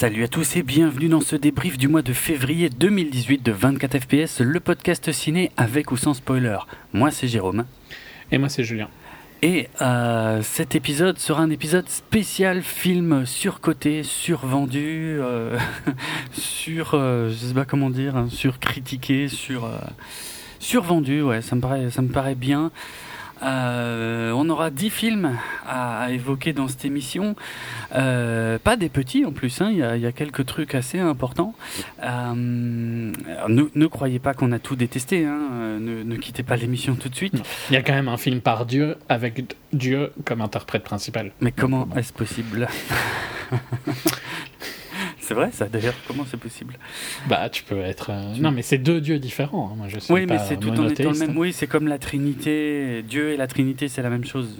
Salut à tous et bienvenue dans ce débrief du mois de février 2018 de 24 FPS, le podcast ciné avec ou sans spoiler. Moi c'est Jérôme. Et moi c'est Julien. Et euh, cet épisode sera un épisode spécial film surcoté, survendu, euh, sur, euh, je sais pas comment dire, hein, surcritiqué, sur, euh, survendu, ouais, ça me paraît, ça me paraît bien. Euh, on aura 10 films à, à évoquer dans cette émission. Euh, pas des petits en plus, hein, il y, a- il y a quelques trucs assez importants. Euh, ne, ne croyez pas qu'on a tout détesté, hein, ne, ne quittez pas l'émission tout de suite. Il y a quand même un film par Dieu avec Dieu comme interprète principal. Mais comment est-ce possible? C'est vrai ça d'ailleurs, comment c'est possible? Bah, tu peux être. euh, Non, mais c'est deux dieux différents. hein. Moi, je suis Oui, mais c'est tout en étant le même. Oui, c'est comme la Trinité. Dieu et la Trinité, c'est la même chose.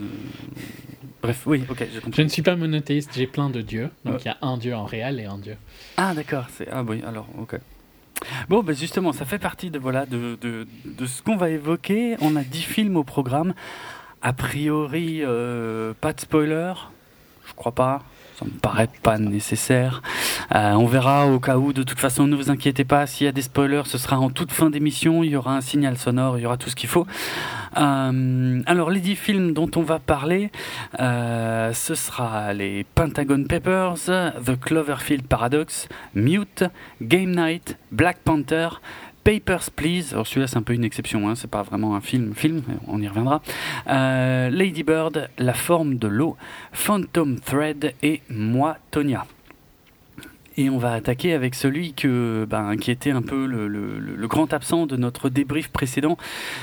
Bref, oui, ok, Je compris. ne suis pas monothéiste, j'ai plein de dieux. Donc il y a un dieu en réel et un dieu. Ah, d'accord. Ah oui, alors ok. Bon, bah justement, ça fait partie de voilà de, de, de ce qu'on va évoquer. On a 10 films au programme. A priori, euh, pas de spoiler. Je crois pas. Ça me paraît pas nécessaire. Euh, on verra au cas où. De toute façon, ne vous inquiétez pas. S'il y a des spoilers, ce sera en toute fin d'émission. Il y aura un signal sonore. Il y aura tout ce qu'il faut. Euh, alors, les 10 films dont on va parler, euh, ce sera les Pentagon Papers, The Cloverfield Paradox, Mute, Game Night, Black Panther, Papers, Please. Alors celui-là c'est un peu une exception, hein, c'est pas vraiment un film, film, on y reviendra. Euh, Lady Bird, La forme de l'eau, Phantom Thread et Moi, Tonya. Et on va attaquer avec celui ben, qui était un peu le grand absent de notre débrief précédent,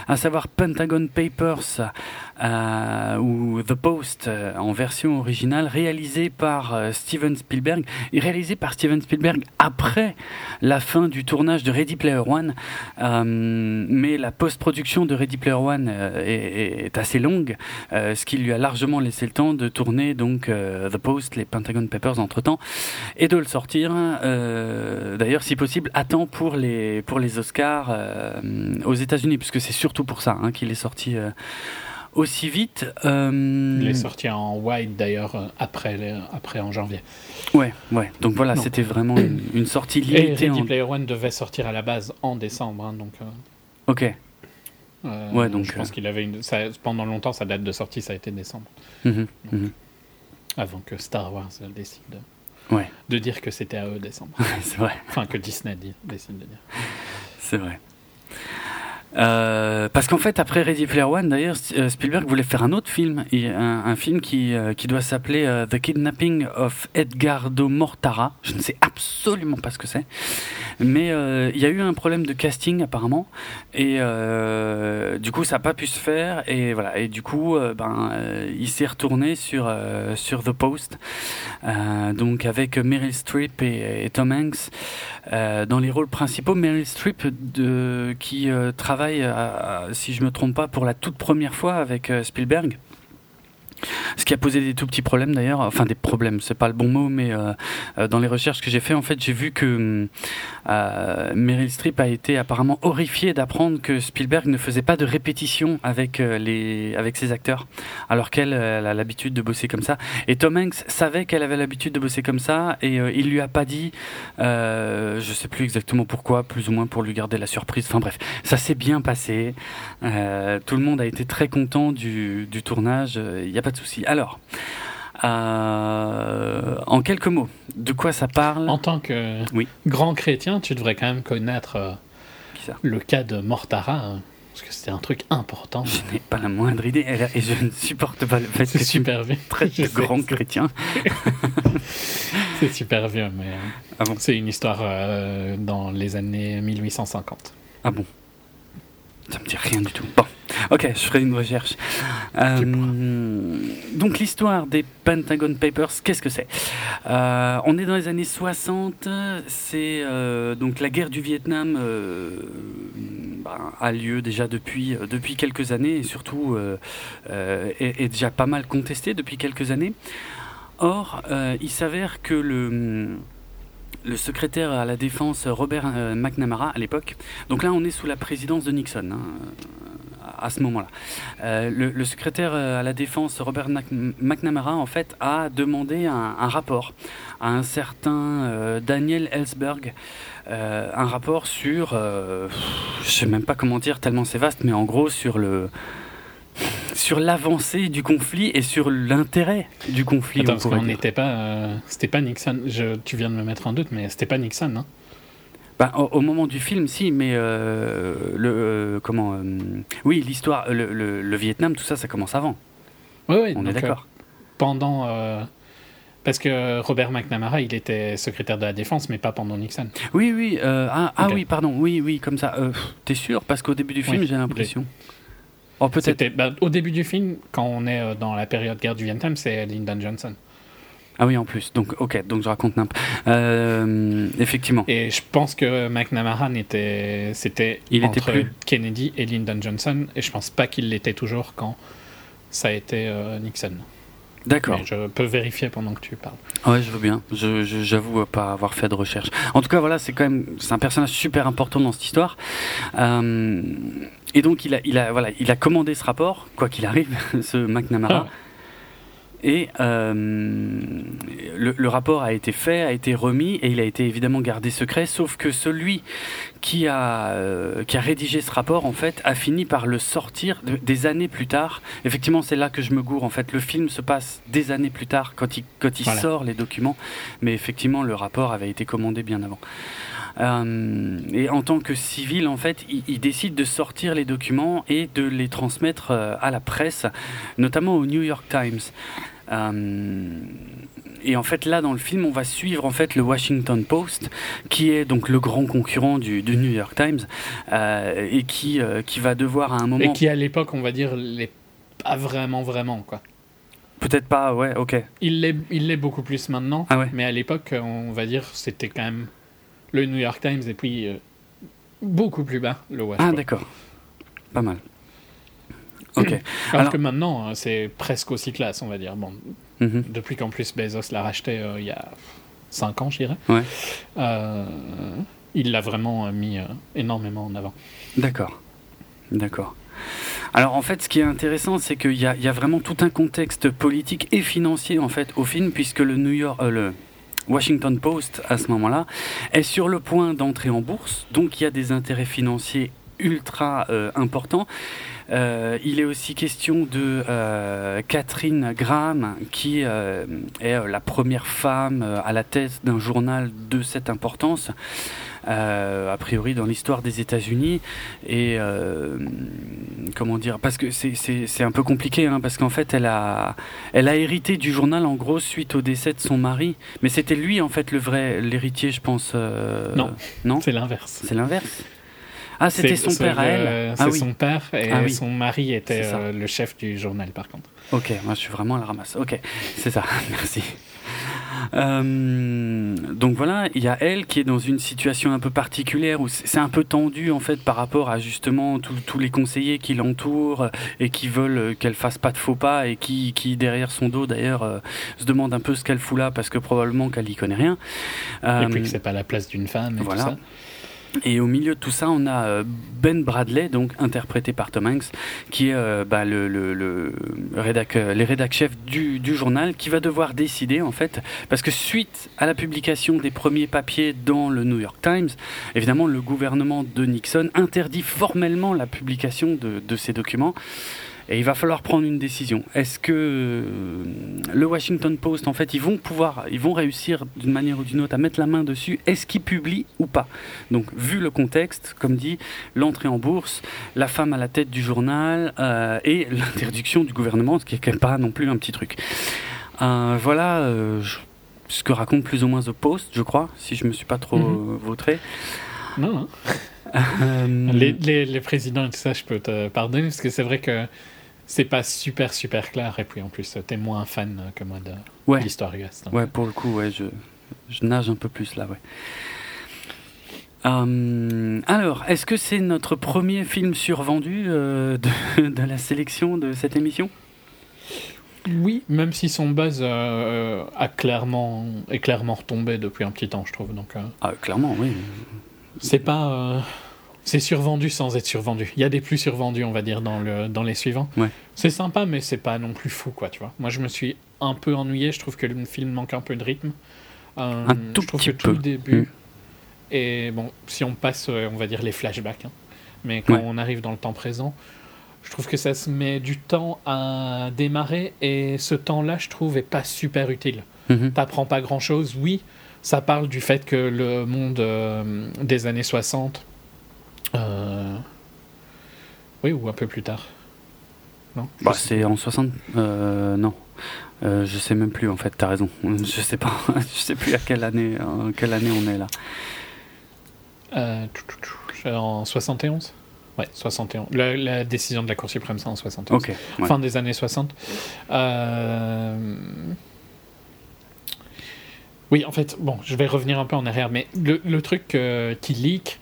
à savoir Pentagon Papers euh, ou The Post euh, en version originale, réalisé par euh, Steven Spielberg réalisé par Steven Spielberg après la fin du tournage de Ready Player One. Mais la post-production de Ready Player One est, assez longue, ce qui lui a largement laissé le temps de tourner donc The Post, les Pentagon Papers entre temps, et de le sortir. D'ailleurs, si possible, à temps pour les pour les Oscars aux États-Unis, puisque c'est surtout pour ça hein, qu'il est sorti. Aussi vite. Euh, Il est sorti en wide d'ailleurs euh, après, les- après en janvier. Ouais, ouais. Donc voilà, c'était vraiment une, une sortie Et limitée. Ready En... Player One devait sortir à la base en décembre. hein, donc, euh, Ok. euh, Ouais, donc, je pense euh, qu'il avait une. ça- pendant longtemps, sa date de sortie, ça a été décembre. Mhm, mhm. Avant que Star Wars euh, décide Ouais, de dire que c'était à eux décembre. c'est vrai, Enfin, que Disney dit- décide de dire. c'est vrai. Euh, parce qu'en fait, après Ready Player One, d'ailleurs, euh, Spielberg voulait faire un autre film, un, un film qui, euh, qui doit s'appeler The Kidnapping of Edgardo Mortara. Je ne sais absolument pas ce que c'est, mais il y a eu un problème de casting apparemment, et du coup, ça n'a pas pu se faire, et voilà. Et du coup, ben, il s'est retourné sur sur The Post, donc avec Meryl Streep et, et Tom Hanks. Dans les rôles principaux, Meryl Streep de, qui travaille, à- si je me trompe pas, pour la toute première fois avec euh, Spielberg. Ce qui a posé des tout petits problèmes d'ailleurs, enfin des problèmes, c'est pas le bon mot, mais euh, euh, dans les recherches que j'ai fait, en fait, j'ai vu que euh, Meryl Streep a été apparemment horrifiée d'apprendre que Spielberg ne faisait pas de répétition avec les avec ses acteurs, alors qu'elle elle a l'habitude de bosser comme ça. Et Tom Hanks savait qu'elle avait l'habitude de bosser comme ça, et il lui a pas dit, je sais plus exactement pourquoi, plus ou moins pour lui garder la surprise. Enfin bref, ça s'est bien passé. Tout le monde a été très content du, du tournage. Il n'y a pas de souci. Alors, euh, en quelques mots, de quoi ça parle En tant que Oui. grand chrétien, tu devrais quand même connaître euh, le cas de Mortara, hein, parce que c'était un truc important. Je n'ai pas la moindre idée, et je ne supporte pas le fait que tu vieux. traites de grand chrétien. C'est super vieux, mais euh, Ah bon? c'est une histoire euh, dans les années 1850. Ah bon? Ça me dit rien du tout. Bon, ok, je ferai une recherche. Euh, donc l'histoire des Pentagon Papers, qu'est-ce que c'est? Euh, On est dans les années 60, c'est euh, donc la guerre du Vietnam ben, a lieu déjà depuis, depuis quelques années et surtout est, est déjà pas mal contestée depuis quelques années. Or, il s'avère que le le secrétaire à la défense Robert euh, McNamara à l'époque. Donc là, on est sous la présidence de Nixon. hein, à ce moment-là. Euh, le, secrétaire euh, à la défense Robert McNamara en fait a demandé un, rapport à un certain Daniel Ellsberg, un rapport sur, je sais même pas comment dire tellement c'est vaste, mais en gros sur le sur l'avancée du conflit et sur l'intérêt du conflit. Attends, on parce qu'on n'était pas. euh, c'était pas Nixon. Je, tu viens de me mettre en doute, mais c'était pas Nixon, hein Bah, au, au moment du film, si, mais euh, le euh, comment Oui, l'histoire, le, le- le Vietnam, tout ça, ça commence avant. Oui, oui. On donc, est d'accord. pendant. parce que Robert McNamara, il était secrétaire de la défense, mais pas pendant Nixon. Oui, oui. euh, ah, ah oui, pardon. Oui, oui, comme ça. Euh, T'es sûr? Parce qu'au début du film, Oui, j'ai l'impression. Oh, peut-être. Bah, au début du film, quand on est euh, dans la période guerre du Vietnam, c'est Lyndon Johnson. Ah oui, en plus. Donc, ok. Donc, je raconte n'importe. Euh, effectivement. Et je pense que McNamara n'était, c'était Il était entre plus. Kennedy et Lyndon Johnson, et je pense pas qu'il l'était toujours quand ça a été euh, Nixon. D'accord. Je peux vérifier pendant que tu parles. Ouais, je veux bien. Je, je- j'avoue pas avoir fait de recherche. En tout cas, voilà, c'est quand même, c'est un personnage super important dans cette histoire. Euh, et donc, il a, il a, voilà, il a commandé ce rapport, quoi qu'il arrive, ce McNamara. Ah. Et euh, le, le rapport a été fait, a été remis, et il a été évidemment gardé secret. Sauf que celui qui a, euh, qui a rédigé ce rapport, en fait, a fini par le sortir de- des années plus tard. Effectivement, c'est là que je me gourre. En fait, le film se passe des années plus tard, quand il, quand il Voilà. sort les documents. Mais effectivement, le rapport avait été commandé bien avant. Euh, et en tant que civil, en fait, il, il décide de sortir les documents et de les transmettre euh, à la presse, notamment au New York Times. Euh, et en fait, là, dans le film, on va suivre en fait le Washington Post, qui est donc le grand concurrent du, du New York Times, euh, et qui, euh, qui va devoir à un moment, Et qui, à l'époque, on va dire, l'est pas vraiment, vraiment, quoi. peut-être pas, ouais, ok, Il l'est, il l'est beaucoup plus maintenant, Ah ouais. mais à l'époque, on va dire, c'était quand même le New York Times, et puis euh, beaucoup plus bas, le ah Washington. d'accord, pas mal, ok, Alors, Alors- que maintenant, euh, c'est presque aussi classe, on va dire. Bon, Mhm. depuis qu'en plus Bezos l'a racheté euh, il y a 5 ans, je dirais. Ouais. Euh, il l'a vraiment euh, mis énormément en avant. D'accord. D'accord. Alors en fait, ce qui est intéressant, c'est qu'il y, a- il y a vraiment tout un contexte politique et financier en fait au film, puisque le New York, euh, le Washington Post à ce moment-là est sur le point d'entrer en bourse, donc il y a des intérêts financiers ultra euh, importants. Euh, il est aussi question de euh, Catherine Graham, qui euh, est euh, la première femme à la tête d'un journal de cette importance, a priori dans l'histoire des États-Unis. Et euh, comment dire Parce que c'est- un peu compliqué, hein, parce qu'en fait, elle a, elle a hérité du journal en gros suite au décès de son mari. Mais c'était lui en fait le vrai l'héritier, je pense. euh, Non. non, C'est l'inverse. c'est l'inverse? Ah, c'était son père à le- elle. C'est Ah oui. son père et Ah oui. son mari était euh, le chef du journal, par contre. Ok, moi je suis vraiment à la ramasse. Ok, c'est ça, merci. Euh, donc voilà, il y a elle qui est dans une situation un peu particulière où c'est un peu tendu en fait par rapport à justement tous- les conseillers qui l'entourent et qui veulent euh, qu'elle fasse pas de faux pas et qui, qui derrière son dos d'ailleurs euh, se demandent un peu ce qu'elle fout là parce que probablement qu'elle y connaît rien. et Euh, puis que c'est pas la place d'une femme et voilà. tout ça. Et au milieu de tout ça, on a euh, Ben Bradley, donc interprété par Tom Hanks, qui est euh, bah, le, le, le rédac, euh, les rédac chefs du, du journal, qui va devoir décider en fait, parce que suite à la publication des premiers papiers dans le New York Times, évidemment le gouvernement de Nixon interdit formellement la publication de, de ces documents. Et il va falloir prendre une décision. Est-ce que euh, le Washington Post, en fait, ils vont pouvoir, ils vont réussir d'une manière ou d'une autre à mettre la main dessus Est-ce qu'ils publient ou pas? Donc, vu le contexte, comme dit, l'entrée en bourse, la femme à la tête du journal euh, et l'interdiction du gouvernement, ce qui est quand même pas non plus un petit truc. Euh, voilà euh, je- ce que raconte plus ou moins The Post, je crois, si je me suis pas trop euh, vautré. Non, non. Euh, Les, les, les présidents et tout ça, je peux te pardonner parce que c'est vrai que c'est pas super super clair et puis en plus t'es moins fan que moi de Ouais. l'histoire US. donc. Ouais, pour le coup, ouais, je, je nage un peu plus là, ouais. Euh, alors, est-ce que c'est notre premier film survendu euh, de, de la sélection de cette émission? Oui, même si son buzz euh, a clairement est clairement retombé depuis un petit temps, je trouve. Donc Ah, clairement, oui. c'est pas. C'est survendu sans être survendu. Il y a des plus survendus, on va dire, dans, le, dans les suivants. Ouais. C'est sympa, mais c'est pas non plus fou, quoi, tu vois. Moi, je me suis un peu ennuyé. Je trouve que le film manque un peu de rythme. Euh, Un tout je trouve petit que tout le début. Mm. Et bon, si on passe, euh, on va dire, les flashbacks, hein. mais quand Ouais. on arrive dans le temps présent, je trouve que ça se met du temps à démarrer. Et ce temps-là, je trouve, est pas super utile Mhm. t'apprends pas grand chose. Oui, ça parle du fait que le monde euh, des années 60. Euh, Oui, ou un peu plus tard. Non Bah, c'est en 60. Euh, non. Euh, je sais même plus en fait, t'as raison. Je sais pas, je sais plus à quelle année, en quelle année on est là. Euh, tout, tout, tout, en 71 Ouais, 71. La, la décision de la Cour suprême, c'est en 71. Ok. ouais. Fin des années 60. Euh, Oui, en fait, bon, je vais revenir un peu en arrière, mais le, le truc euh, qui leak,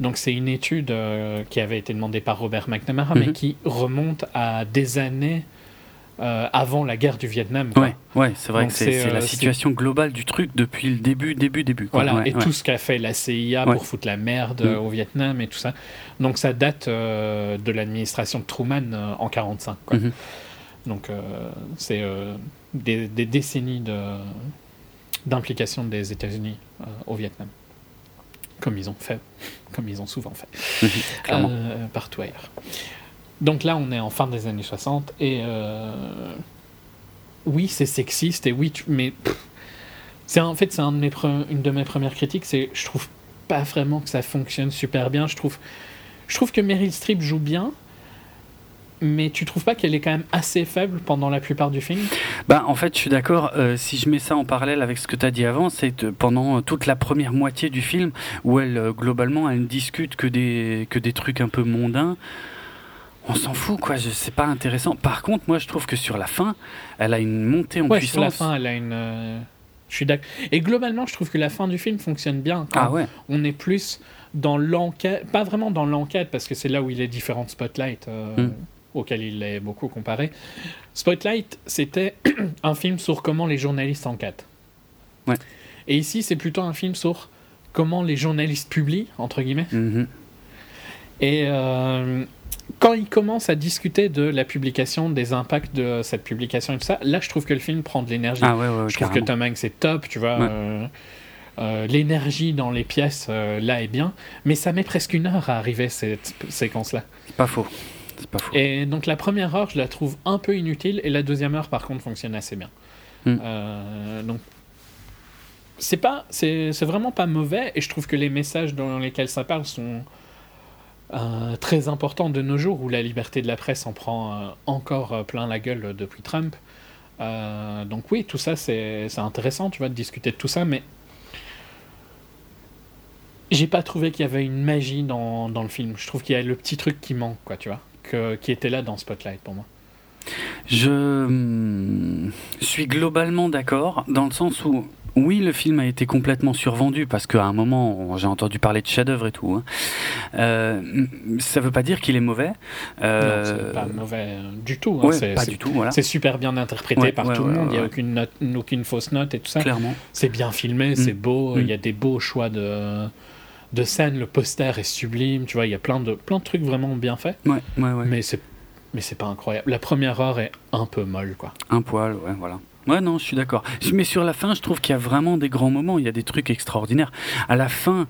donc c'est une étude euh, qui avait été demandée par Robert McNamara, mais Mhm. qui remonte à des années euh, avant la guerre du Vietnam. quoi. Ouais, ouais, c'est vrai Donc que c'est la euh, situation globale du truc depuis le début, début, début. quoi. Voilà, Ouais, et ouais. tout ce qu'a fait la CIA pour foutre la merde Mm. au Vietnam et tout ça. Donc ça date euh, de l'administration de Truman en 45. Quoi. Mhm. Donc c'est des, des décennies de, d'implication des États-Unis au Vietnam. Comme ils ont fait, comme ils ont souvent fait. Euh, partout ailleurs. Donc là, on est en fin des années 60 et euh, oui, c'est sexiste et oui, tu- mais c'est en fait c'est un de mes pre- une de mes premières critiques, c'est je trouve pas vraiment que ça fonctionne super bien. Je trouve je trouve que Meryl Streep joue bien, mais tu trouves pas qu'elle est quand même assez faible pendant la plupart du film? Bah, en fait, je suis d'accord. euh, si je mets ça en parallèle avec ce que tu as dit avant, c'est pendant toute la première moitié du film, où elle, euh, globalement, elle ne discute que des, que des trucs un peu mondains, on s'en fout, quoi. C'est pas intéressant. Par contre, moi, je trouve que sur la fin, elle a une montée en Ouais, puissance. sur la fin, elle a une. euh, Je suis d'accord. Et globalement, je trouve que la fin du film fonctionne bien. Quand Ah ouais. on est plus dans l'enquête, pas vraiment dans l'enquête, parce que c'est là où il est différent de Spotlight, euh, Mm. Auquel il est beaucoup comparé. Spotlight, c'était un film sur comment les journalistes enquêtent. Ouais. Et ici, c'est plutôt un film sur comment les journalistes publient, entre guillemets. Mhm. Et euh, quand il commence à discuter de la publication, des impacts de cette publication et tout ça, là, je trouve que le film prend de l'énergie. Ah ouais, ouais, Je trouve que. Tom Hanks est top, tu vois. Euh, euh, L'énergie dans les pièces, là, est bien. Mais ça met presque une heure à arriver, cette séquence-là. Pas faux. C'est pas faux. Et donc, la première heure, je la trouve un peu inutile. Et la deuxième heure, par contre, fonctionne assez bien. Mm. Euh, donc, c'est pas, c'est c'est vraiment pas mauvais. Et je trouve que les messages dans lesquels ça parle sont euh, très importants de nos jours, où la liberté de la presse en prend euh, encore plein la gueule depuis Trump. Donc oui, tout ça, c'est c'est intéressant, tu vois, de discuter de tout ça, mais j'ai pas trouvé qu'il y avait une magie dans, dans le film. Je trouve qu'il y a le petit truc qui manque, quoi, tu vois, que, qui était là dans Spotlight pour moi. Je hum, suis globalement d'accord, dans le sens où, oui, le film a été complètement survendu, parce qu'à un moment, j'ai entendu parler de chef-d'œuvre et tout. hein. Euh, ça veut pas dire qu'il est mauvais. Euh, Non, c'est pas mauvais euh, du tout. hein, ouais, c'est- pas du tout, voilà. C'est super bien interprété Ouais, par ouais, tout le monde. Il n'y a aucune, note- aucune fausse note et tout ça. Clairement. C'est bien filmé, c'est beau. Mm. Il y a des beaux choix de, de scènes. Le poster est sublime. Tu vois, il y a plein de, plein de trucs vraiment bien faits. Ouais, ouais, ouais. Mais c'est mais c'est pas incroyable. La première heure est un peu molle, quoi. Un poil, ouais, voilà. Ouais, non, je suis d'accord. Mais sur la fin, je trouve qu'il y a vraiment des grands moments. Il y a des trucs extraordinaires. À la fin,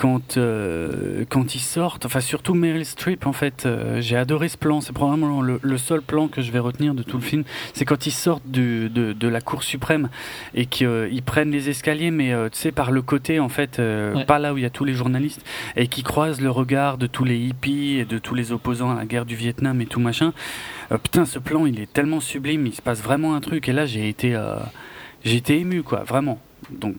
quand, euh, quand ils sortent, enfin surtout Meryl Streep, en fait, euh, j'ai adoré ce plan. C'est probablement le, le seul plan que je vais retenir de tout le film. C'est quand ils sortent du, de, de la Cour suprême et qu'ils prennent les escaliers, mais euh, tu sais, par le côté, en fait, euh, Ouais. pas là où il y a tous les journalistes, et qui croisent le regard de tous les hippies et de tous les opposants à la guerre du Vietnam et tout machin. Euh, putain, ce plan, il est tellement sublime, il se passe vraiment un truc. Et là, j'ai été, euh, j'ai été ému, quoi, vraiment. Donc,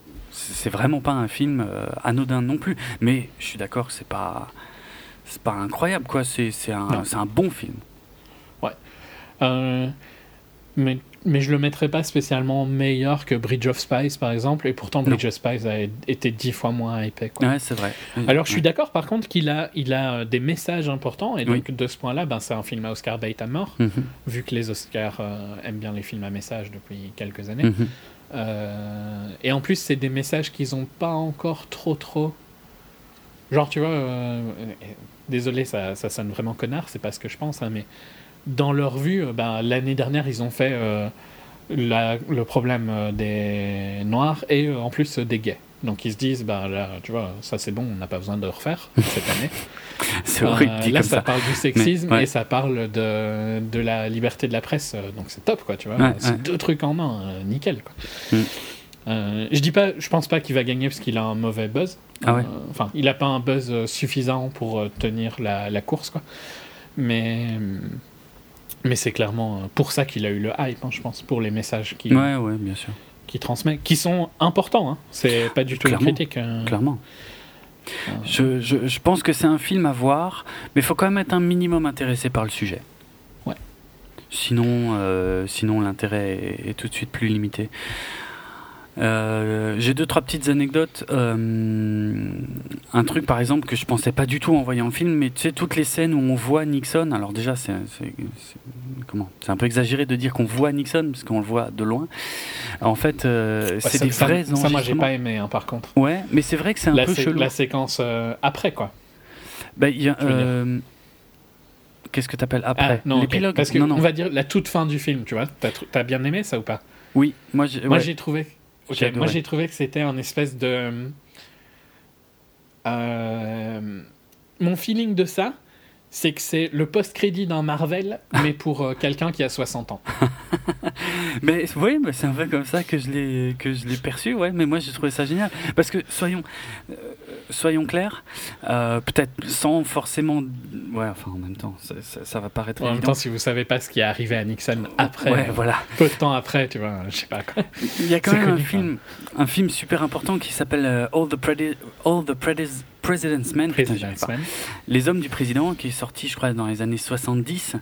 c'est vraiment pas un film euh, anodin non plus. Mais je suis d'accord que c'est pas, c'est pas incroyable, quoi. C'est c'est un, c'est un bon film. Euh, mais, mais je le mettrais pas spécialement meilleur que Bridge of Spies, par exemple. Et pourtant, Bridge of Spies a été dix fois moins épais, quoi. Ouais, c'est vrai. Alors, je suis Ouais. d'accord, par contre, qu'il a, il a euh, des messages importants. Et donc, de ce point-là, ben, c'est un film à Oscar bait à mort. Mhm, vu que les Oscars euh, aiment bien les films à message depuis quelques années. mhm. Euh, et en plus, c'est des messages qu'ils n'ont pas encore trop trop Genre, tu vois, euh, désolé, ça, ça sonne vraiment connard, c'est pas ce que je pense, hein, mais dans leur vue, ben, l'année dernière, ils ont fait la- le problème des noirs et en plus des gays. Donc ils se disent, bah là, tu vois, ça c'est bon, on n'a pas besoin de le refaire cette année. C'est horrible Euh, là, ça, ça. parle du sexisme Mais, ouais. et ça parle de, de la liberté de la presse, donc c'est top, quoi, tu vois. Ouais, c'est ouais. deux trucs en un, euh, nickel, quoi. Mm. Euh, je dis pas, je pense pas qu'il va gagner parce qu'il a un mauvais buzz. Ah. Euh, Enfin, il a pas un buzz suffisant pour tenir la, la course, quoi. Mais, mais c'est clairement pour ça qu'il a eu le hype, hein, je pense, pour les messages qu'il Ouais, ouais, bien sûr. Qu'il transmet, qui sont importants. Hein. C'est pas du tout Clairement. une critique. euh. Clairement. Euh. Je, je, je pense que c'est un film à voir, mais il faut quand même être un minimum intéressé par le sujet. Ouais. Sinon, euh, sinon l'intérêt est, est tout de suite plus limité. Euh, J'ai deux trois petites anecdotes. Euh, un truc par exemple que je pensais pas du tout en voyant le film, mais tu sais toutes les scènes où on voit Nixon. Alors déjà c'est comment C'est un peu exagéré de dire qu'on voit Nixon parce qu'on le voit de loin. En fait, euh, Ouais, c'est ça, des ça- vrais ça, moi, j'ai pas aimé, hein, par contre. Ouais, mais c'est vrai que c'est un La, peu sé- chelou. la séquence après, quoi. Bah, y a, Qu'est-ce que tu appelles Ah, après? non, ok. L'épilogue? Parce que Non, non. on va dire la toute fin du film, tu vois. T'as t'as bien aimé ça ou pas? Oui, moi j'ai. Moi, j'ai trouvé. Ok, moi, j'ai trouvé que c'était un espèce de. Euh, Mon feeling de ça, c'est que c'est le post-crédit d'un Marvel, mais pour euh, quelqu'un qui a 60 ans. Mais oui, mais c'est un peu comme ça que je l'ai que je l'ai perçu, ouais. Mais moi j'ai trouvé ça génial parce que soyons euh, soyons clairs, euh, peut-être sans forcément, ouais, enfin en même temps, ça, ça- ça va paraître En même temps, si vous savez pas ce qui est arrivé à Nixon après, ouais, euh, voilà. peu de temps après, tu vois, je sais pas quoi. Il y a quand même un film, un film super important qui s'appelle euh, All the Predi- All the Predis- President's Men. President's. Man. Les Hommes du Président, qui est sorti, je crois, dans les années 70,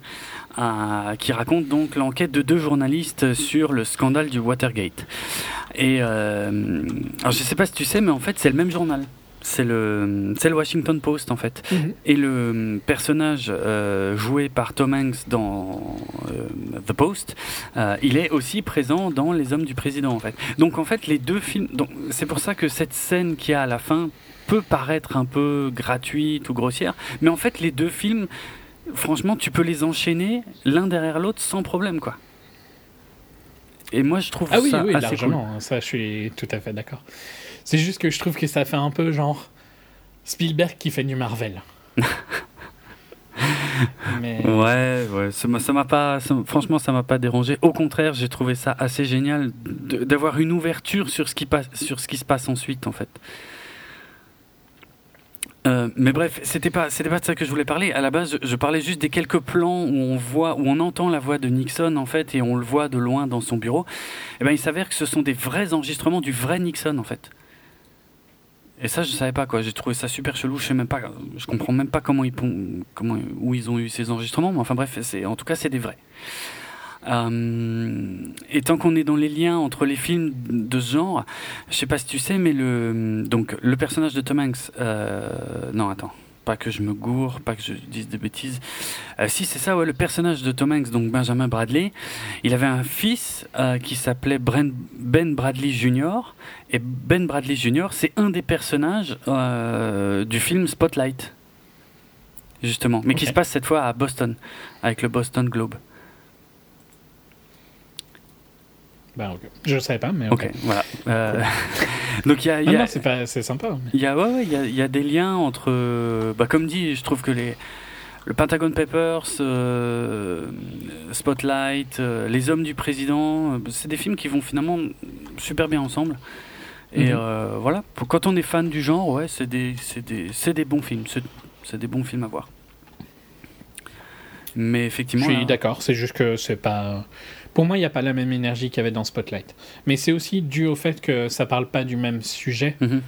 euh, qui raconte donc l'enquête de deux journalistes sur le scandale du Watergate. Et euh, alors, je sais pas si tu sais, mais en fait, c'est le même journal. C'est le, c'est le Washington Post, en fait. Mhm. Et le personnage euh, joué par Tom Hanks dans euh, The Post, euh, il est aussi présent dans Les Hommes du Président, en fait. Donc, en fait, les deux films. donc, C'est pour ça que cette scène qui a à la fin peut paraître un peu gratuite ou grossière, mais en fait, les deux films, franchement, tu peux les enchaîner l'un derrière l'autre sans problème, quoi. Et moi, je trouve Ah oui, ça oui, assez largement. hein, Ça, je suis tout à fait d'accord. C'est juste que je trouve que ça fait un peu genre Spielberg qui fait du Marvel. Mais. Ouais, ouais, ça m'a- pas, ça- franchement, ça m'a pas dérangé. Au contraire, j'ai trouvé ça assez génial d'avoir une ouverture sur ce qui passe, sur ce qui se passe ensuite, en fait. Euh, mais bref, c'était pas, c'était pas de ça que je voulais parler. À la base, je, je parlais juste des quelques plans où on voit, où on entend la voix de Nixon en fait, et on le voit de loin dans son bureau. Et ben, il s'avère que ce sont des vrais enregistrements du vrai Nixon en fait. Et ça, je savais pas quoi. J'ai trouvé ça super chelou. Je sais même pas, je comprends même pas comment ils, comment, où ils ont eu ces enregistrements. Mais enfin bref, en tout cas, c'est des vrais. Euh, et tant qu'on est dans les liens entre les films de ce genre, je sais pas si tu sais, mais le donc le personnage de Tom Hanks, euh, non attends, pas que je me gourre, pas que je dise des bêtises. Euh, si c'est ça, ouais, le personnage de Tom Hanks, donc Benjamin Bradley, il avait un fils euh, qui s'appelait Ben Bradley Jr. Et Ben Bradley Jr. c'est un des personnages euh, du film Spotlight, justement, mais qui se passe cette fois à Boston avec le Boston Globe. Ok. je savais pas, mais ok. Voilà. Euh, donc il y a, y c'est sympa. mais- il y a, ouais, ouais, y y a des liens entre, bah, comme dit, je trouve que les le Pentagon Papers, euh, Spotlight, euh, Les Hommes du Président, c'est des films qui vont finalement super bien ensemble. Et Mhm. voilà, pour, quand on est fan du genre, ouais, c'est des, des, des bons films, c'est, des bons films à voir. Mais Je effectivement, suis là- d'accord, c'est juste que c'est pas. Pour moi, il n'y a pas la même énergie qu'il y avait dans Spotlight. Mais c'est aussi dû au fait que ça parle pas du même sujet Mhm.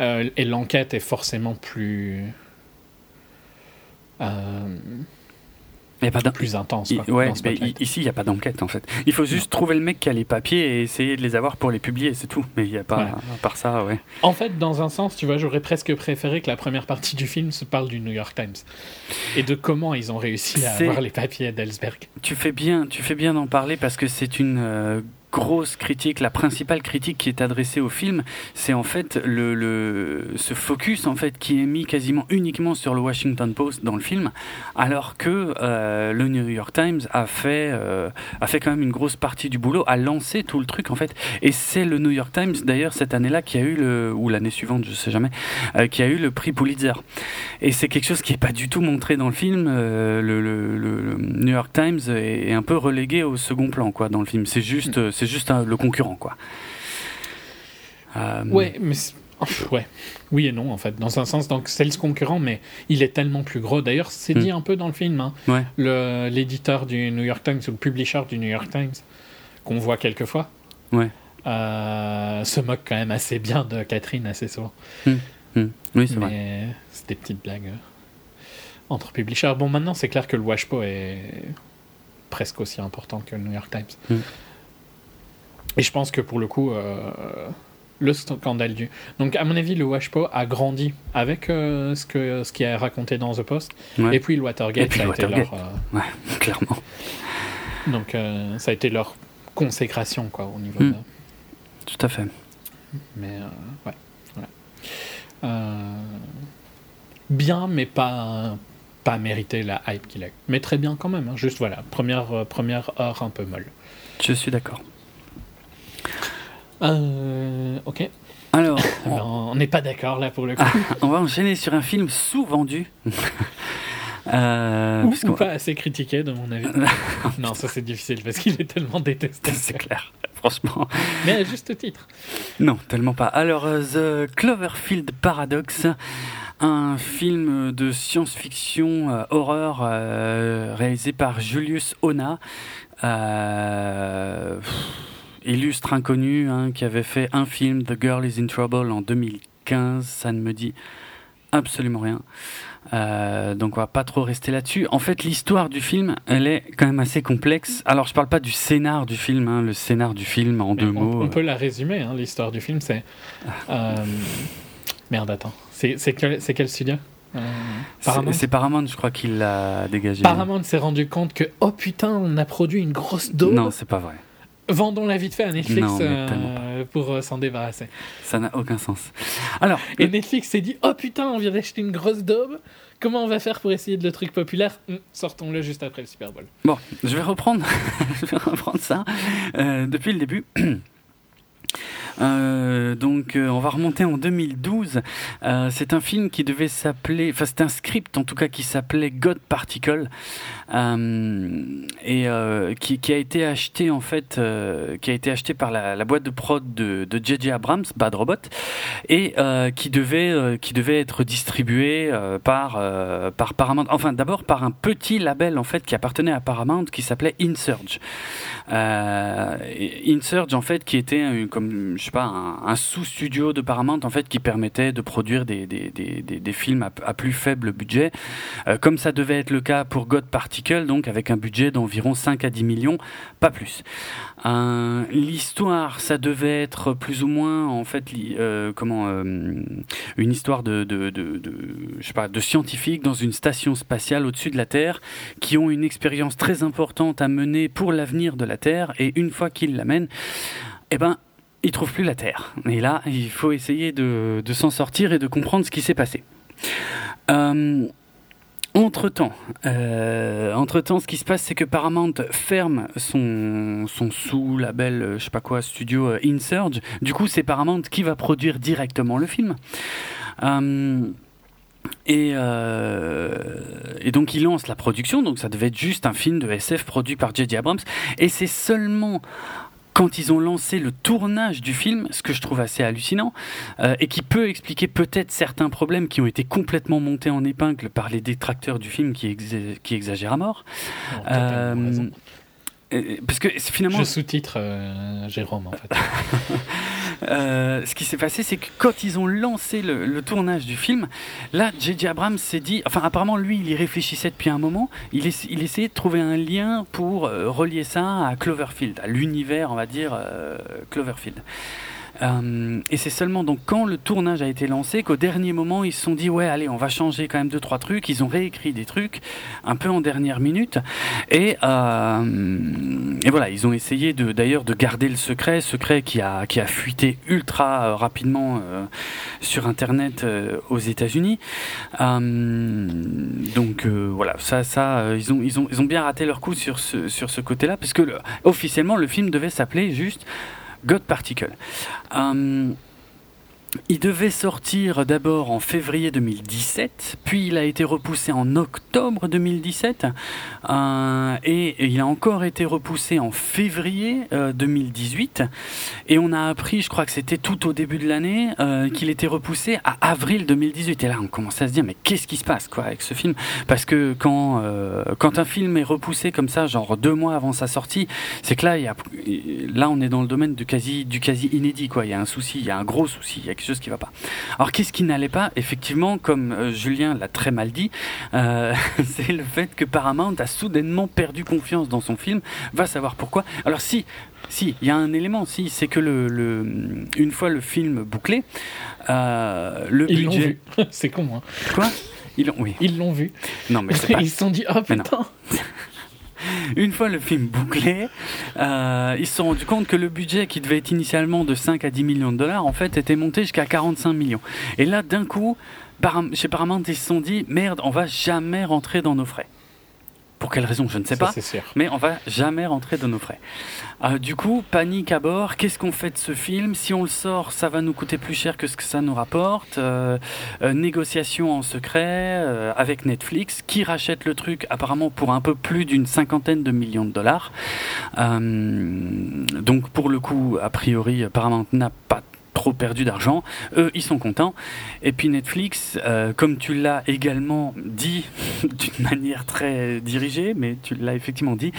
euh, et l'enquête est forcément plus. euh, y a pas plus intense. Quoi, ouais, ici il n'y a pas d'enquête en fait. Il faut juste trouver le mec qui a les papiers et essayer de les avoir pour les publier, c'est tout. Mais il n'y a pas, Voilà. à part ça, ouais. En fait, dans un sens, tu vois, j'aurais presque préféré que la première partie du film se parle du New York Times et de comment ils ont réussi à avoir les papiers d'Ellsberg. Tu fais bien, tu fais bien d'en parler parce que c'est une euh, grosse critique, la principale critique qui est adressée au film, c'est en fait le, le, ce focus en fait qui est mis quasiment uniquement sur le Washington Post dans le film, alors que euh, le New York Times a fait euh, a fait quand même une grosse partie du boulot, a lancé tout le truc en fait. Et c'est le New York Times d'ailleurs cette année-là qui a eu le ou l'année suivante, je sais jamais, euh, qui a eu le prix Pulitzer. Et c'est quelque chose qui est pas du tout montré dans le film. le, le, le, New York Times est, un peu relégué au second plan quoi dans le film. C'est juste mm. C'est juste le concurrent quoi. Ouais, mais Ouais, oui et non en fait, dans un sens. Donc c'est le concurrent, mais il est tellement plus gros. D'ailleurs, c'est dit hmm. un peu dans le film. Hein. L'éditeur du New York Times ou le publisher du New York Times, qu'on voit quelquefois, ouais. euh, se moque quand même assez bien de Catherine assez souvent. Hmm. Hmm. Oui, c'est vrai. C'est des petites blagues euh, entre publishers. Bon, maintenant c'est clair que le Washpo est presque aussi important que le New York Times. Et je pense que pour le coup. Euh, le scandale du. Donc, à mon avis, le Washpo a grandi avec euh, ce, que, ce qui est raconté dans The Post. Et puis le Watergate, ça a été leur. Euh, ouais, clairement. Donc, euh, ça a été leur consécration, quoi, au niveau hmm. de. Tout à fait. Mais, ouais. bien, mais pas pas mérité la hype qu'il a Mais très bien quand même. Hein. Juste voilà, première, première heure un peu molle. Je suis d'accord. Euh, ok. Alors, on n'est pas d'accord là pour le coup. on va enchaîner sur un film sous-vendu. Euh, ou, pas assez critiqué, de mon avis. non, ça c'est difficile parce qu'il est tellement détesté. C'est clair, franchement. Mais à juste titre. Non, tellement pas. Alors, euh, The Cloverfield Paradox, un film de science-fiction euh, horreur réalisé par Julius Ona illustre inconnu hein, qui avait fait un film, The Girl is in Trouble, en 2015. Ça ne me dit absolument rien. Euh, donc on va pas trop rester là-dessus. En fait, l'histoire du film, elle est quand même assez complexe. Alors je parle pas du scénar du film, hein, le scénar du film en deux mots. On peut la résumer. Hein, l'histoire du film, c'est euh, merde. Attends, c'est quel, quel studio? Euh, c'est Paramount, je crois qu'il l'a dégagé. Paramount s'est rendu compte que oh putain, on a produit une grosse dose. Non, c'est pas vrai. Vendons-la vite fait à Netflix euh, pour euh, s'en débarrasser. Ça n'a aucun sens. Alors, et Netflix s'est dit Oh putain, on vient d'acheter une grosse daube. Comment on va faire pour essayer de le truc populaire? Hum, Sortons-le juste après le Super Bowl. Bon, je vais reprendre, je vais reprendre ça euh, depuis le début. Euh, donc euh, on va remonter en 2012. Euh, c'est un film qui devait s'appeler, enfin c'est un script en tout cas qui s'appelait God Particle et qui, a été acheté en fait, qui a été acheté par la, la boîte de prod de J.J. Abrams, Bad Robot, et qui devait qui devait être distribué par par Paramount. Enfin d'abord par un petit label en fait qui appartenait à Paramount qui s'appelait Insurge. Insurge en fait qui était comme je sais pas, un, sous-studio de Paramount en fait qui permettait de produire des, des, des, des films à, plus faible budget, euh, comme ça devait être le cas pour God Particle, donc avec un budget d'environ 5 à 10 millions, pas plus. Euh, L'histoire, ça devait être plus ou moins en fait, euh, comment, une histoire de, de, de, de, sais pas, de scientifiques dans une station spatiale au-dessus de la Terre qui ont une expérience très importante à mener pour l'avenir de la Terre et une fois qu'ils l'amènent, eh ben il trouve plus la Terre. Et là, il faut essayer de, s'en sortir et de comprendre ce qui s'est passé. Euh, entre temps, euh, entre temps, ce qui se passe, c'est que Paramount ferme son, sous-label, euh, je sais pas quoi, studio Insurge. Du coup, c'est Paramount qui va produire directement le film. et, et, donc il lance la production, donc ça devait être juste un film de SF produit par J.J. Abrams. Et c'est seulement quand ils ont lancé le tournage du film, ce que je trouve assez hallucinant, euh, et qui peut expliquer peut-être certains problèmes qui ont été complètement montés en épingle par les détracteurs du film qui, qui exagèrent à mort. Parce que finalement. Je sous-titre euh, Jérôme en fait. Euh, ce qui s'est passé, c'est que quand ils ont lancé le, tournage du film, là, J.J. Abrams s'est dit, enfin apparemment lui, il y réfléchissait depuis un moment, il, il essayait de trouver un lien pour euh, relier ça à Cloverfield, à l'univers, on va dire, Cloverfield. Euh, et c'est seulement donc quand le tournage a été lancé qu'au dernier moment ils se sont dit ouais allez on va changer quand même deux trois trucs. Ils ont réécrit des trucs un peu en dernière minute et, euh, et voilà ils ont essayé de d'ailleurs de garder le secret, secret qui a qui a fuité ultra euh, rapidement euh, sur internet euh, aux États-Unis. Donc voilà ça ça ils ont ils ont ils ont bien raté leur coup sur ce sur ce côté-là parce que le- officiellement le film devait s'appeler juste God Particle. Euh, il devait sortir d'abord en février 2017, puis il a été repoussé en octobre 2017, euh, et il a encore été repoussé en février euh, 2018, et on a appris, je crois que c'était tout au début de l'année, euh, qu'il était repoussé à avril 2018. Et là, on commence à se dire, mais qu'est-ce qui se passe quoi avec ce film? Parce que quand, euh, quand un film est repoussé comme ça, genre deux mois avant sa sortie, c'est que là, là, on est dans le domaine du quasi, du quasi inédit. Quoi. Il y a un souci, il y a un gros souci, quelque chose qui va pas. Alors, qu'est-ce qui n'allait pas Effectivement, comme euh, Julien l'a très mal dit, euh, c'est le fait que Paramount a soudainement perdu confiance dans son film. Va savoir pourquoi. Alors, si. Si, il y a un élément, si, c'est que le, le, une fois le film bouclé, euh, le Ils l'ont budget. vu. c'est con, hein. Quoi? Ils l'ont, oui. Ils l'ont vu. Non, mais pas, Ils se sont dit, oh Mais non. putain. Une fois le film bouclé, euh, ils se sont rendus compte que le budget qui devait être initialement de 5 à 10 millions de dollars, en fait, était monté jusqu'à 45 millions. Et là, d'un coup, chez Paramount, ils se sont dit, merde, on va jamais rentrer dans nos frais. Pour quelle raison, je ne sais pas. sûr. Mais on va jamais rentrer dans nos frais. Euh, du coup, panique à bord. Qu'est-ce qu'on fait de ce film? Si on le sort, ça va nous coûter plus cher que ce que ça nous rapporte. Euh, euh, négociation en secret euh, avec Netflix, qui rachète le truc apparemment pour un peu plus d'une cinquantaine de millions de dollars. Euh, donc pour le coup, a priori, Paramount n'a pas trop perdu d'argent, eux ils sont contents. Et puis Netflix, euh, comme tu l'as également dit d'une manière très dirigée, mais tu l'as effectivement dit,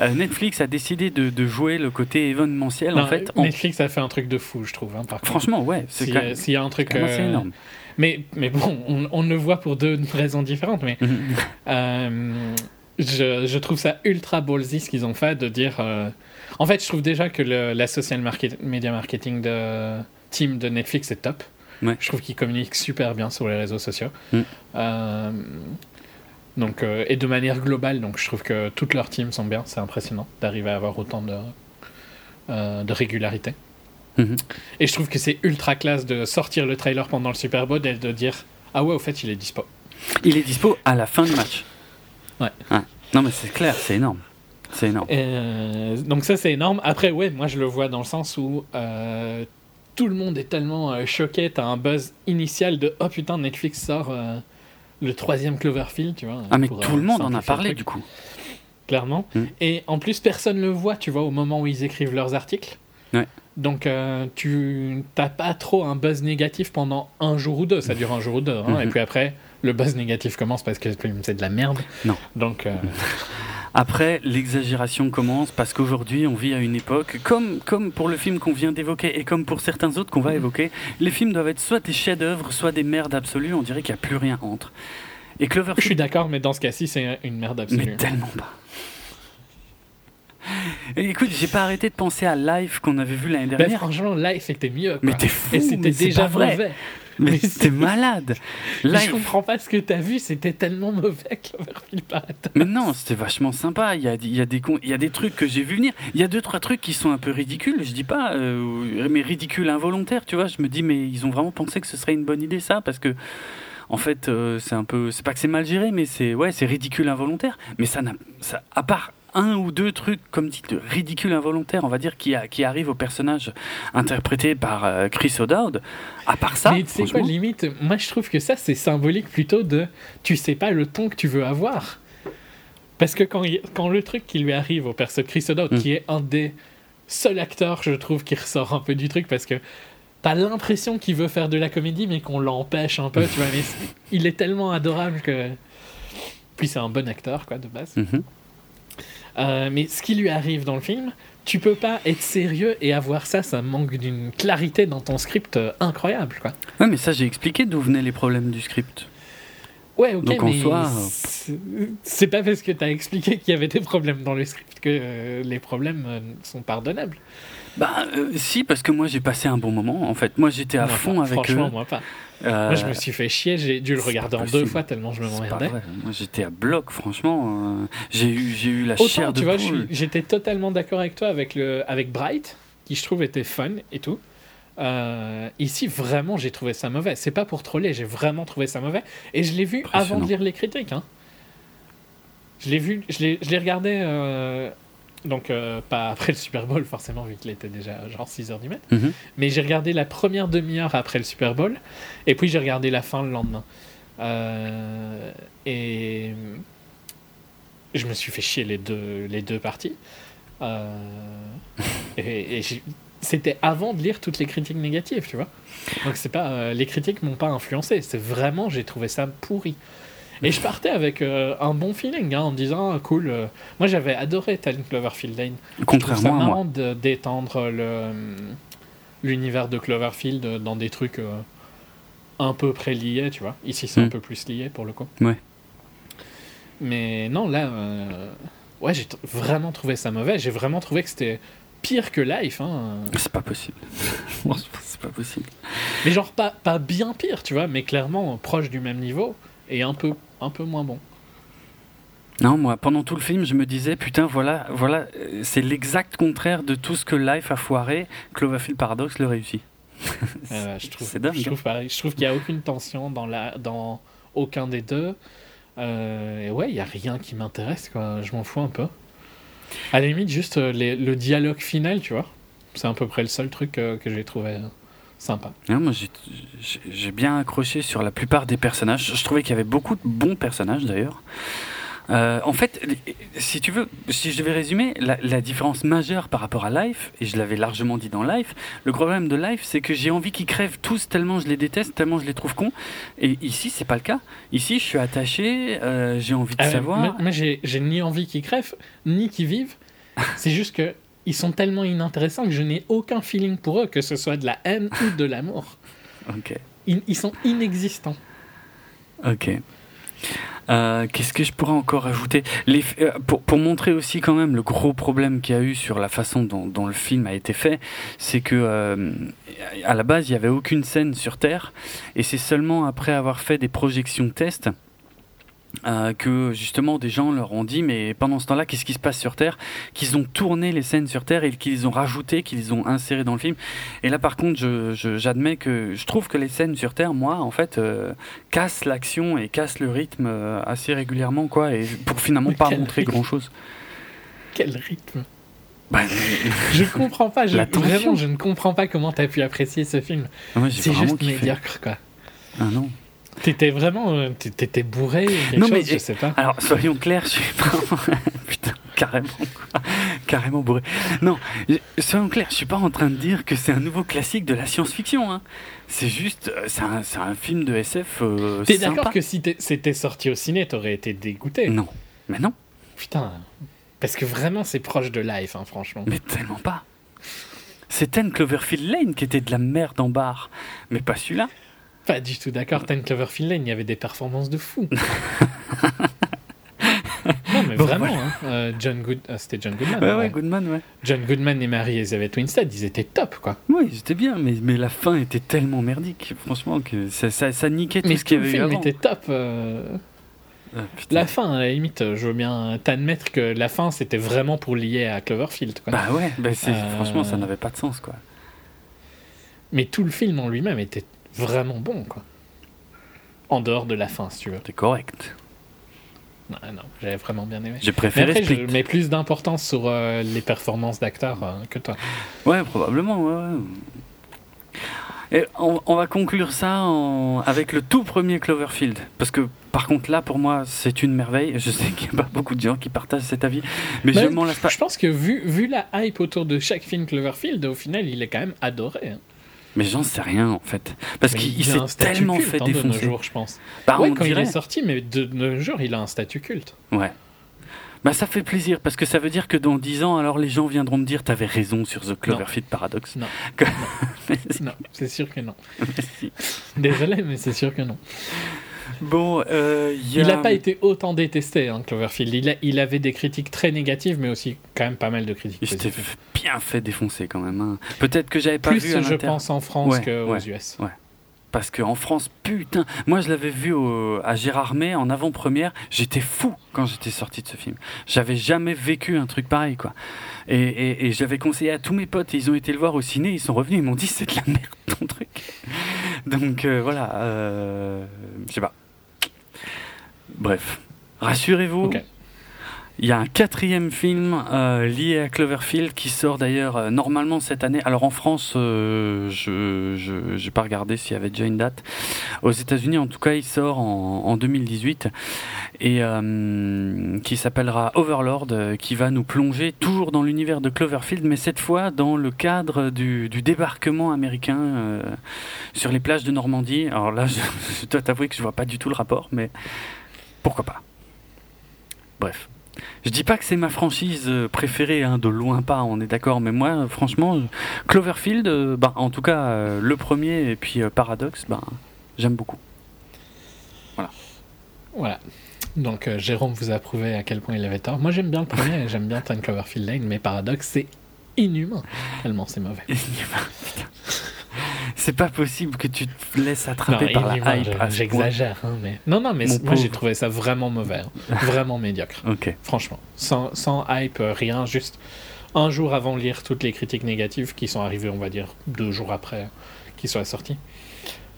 euh, Netflix a décidé de, de jouer le côté événementiel en fait. en- Netflix a fait un truc de fou, je trouve. hein, par contre. Franchement, ouais, c'est S'il y a- y un truc. assez euh, énorme. Mais, mais bon, on, on le voit pour deux raisons différentes. Mais Mhm. je, je trouve ça ultra ballsy ce qu'ils ont fait de dire. En fait, je trouve déjà que le- la social market, media marketing de team de Netflix est top. Ouais. Je trouve qu'ils communiquent super bien sur les réseaux sociaux. Mm. Euh, donc, euh, et de manière globale, donc je trouve que toutes leurs teams sont bien. C'est impressionnant d'arriver à avoir autant de, euh, de régularité. Mhm. Et je trouve que c'est ultra classe de sortir le trailer pendant le Super Bowl et de dire Ah ouais, au fait, il est dispo. Il est dispo à la fin du match. Ouais. Non mais c'est clair, c'est énorme. C'est énorme. Euh, donc ça, c'est énorme. Après, ouais, moi, je le vois dans le sens où euh, tout le monde est tellement euh, choqué. T'as un buzz initial de Oh putain, Netflix sort le troisième Cloverfield, tu vois. Ah mais pour, tout le monde en a parlé du coup. Clairement. Mm. Et en plus, personne le voit, tu vois, au moment où ils écrivent leurs articles. Ouais. Donc, tu t'as pas trop un buzz négatif pendant un jour ou deux. Ça dure un jour ou deux. hein. Mhm. Et puis après, le buzz négatif commence parce que c'est de la merde. Non. Donc, euh, Après, l'exagération commence parce qu'aujourd'hui, on vit à une époque, comme, comme pour le film qu'on vient d'évoquer et comme pour certains autres qu'on va évoquer, les films doivent être soit des chefs-d'œuvre, soit des merdes absolues. On dirait qu'il n'y a plus rien entre. Et je suis Cloverfield, d'accord, mais dans ce cas-ci, c'est une merde absolue. mais tellement pas. Écoute, j'ai pas arrêté de penser à Live qu'on avait vu l'année Bah, dernière. franchement, live, c'était mieux. quoi. Mais t'es fou, Et c'était déjà vrai. mauvais. mais c'était malade. Je Live, comprends pas ce que t'as vu, c'était tellement mauvais Cloverfield Paradox. Mais non, c'était vachement sympa. Il y a, il y, a des con- il y a des trucs que j'ai vu venir. Il y a deux, trois trucs qui sont un peu ridicules. Je dis pas, euh, mais ridicules involontaires, tu vois. Je me dis, mais ils ont vraiment pensé que ce serait une bonne idée, ça, parce que. En fait, euh, c'est un peu, c'est pas que c'est mal géré, mais c'est ouais, c'est ridicule involontaire. Mais ça n'a, ça, à part un ou deux trucs comme dit de ridicule involontaire, on va dire, qui, a, qui arrive au personnage interprété par euh, Chris O'Dowd. À part ça, mais tu sais quoi, limite, moi je trouve que ça c'est symbolique plutôt de tu sais pas le ton que tu veux avoir. Parce que quand, il- quand le truc qui lui arrive au perso de Chris O'Dowd, Mm. qui est un des seuls acteurs, je trouve, qui ressort un peu du truc, parce que t'as l'impression qu'il veut faire de la comédie, mais qu'on l'empêche un peu, tu vois. Mais il est tellement adorable que. Puis c'est un bon acteur, quoi, de base. Mhm. Euh, mais ce qui lui arrive dans le film, tu peux pas être sérieux et avoir ça, ça manque d'une clarité dans ton script euh, incroyable, quoi. ouais, mais ça, j'ai expliqué d'où venaient les problèmes du script. Ouais, ok, Donc, en mais soi, c'est- pas parce que t'as expliqué qu'il y avait des problèmes dans le script que euh, les problèmes euh, sont pardonnables. Bah, euh, si, parce que moi j'ai passé un bon moment. En fait, moi j'étais à fond avec eux. Franchement, moi pas. Euh, Moi, je me suis fait chier. J'ai dû le regarder en deux fois tellement je me c'est pas emmerdais. vrai. Moi j'étais à bloc, franchement. euh, j'ai eu, j'ai eu la Autant, chair de tu vois, j'étais totalement d'accord avec toi avec, le, avec Bright, qui je trouve était fun et tout. Euh, ici, vraiment, j'ai trouvé ça mauvais. C'est pas pour troller, j'ai vraiment trouvé ça mauvais. Et je l'ai vu avant de lire les critiques. hein. Je l'ai vu, je l'ai je l'ai regardé, donc euh, pas après le Super Bowl, forcément, vu qu'il était déjà genre 6h du mat. Mhm. Mais j'ai regardé la première demi-heure après le Super Bowl, et puis j'ai regardé la fin le lendemain. Euh, et je me suis fait chier les deux, les deux parties. Euh, et et c'était avant de lire toutes les critiques négatives, tu vois. Donc c'est pas, les critiques m'ont pas influencé. C'est vraiment, j'ai trouvé ça pourri. Et je partais avec euh, un bon feeling, hein, en me disant ah, cool. euh, moi j'avais adoré Talent Cloverfield Lane. Trouve ça Contrairement à moi. de- d'étendre le l'univers de Cloverfield dans des trucs euh, un peu près liés, tu vois. Ici, c'est un Mm. peu plus lié pour le coup. Ouais. Mais non, là, euh, ouais, j'ai t- vraiment trouvé ça mauvais. J'ai vraiment trouvé que c'était pire que Life. Hein. C'est pas possible. Franchement, c'est pas possible. Mais genre, pas, pas bien pire, tu vois, mais clairement proche du même niveau et un peu, un peu moins bon. Non, moi, pendant tout le film, je me disais, putain, voilà, voilà, c'est l'exact contraire de tout ce que Life a foiré. Cloverfield Paradox le réussit. Euh, je trouve, c'est dingue. Je trouve pareil. Je trouve qu'il n'y a aucune tension dans, la, dans aucun des deux. Euh, et ouais, il n'y a rien qui m'intéresse, quoi. Je m'en fous un peu. À la limite, juste euh, les- le dialogue final, tu vois. C'est à peu près le seul truc euh, que j'ai trouvé euh, sympa. Non, moi, j'ai- bien accroché sur la plupart des personnages. Je trouvais qu'il y avait beaucoup de bons personnages, d'ailleurs. Euh, en fait, si tu veux, si je devais résumer, la, la différence majeure par rapport à Life, et je l'avais largement dit dans Life, le problème de Life, c'est que j'ai envie qu'ils crèvent tous tellement je les déteste, tellement je les trouve cons. Et ici, c'est pas le cas. Ici, je suis attaché, euh, j'ai envie de ouais, savoir. moi, j'ai ni envie qu'ils crèvent, ni qu'ils vivent. C'est juste que ils sont tellement inintéressants que je n'ai aucun feeling pour eux, que ce soit de la haine ou de l'amour. Ok. Ils, ils sont inexistants. Ok. Euh, Qu'est-ce que je pourrais encore ajouter? Les, euh, pour, pour montrer aussi quand même le gros problème qu'il y a eu sur la façon dont, dont le film a été fait, c'est que euh, à la base il n'y avait aucune scène sur Terre et c'est seulement après avoir fait des projections test euh, que justement des gens leur ont dit mais pendant ce temps-là qu'est-ce qui se passe sur Terre? Qu'ils ont tourné les scènes sur Terre et qu'ils ont rajouté qu'ils ont inséré dans le film. Et là par contre je- je- j'admets que je trouve que les scènes sur Terre moi en fait euh, cassent l'action et cassent le rythme euh, assez régulièrement quoi et pour finalement Mais pas montrer rythme. grand chose Quel rythme. Bah, Je comprends pas, je, vraiment, je ne comprends pas comment t'as pu apprécier ce film. C'est juste médiocre, quoi. ah non T'étais vraiment, euh, t'é- t'étais bourré, ou quelque Non, chose, mais- je sais pas. Alors, soyons clairs, je suis pas. Putain, carrément. quoi. Carrément bourré. Non, soyons clairs, je suis pas en train de dire que c'est un nouveau classique de la science-fiction. Hein. C'est juste. euh, C'est un, film de SF. Euh, T'es d'accord que si c'était sorti au ciné, t'aurais été dégoûté? Non. Mais non, Putain, parce que vraiment, c'est proche de Life, hein, franchement. mais tellement pas. C'était Cloverfield Lane qui était de la merde en barre. Mais pas celui-là. Pas du tout d'accord. Ten Cloverfield Lane, il y avait des performances de fou. non, mais Bon, vraiment, voilà. hein. Euh, John Good, ah, c'était John Goodman. Ouais, ouais. Goodman, ouais. John Goodman et Mary Elizabeth Winstead, ils étaient top, quoi. Oui, c'était bien, mais, mais la fin était tellement merdique, franchement, que ça, ça, ça niquait tout Mais ce qu'il y avait eu film avant. était top. euh. Ah. La fin, à la limite, je veux bien t'admettre que la fin, c'était vraiment pour lier à Cloverfield, quoi. Bah ouais, bah Euh, franchement, ça n'avait pas de sens, quoi. Mais tout le film en lui-même était vraiment bon, quoi. En dehors de la fin, si tu veux. C'était correct. Non, non, j'avais vraiment bien aimé. J'ai Mais préféré après, je mets plus d'importance sur euh, les performances d'acteurs euh, que toi. Ouais, probablement, ouais, ouais. Et on, on va conclure ça en- avec le tout premier Cloverfield. Parce que, par contre, là, pour moi, c'est une merveille. Je sais qu'il n'y a pas beaucoup de gens qui partagent cet avis, mais Mais je m'en lasse pas. Je pense que vu, vu la hype autour de chaque film Cloverfield, au final, il est quand même adoré. hein. Mais j'en sais rien, en fait. Parce qu'il s'est tellement culte, fait hein, de nos défoncer. jours, je pense. Bah, ouais, on quand il est sorti, mais de nos jours, il a un statut culte. Ouais. Bah, ça fait plaisir, parce que ça veut dire que dans 10 ans, alors les gens viendront me dire T'avais raison sur The Cloverfield Paradox. Non. Que- Non, c'est sûr que non. Désolé, mais c'est sûr que non. Bon, euh, y a... Il n'a pas été autant détesté, hein, Cloverfield. Il, a- il avait des critiques très négatives, mais aussi quand même pas mal de critiques Il s'était bien fait défoncer quand même. hein. Peut-être que j'avais pas Plus, vu à je pense, en France Ouais, qu'aux ouais. US. Parce qu'en France, putain, moi je l'avais vu au- à Gérardmer en avant-première. J'étais fou quand j'étais sorti de ce film. J'avais jamais vécu un truc pareil, quoi. Et, et- et j'avais conseillé à tous mes potes, et ils ont été le voir au ciné, ils sont revenus, ils m'ont dit c'est de la merde ton truc. Donc euh, voilà, euh, je sais pas. Bref, rassurez-vous. Il y a un quatrième film euh, lié à Cloverfield qui sort d'ailleurs euh, normalement cette année. Alors en France, euh, je j'ai pas regardé s'il y avait déjà une date. Aux États-Unis, en tout cas, il sort en, en 2018 et qui s'appellera Overlord, qui va nous plonger toujours dans l'univers de Cloverfield, mais cette fois dans le cadre du, du débarquement américain sur les plages de Normandie. Alors là, je, je dois t'avouer que je vois pas du tout le rapport, mais pourquoi pas. Bref. Je dis pas que c'est ma franchise euh, préférée, hein, de loin pas, on est d'accord, mais moi, franchement, euh, Cloverfield, euh, bah, en tout cas, euh, le premier et puis euh, Paradox, bah, j'aime beaucoup. Voilà. Donc euh, Jérôme vous a prouvé à quel point il avait tort. Moi j'aime bien le premier et j'aime bien Ten Cloverfield Lane, mais Paradox c'est inhumain tellement c'est mauvais. c'est pas possible que tu te laisses attraper Non, par la hype. J'exagère, hein, mais non non mais moi j'ai trouvé ça vraiment mauvais, hein. vraiment médiocre, Ok. franchement, sans, sans hype, euh, rien, juste un jour avant de lire toutes les critiques négatives qui sont arrivées, on va dire deux jours après qu'il soit sorti.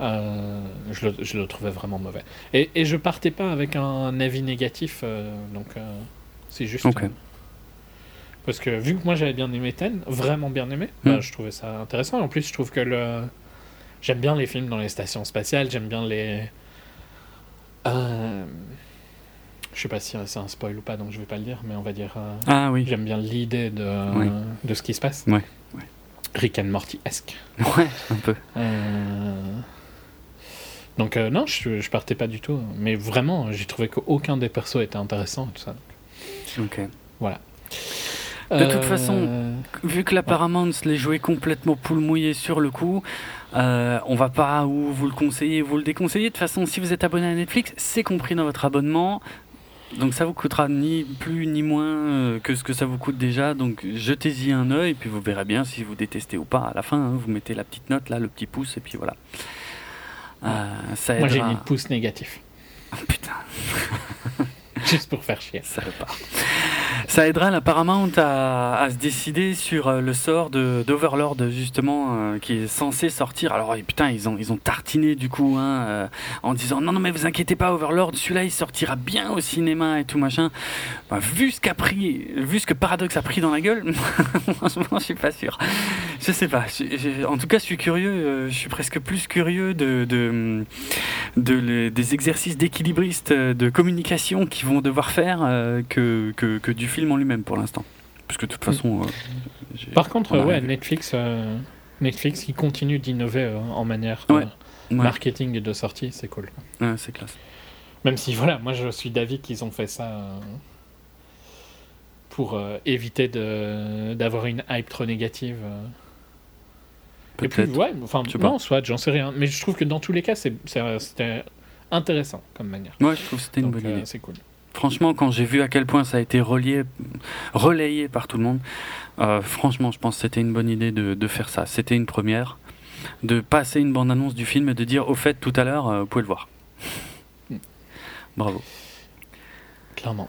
euh, je, le, je le trouvais vraiment mauvais. Et, et je partais pas avec un avis négatif, euh, donc euh, c'est juste. Parce que vu que moi j'avais bien aimé Ten, vraiment bien aimé, Mm. bah, je trouvais ça intéressant. En plus, je trouve que le. J'aime bien les films dans les stations spatiales, j'aime bien les. Euh... Je sais pas si c'est un spoil ou pas, donc je vais pas le dire, mais on va dire. euh, Ah oui. J'aime bien l'idée de, Oui. de ce qui se passe. Ouais, ouais. Rick and Morty-esque. Ouais, un peu. Euh, Donc euh, non, je, je partais pas du tout. Mais vraiment, j'ai trouvé qu'aucun des persos était intéressant et tout ça. Ok. De De toute façon, Vu que la Paramount l'est joué complètement poule mouillée sur le coup, euh, on va pas ou vous le conseiller ou vous le déconseiller. De toute façon, si vous êtes abonné à Netflix, c'est compris dans votre abonnement. Donc ça vous coûtera ni plus ni moins euh, que ce que ça vous coûte déjà. Donc jetez-y un œil, puis vous verrez bien si vous détestez ou pas. À la fin, hein, vous mettez la petite note là, le petit pouce, et puis voilà. Euh, ça moi j'ai mis pouce négatif. Oh, putain, Juste pour faire chier. ça repart. Ça aidera la Paramount à, se décider sur euh, le sort de d'Overlord justement euh, qui est censé sortir. Alors putain ils ont ils ont tartiné du coup hein, euh, en disant non non mais vous inquiétez pas Overlord celui-là il sortira bien au cinéma et tout machin. Bah, vu ce qu'a pris vu ce que Paradox a pris dans la gueule, franchement je suis pas sûr. Je sais pas. En tout cas je suis curieux. je suis presque plus curieux de des exercices d'équilibriste de communication qu'ils vont devoir faire euh, que, que que du film en lui-même pour l'instant. Parce que de toute façon. euh, Par contre, ouais. Netflix, euh, Netflix qui continue d'innover euh, en manière euh, Ouais. Ouais, marketing et de sortie, c'est cool. ouais, c'est classe. Même si, voilà, moi je suis d'avis qu'ils ont fait ça euh, pour euh, éviter de- d'avoir une hype trop négative. euh. Et puis, ouais, enfin, non, soit, j'en sais rien. Mais je trouve que dans tous les cas, c'était intéressant comme manière. Ouais, je trouve que c'était une bonne euh, idée. c'est cool. Franchement, quand j'ai vu à quel point ça a été relié, relayé par tout le monde, euh, franchement, je pense que c'était une bonne idée de, de faire ça. C'était une première. De passer une bande-annonce du film et de dire, au fait, tout à l'heure, euh, vous pouvez le voir. Mm. Bravo. Clairement.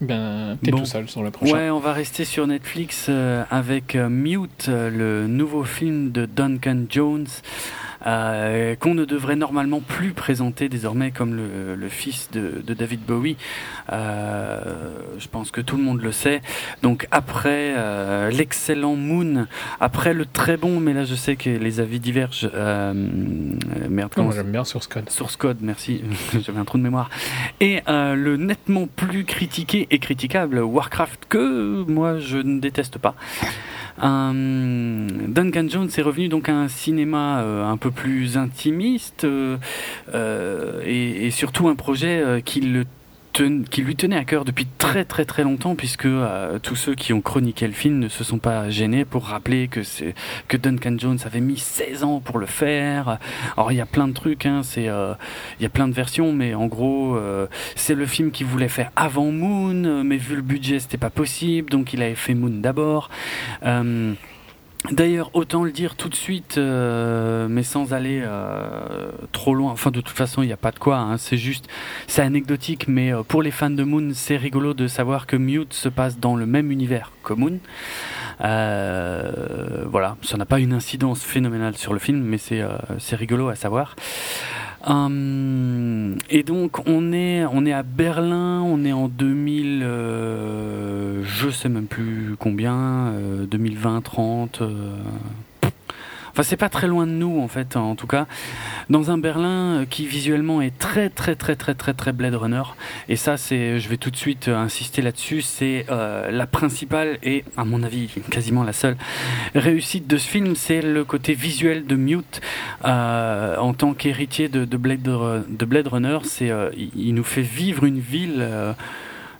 Ben, t'es Bon. tout seul sur le prochain. Ouais, on va rester sur Netflix euh, avec Mute, le nouveau film de Duncan Jones, euh, qu'on ne devrait normalement plus présenter désormais comme le, le fils de, de David Bowie. Euh, je pense que tout le monde le sait. Donc après euh, l'excellent Moon, après le très bon, mais là je sais que les avis divergent. euh, euh, merde, Non, comment j'aime bien Source Code. Source Code, merci, j'avais un trou de mémoire. Et euh, le nettement plus critiqué et critiquable Warcraft que moi je ne déteste pas. Euh, Duncan Jones est revenu donc à un cinéma euh, un peu plus intimiste euh, euh, et, et surtout un projet qui le qui lui tenait à cœur depuis très très très longtemps, puisque tous ceux qui ont chroniqué le film ne se sont pas gênés pour rappeler que, c'est, que Duncan Jones avait mis 16 ans pour le faire. Alors il y a plein de trucs, hein, c'est, il y a plein de versions, mais en gros, c'est le film qu'il voulait faire avant Moon, mais vu le budget, c'était pas possible, donc il avait fait Moon d'abord. D'ailleurs, autant le dire tout de suite, euh, mais sans aller euh, trop loin. Enfin, de toute façon, il n'y a pas de quoi. Hein. C'est juste, c'est anecdotique, mais euh, pour les fans de Moon, c'est rigolo de savoir que Mute se passe dans le même univers que Moon. Voilà, ça n'a pas une incidence phénoménale sur le film, mais c'est rigolo à savoir. Hum, et donc on est on est à Berlin, on est en 2000, euh, je sais même plus combien, 2020, 30. Enfin, c'est pas très loin de nous, en fait, en tout cas. Dans un Berlin euh, qui visuellement est très, très, très, très, très, très Blade Runner. Et ça, c'est, je vais tout de suite euh, insister là-dessus, c'est euh, la principale et, à mon avis, quasiment la seule réussite de ce film, c'est le côté visuel de Mute en tant qu'héritier de, de, Blade, de Blade Runner. C'est, il, nous fait vivre une ville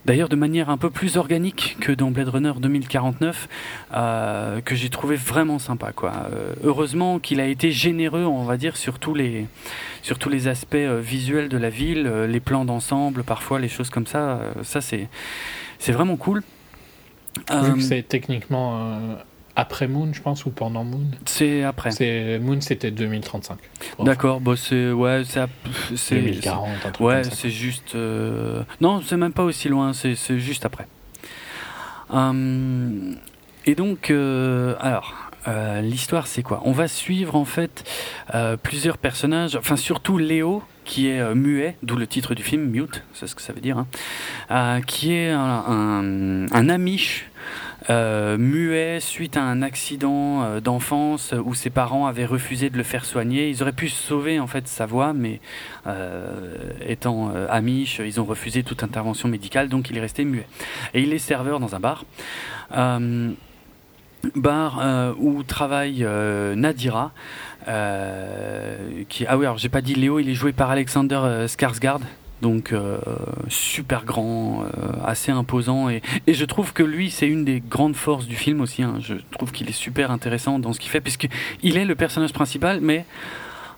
d'ailleurs de manière un peu plus organique que dans Blade Runner 2049, euh, que j'ai trouvé vraiment sympa. Quoi. Euh, heureusement qu'il a été généreux, on va dire, sur tous les, sur tous les aspects euh, visuels de la ville, les plans d'ensemble, parfois les choses comme ça. ça, c'est, c'est vraiment cool. Vu que c'est techniquement après Moon, je pense, ou pendant Moon C'est après. C'est Moon, c'était 2035. D'accord, bon, c'est ouais, c'est 2040. Un truc ouais, c'est juste. Euh, non, c'est même pas aussi loin. C'est juste après. Hum, et donc, euh, alors. Euh, l'histoire, c'est quoi? On va suivre en fait plusieurs personnages, enfin surtout Léo, qui est muet, d'où le titre du film, Mute, c'est ce que ça veut dire, hein, qui est un, un, un amish euh, muet suite à un accident euh, d'enfance où ses parents avaient refusé de le faire soigner. Ils auraient pu sauver en fait sa voix, mais euh, étant amish, ils ont refusé toute intervention médicale, donc il est resté muet. Et il est serveur dans un bar. bar où travaille Nadira, qui ah oui alors j'ai pas dit Léo, il est joué par Alexander Skarsgård, donc euh, super grand, euh, assez imposant et, je trouve que lui c'est une des grandes forces du film aussi. Hein. Je trouve qu'il est super intéressant dans ce qu'il fait puisque il est le personnage principal, mais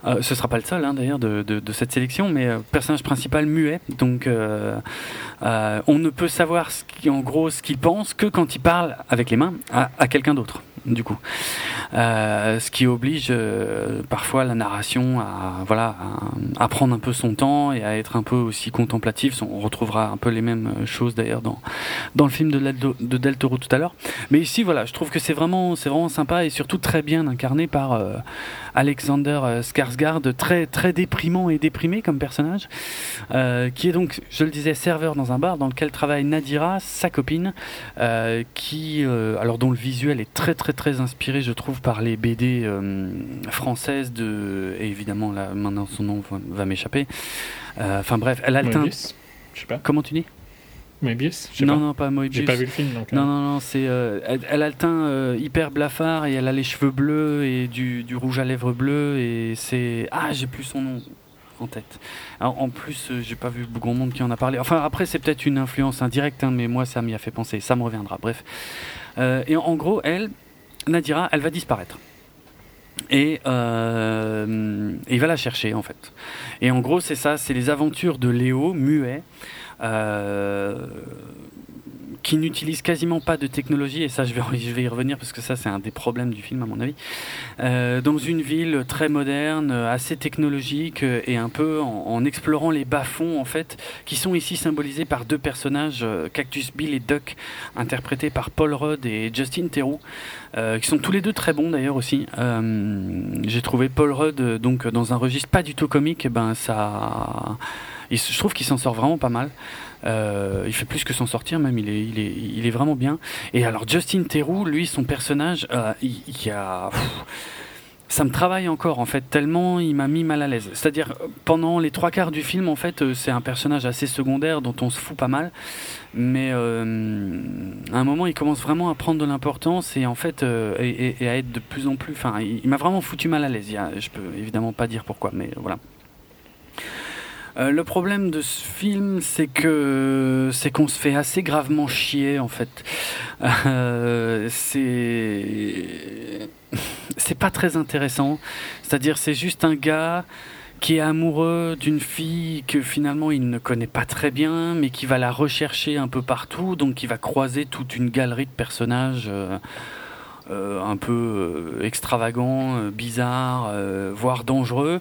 euh, ce sera pas le seul hein, d'ailleurs de, cette sélection, mais euh, personnage principal muet. Donc on ne peut savoir ce qui, en gros ce qu'il pense que quand il parle avec les mains à, à quelqu'un d'autre du coup. Euh, ce qui oblige euh, parfois la narration à, voilà, à, prendre un peu son temps et à être un peu aussi contemplatif. On retrouvera un peu les mêmes choses d'ailleurs dans, dans le film de, de Del Toro tout à l'heure. Mais ici, voilà, je trouve que c'est vraiment, vraiment sympa et surtout très bien incarné par euh, Alexander Skarsgård, très, très déprimant et déprimé comme personnage, qui est donc, je le disais, serveur dans un bar dans lequel travaille Nadira, sa copine, qui, alors dont le visuel est très très très inspiré, je trouve, par les BD euh, françaises de. Et évidemment, là, maintenant son nom va, m'échapper. Euh, enfin bref, elle a le teint. Je sais pas. Comment tu dis? Moebius Non, pas. non, pas Moebius. J'ai pas vu le film donc. Non, euh. non, non, c'est. Elle, a le teint hyper blafard et elle a les cheveux bleus et du, du rouge à lèvres bleu et c'est. Ah, j'ai plus son nom en tête. en plus, j'ai pas vu grand monde qui en a parlé. Enfin, après, c'est peut-être une influence indirecte, hein, mais moi, ça m'y a fait penser. Ça me reviendra. Bref. et en gros, elle, Nadira, elle va disparaître. Et euh, il va la chercher en fait. Et en gros, c'est ça, c'est les aventures de Léo, muet, euh, qui n'utilise quasiment pas de technologie, et ça je vais, je vais y revenir parce que ça c'est un des problèmes du film à mon avis, euh, dans une ville très moderne, assez technologique, et un peu en, explorant les bas-fonds en fait, qui sont ici symbolisés par deux personnages, euh, Cactus Bill et Duck, interprétés par Paul Rudd et Justin Theroux, euh, qui sont tous les deux très bons d'ailleurs aussi. J'ai trouvé Paul Rudd donc dans un registre pas du tout comique, ben ça, je trouve qu'il s'en sort vraiment pas mal. Euh, il fait plus que s'en sortir, même. Il est, il il vraiment bien. Et alors Justin Theroux, lui, son personnage, euh, il, il, a. ça me travaille encore en fait tellement il m'a mis mal à l'aise. C'est-à-dire pendant les trois quarts du film en fait euh, c'est un personnage assez secondaire dont on se fout pas mal, mais à un moment il commence vraiment à prendre de l'importance et en fait à être de plus en plus. Enfin il, m'a vraiment foutu mal à l'aise. Je peux évidemment pas dire pourquoi, mais voilà. Euh, le problème de ce film, c'est que c'est qu'on se fait assez gravement chier en fait. Euh, c'est c'est pas très intéressant. C'est-à-dire, c'est juste un gars qui est amoureux d'une fille que finalement il ne connaît pas très bien, mais qui va la rechercher un peu partout, donc il va croiser toute une galerie de personnages. Euh, un peu extravagants, bizarres, voire dangereux.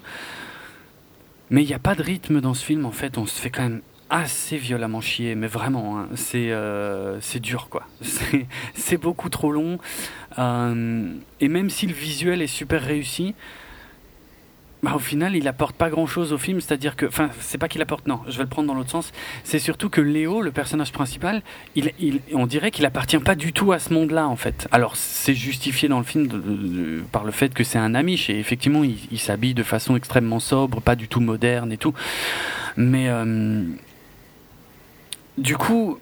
Mais il n'y a pas de rythme dans ce film, en fait, on se fait quand même assez violemment chier, mais vraiment, hein, c'est euh, dur quoi. C'est- C'est beaucoup trop long. Euh, et même si le visuel est super réussi, bah, au final, il apporte pas grand chose au film. C'est-à-dire que, enfin, c'est pas qu'il apporte, non, je vais le prendre dans l'autre sens. C'est surtout que Léo, le personnage principal, il, il- on dirait qu'il appartient pas du tout à ce monde-là en fait. Alors, c'est justifié dans le film par le fait que c'est un Amish et effectivement, il, il s'habille de façon extrêmement sobre, pas du tout moderne et tout. Mais euh, du coup,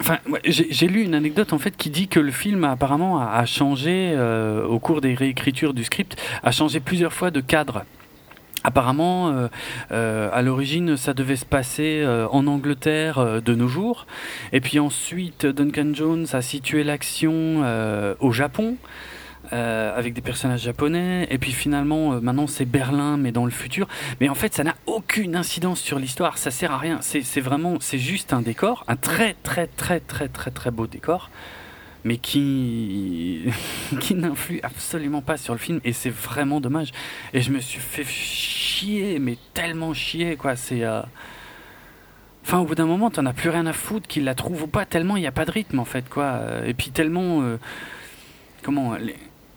enfin, j'ai lu une anecdote en fait qui dit que le film apparemment a, a changé euh, au cours des réécritures du script, a changé plusieurs fois de cadre. Apparemment, euh, euh, à l'origine, ça devait se passer euh, en Angleterre de nos jours, et puis ensuite, Duncan Jones a situé l'action au Japon. avec des personnages japonais, et puis finalement, maintenant c'est Berlin, mais dans le futur. Mais en fait, ça n'a aucune incidence sur l'histoire, ça sert à rien. C'est c'est vraiment, c'est juste un décor, un très très très très très très beau décor, mais qui qui n'influe absolument pas sur le film, et c'est vraiment dommage. Et je me suis fait chier, mais tellement chier, quoi. C'est euh, Enfin, au bout d'un moment, t'en as plus rien à foutre qu'il la trouve ou pas, tellement il n'y a pas de rythme, en fait, quoi. Et puis tellement... euh, Comment...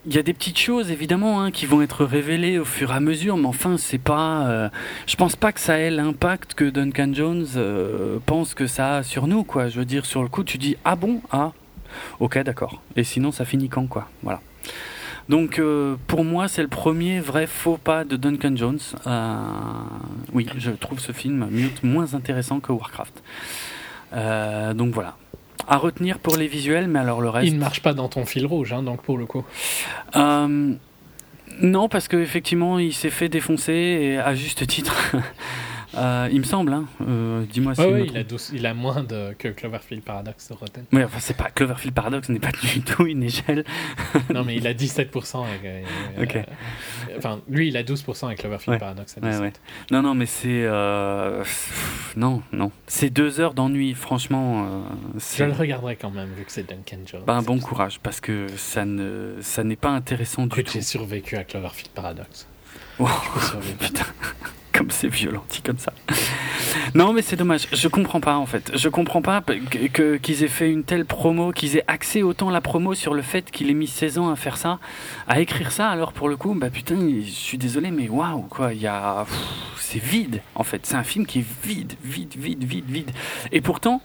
Il y a des petites choses, évidemment, hein, qui vont être révélées au fur et à mesure, mais enfin, c'est pas... euh, Je pense pas que ça ait l'impact que Duncan Jones pense que ça a sur nous, quoi. Je veux dire, sur le coup, tu dis, ah bon Ah, ok, d'accord. Et sinon, ça finit quand, quoi? Voilà. Donc, euh, pour moi, c'est le premier vrai faux pas de Duncan Jones. Euh, oui, je trouve ce film Mute moins intéressant que Warcraft. Euh, donc voilà. À retenir pour les visuels, mais alors le reste. Il ne marche pas dans ton fil rouge, hein, donc pour le coup. Non, parce qu'effectivement, il s'est fait défoncer, et à juste titre. Euh, il me semble, hein. Euh, dis-moi si trompe. il, a 12 il a moins de, que Cloverfield Paradox sur Rotten. Oui, enfin, c'est pas Cloverfield Paradox, n'est pas du tout une échelle. non, mais il a 17% avec. euh, Ok. euh, enfin, lui, il a 12% avec Cloverfield Ouais. Paradox. À Ouais, 17. ouais. Non, non, mais c'est. Non, non. C'est deux heures d'ennui, franchement. Je le regarderai quand même, vu que c'est Duncan Jones. un bon courage, parce que ça ne, ça n'est pas intéressant du tout. j'ai survécu à Cloverfield Paradox. Putain, comme c'est violent, comme ça. Non, mais c'est dommage. Je comprends pas en fait. Je comprends pas que- que- qu'ils aient fait une telle promo, qu'ils aient axé autant la promo sur le fait qu'il ait mis 16 ans à faire ça, à écrire ça. Alors pour le coup, bah putain, je suis désolé, mais waouh quoi. Il y a, c'est vide en fait. C'est un film qui est vide, vide, vide, vide, vide. Et pourtant.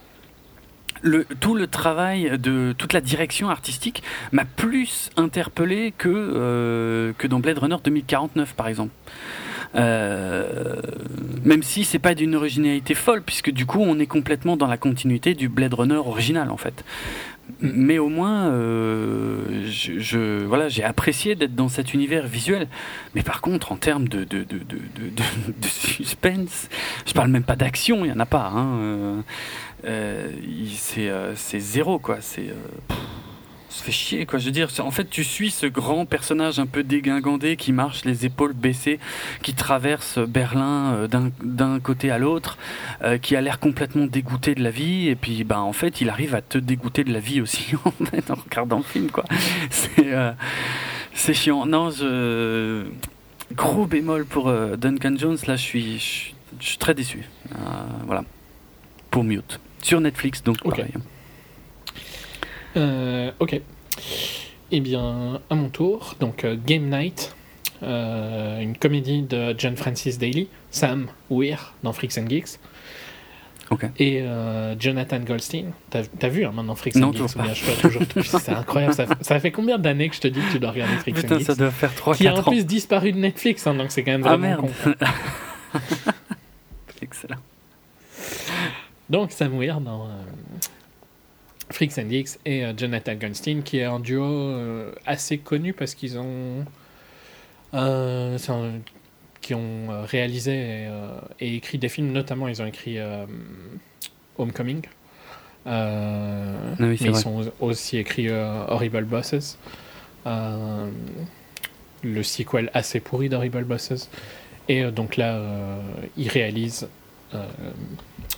Tout le travail de toute la direction artistique m'a plus interpellé que, euh, que dans Blade Runner 2049 par exemple. Euh, même si c'est pas d'une originalité folle, puisque du coup on est complètement dans la continuité du Blade Runner original en fait. Mais au moins, euh, voilà, j'ai apprécié d'être dans cet univers visuel. Mais par contre, en termes de, suspense, je parle même pas d'action, il y en a pas. Hein, c'est euh, c'est zéro quoi. C'est euh, on se fait chier quoi. Je veux dire, en fait, tu suis ce grand personnage un peu dégingandé qui marche les épaules baissées, qui traverse Berlin euh, d'un- côté à l'autre, euh, qui a l'air complètement dégoûté de la vie, et puis bah en fait, il arrive à te dégoûter de la vie aussi en regardant le film quoi. C'est euh, chiant. Non, je gros bémol pour euh, Duncan Jones. Là, je suis je suis- très déçu. Euh, voilà. Pour Mute sur Netflix donc Ok. pareil. Euh, ok. Eh bien, à mon tour, donc euh, Game Night, euh, une comédie de John Francis Daly, Sam Weir dans Freaks and Geeks, Ok. et euh, Jonathan Goldstein. T'as vu hein, maintenant Freaks Non, and Geeks C'est incroyable, ça, ça fait combien d'années que je te dis que tu dois regarder Freaks and Putain, Geeks ça doit faire 3-4 Qui a en ans. plus disparu de Netflix, hein, donc c'est quand même Ah vraiment merde. con. Excellent. Donc Sam Weir dans euh, Freaks and Geeks et euh, Jonathan Goldstein qui est un duo euh, assez connu parce qu'ils ont un- qui ont réalisé et, et écrit des films, notamment ils ont écrit Homecoming. Euh, Ah oui, mais ils sont aussi écrit euh, Horrible Bosses. Euh, le sequel assez pourri d'Horrible Bosses. Et donc là, ils réalisent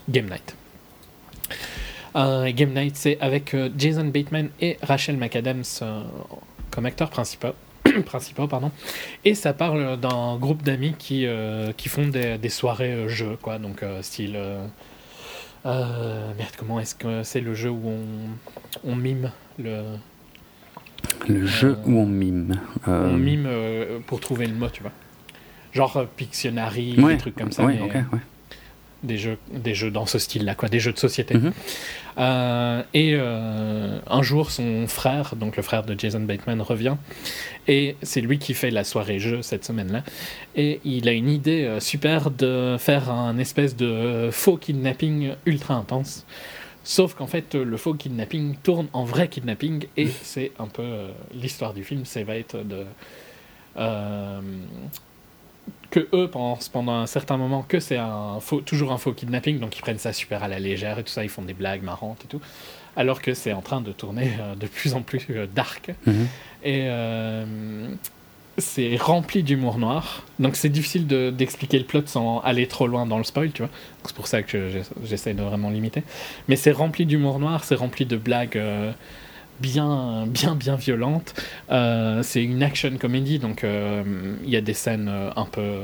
Game Night. Euh, Game Night, c'est avec euh, Jason Bateman et Rachel McAdams euh, comme acteurs principaux. principaux pardon. Et ça parle d'un groupe d'amis qui, euh, qui font des, des soirées euh, jeux, quoi. Donc, euh, style. merde, comment est-ce que c'est le jeu où on, on mime le. Le jeu où on mime. On mime pour trouver le mot, tu vois. Genre Pictionary, ouais, des trucs comme ça. ouais, mais, ouais. Des jeux, des jeux dans ce style-là, quoi, des jeux de société. Mhm. Euh, et euh, un jour, son frère, donc le frère de Jason Bateman, revient. Et c'est lui qui fait la soirée jeu cette semaine-là. Et il a une idée euh, super de faire un espèce de faux kidnapping ultra intense. Sauf qu'en fait, le faux kidnapping tourne en vrai kidnapping. Et c'est un peu l'histoire du film. Ça va être de. Que eux pensent pendant un certain moment que c'est un faux, toujours un faux kidnapping, donc ils prennent ça super à la légère et tout ça, ils font des blagues marrantes et tout, alors que c'est en train de tourner euh, de plus en plus euh, dark. Mhm. Et euh, c'est rempli d'humour noir, donc c'est difficile de- d'expliquer le plot sans aller trop loin dans le spoil, tu vois. C'est pour ça que je- j'essaie de vraiment limiter. Mais c'est rempli d'humour noir, c'est rempli de blagues. Bien bien bien violentes Euh, c'est une action comédie donc euh, il y a des scènes euh, un peu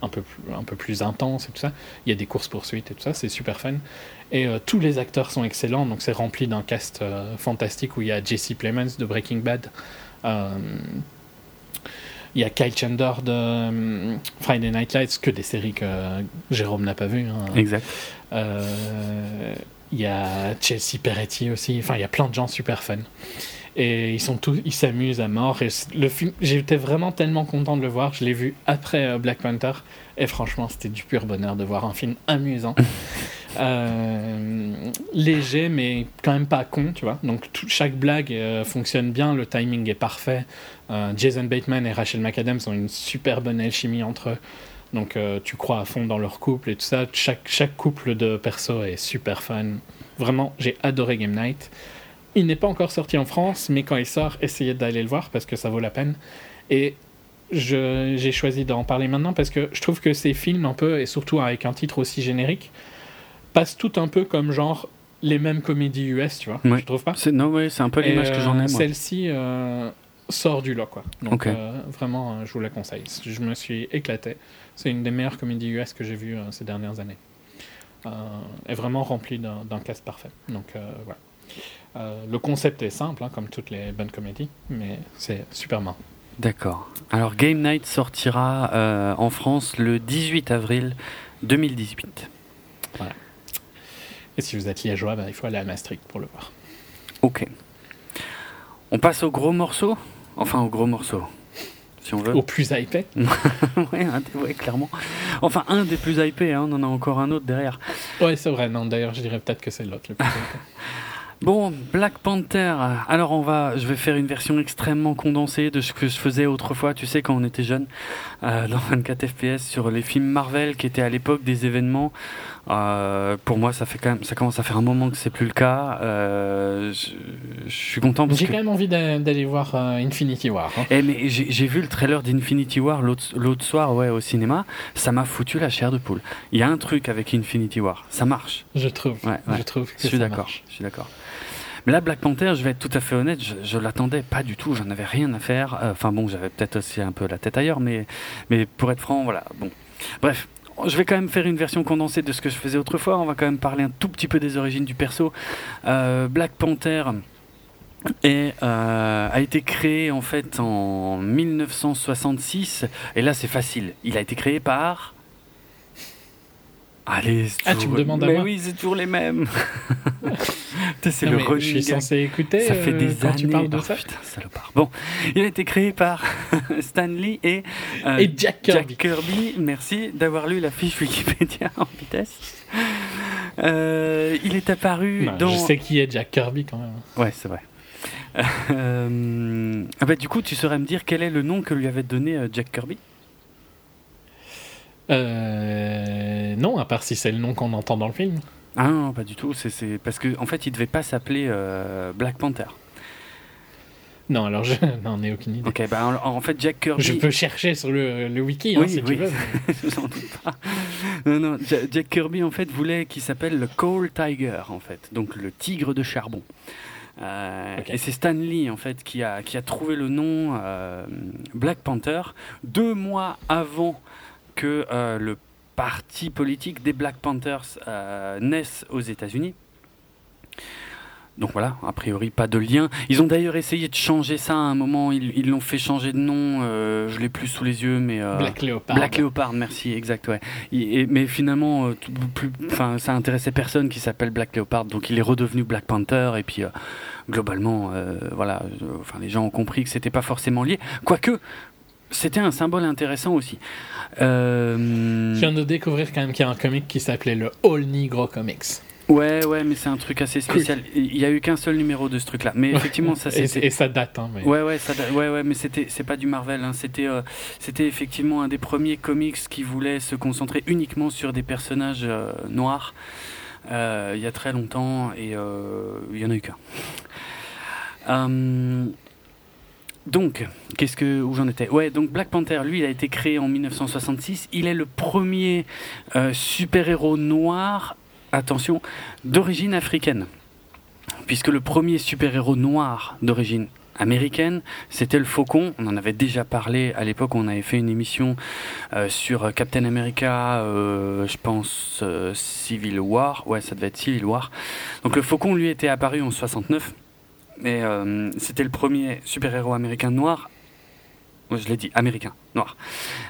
un peu plus, un peu plus intenses et tout ça il y a des courses poursuites et tout ça c'est super fun et euh, tous les acteurs sont excellents donc c'est rempli d'un cast euh, fantastique où il y a Jesse Plemons de Breaking Bad Euh, il y a Kyle Chandler de Friday Night Lights que des séries que Jérôme n'a pas vues hein. Exact. Il y a Chelsea Peretti aussi. Enfin, il y a plein de gens super fun. Et ils sont tous, ils s'amusent à mort. Et le film, j'étais vraiment tellement content de le voir. Je l'ai vu après euh, Black Panther. Et franchement, c'était du pur bonheur de voir un film amusant. Euh, léger, mais quand même pas con, tu vois. Donc tout- chaque blague euh, fonctionne bien, le timing est parfait. Euh, Jason Bateman et Rachel McAdams ont une super bonne alchimie entre eux. Donc euh, tu crois à fond dans leur couple et tout ça. Chaque, chaque couple de perso est super fun. Vraiment, j'ai adoré Game Night. Il n'est pas encore sorti en France, mais quand il sort, essayez d'aller le voir parce que ça vaut la peine. Et j'ai choisi d'en parler maintenant parce que je trouve que ces films, un peu, et surtout avec un titre aussi générique, passent tout un peu comme genre les mêmes comédies US, tu vois. Ouais. Je trouve pas? Non, ouais, c'est un peu l'image que j'en ai, euh. Celle-ci euh, sort du lot, quoi. Donc euh, vraiment, euh, je vous la conseille. Je me suis éclaté. C'est une des meilleures comédies US que j'ai vues euh, ces dernières années. Euh, est vraiment remplie d'un cast parfait. Donc voilà. Le concept est simple, hein, comme toutes les bonnes comédies, mais c'est super marrant. D'accord. Alors, Game Night sortira en France le 18 avril 2018. Et si vous êtes liégeois, bah, il faut aller à Maastricht pour le voir. Ok. On passe au gros morceau Enfin, au gros morceau, si on veut. Au plus hypé. ouais, des- ouais, clairement. Enfin, un des plus hypés, hein, on en a encore un autre derrière. Ouais, c'est vrai. Non, d'ailleurs, je dirais peut-être que c'est l'autre le plus hypé. Bon, Black Panther. Alors on va, je vais faire une version extrêmement condensée de ce que je faisais autrefois. Tu sais quand on était jeune, euh, dans 24 FPS sur les films Marvel qui étaient à l'époque des événements. Euh, pour moi, ça fait quand même, ça commence à faire un moment que c'est plus le cas. Euh, je, je suis content J'ai que. quand même envie d'a- d'aller voir euh, Infinity War. hein. Eh, mais j'ai vu le trailer d'Infinity War l'autre soir, ouais, au cinéma. Ça m'a foutu la chair de poule. Il y a un truc avec Infinity War, ça marche. Je trouve. Ouais, ouais. Je trouve que Je suis d'accord. Je suis d'accord. Mais là, Black Panther, je vais être tout à fait honnête, je, je l'attendais pas du tout. J'en avais rien à faire. Enfin bon, j'avais peut-être aussi un peu la tête ailleurs, mais mais pour être franc, voilà. Bon, bref. Je vais quand même faire une version condensée de ce que je faisais autrefois. On va quand même parler un tout petit peu des origines du perso. Euh, Black Panther euh, a été créé en fait en 1966. Et là, c'est facile. Il a été créé par. Allez, Ah, tu toujours- me demandes à Mais moi oui, c'est toujours les mêmes. C'est le je suis gag. censé écouter Ça fait euh, des quand années. tu parles de Oh, ça. putain, salopard. Bon, il a été créé par Stan Lee et, euh, Et Jack Kirby. Kirby. Merci d'avoir lu la fiche Wikipédia en vitesse. Euh, il est apparu Non, dans. Je sais qui est Jack Kirby quand même. Ouais, c'est vrai. Euh, ah bah, du coup, tu saurais me dire quel est le nom que lui avait donné Jack Kirby? Euh, non, à part si c'est le nom qu'on entend dans le film. Ah non, pas du tout. C'est parce que en fait, il devait pas s'appeler euh, Black Panther. Non, alors je n'en ai aucune idée. Ok, bah en, en fait, Jack Kirby. Je peux chercher sur le, le wiki hein, Oui, si oui. tu veux. J'en doute pas. Non, non, Ja- Jack Kirby en fait voulait qu'il s'appelle le Coal Tiger en fait, donc le tigre de charbon. Euh. Et c'est Stan Lee en fait qui a, qui a trouvé le nom euh, Black Panther deux mois avant que euh, le parti politique des Black Panthers euh, naisse aux États-Unis. Donc voilà, a priori pas de lien. Ils ont d'ailleurs essayé de changer ça à un moment. Ils l'ont fait changer de nom. euh, je l'ai plus sous les yeux, mais euh, Black Leopard. Black Leopard, merci, exact, ouais. Et- mais finalement, euh, tout- plus, enfin, ça intéressait personne qui s'appelle Black Leopard, donc il est redevenu Black Panther. Et puis, globalement, voilà, enfin, les gens ont compris que c'était pas forcément lié. Quoique, c'était un symbole intéressant aussi. Euh, Je viens de découvrir quand même qu'il y a un comic qui s'appelait le All Negro Comics. ouais, ouais, mais c'est un truc assez spécial. Il y a eu qu'un seul numéro de ce truc-là, mais effectivement, ça et, c'était. et ça date, hein, mais... Ouais, ouais, ça, ouais, ouais, mais c'était, c'est pas du Marvel. hein, C'était, euh, c'était effectivement un des premiers comics qui voulait se concentrer uniquement sur des personnages euh, noirs. euh, il y a très longtemps et il y en a eu qu'un. Euh, donc, qu'est-ce que où j'en étais? Ouais, donc Black Panther, lui, il a été créé en 1966. Il est le premier euh, super-héros noir. Attention, d'origine africaine, puisque le premier super-héros noir d'origine américaine, c'était le Faucon. On en avait déjà parlé à l'époque. On avait fait une émission euh, sur Captain America, euh, je pense euh, Civil War. Ouais, ça devait être Civil War. Donc le Faucon, lui, était apparu en 69. Mais euh, c'était le premier super-héros américain noir. Je l'ai dit, américain, noir.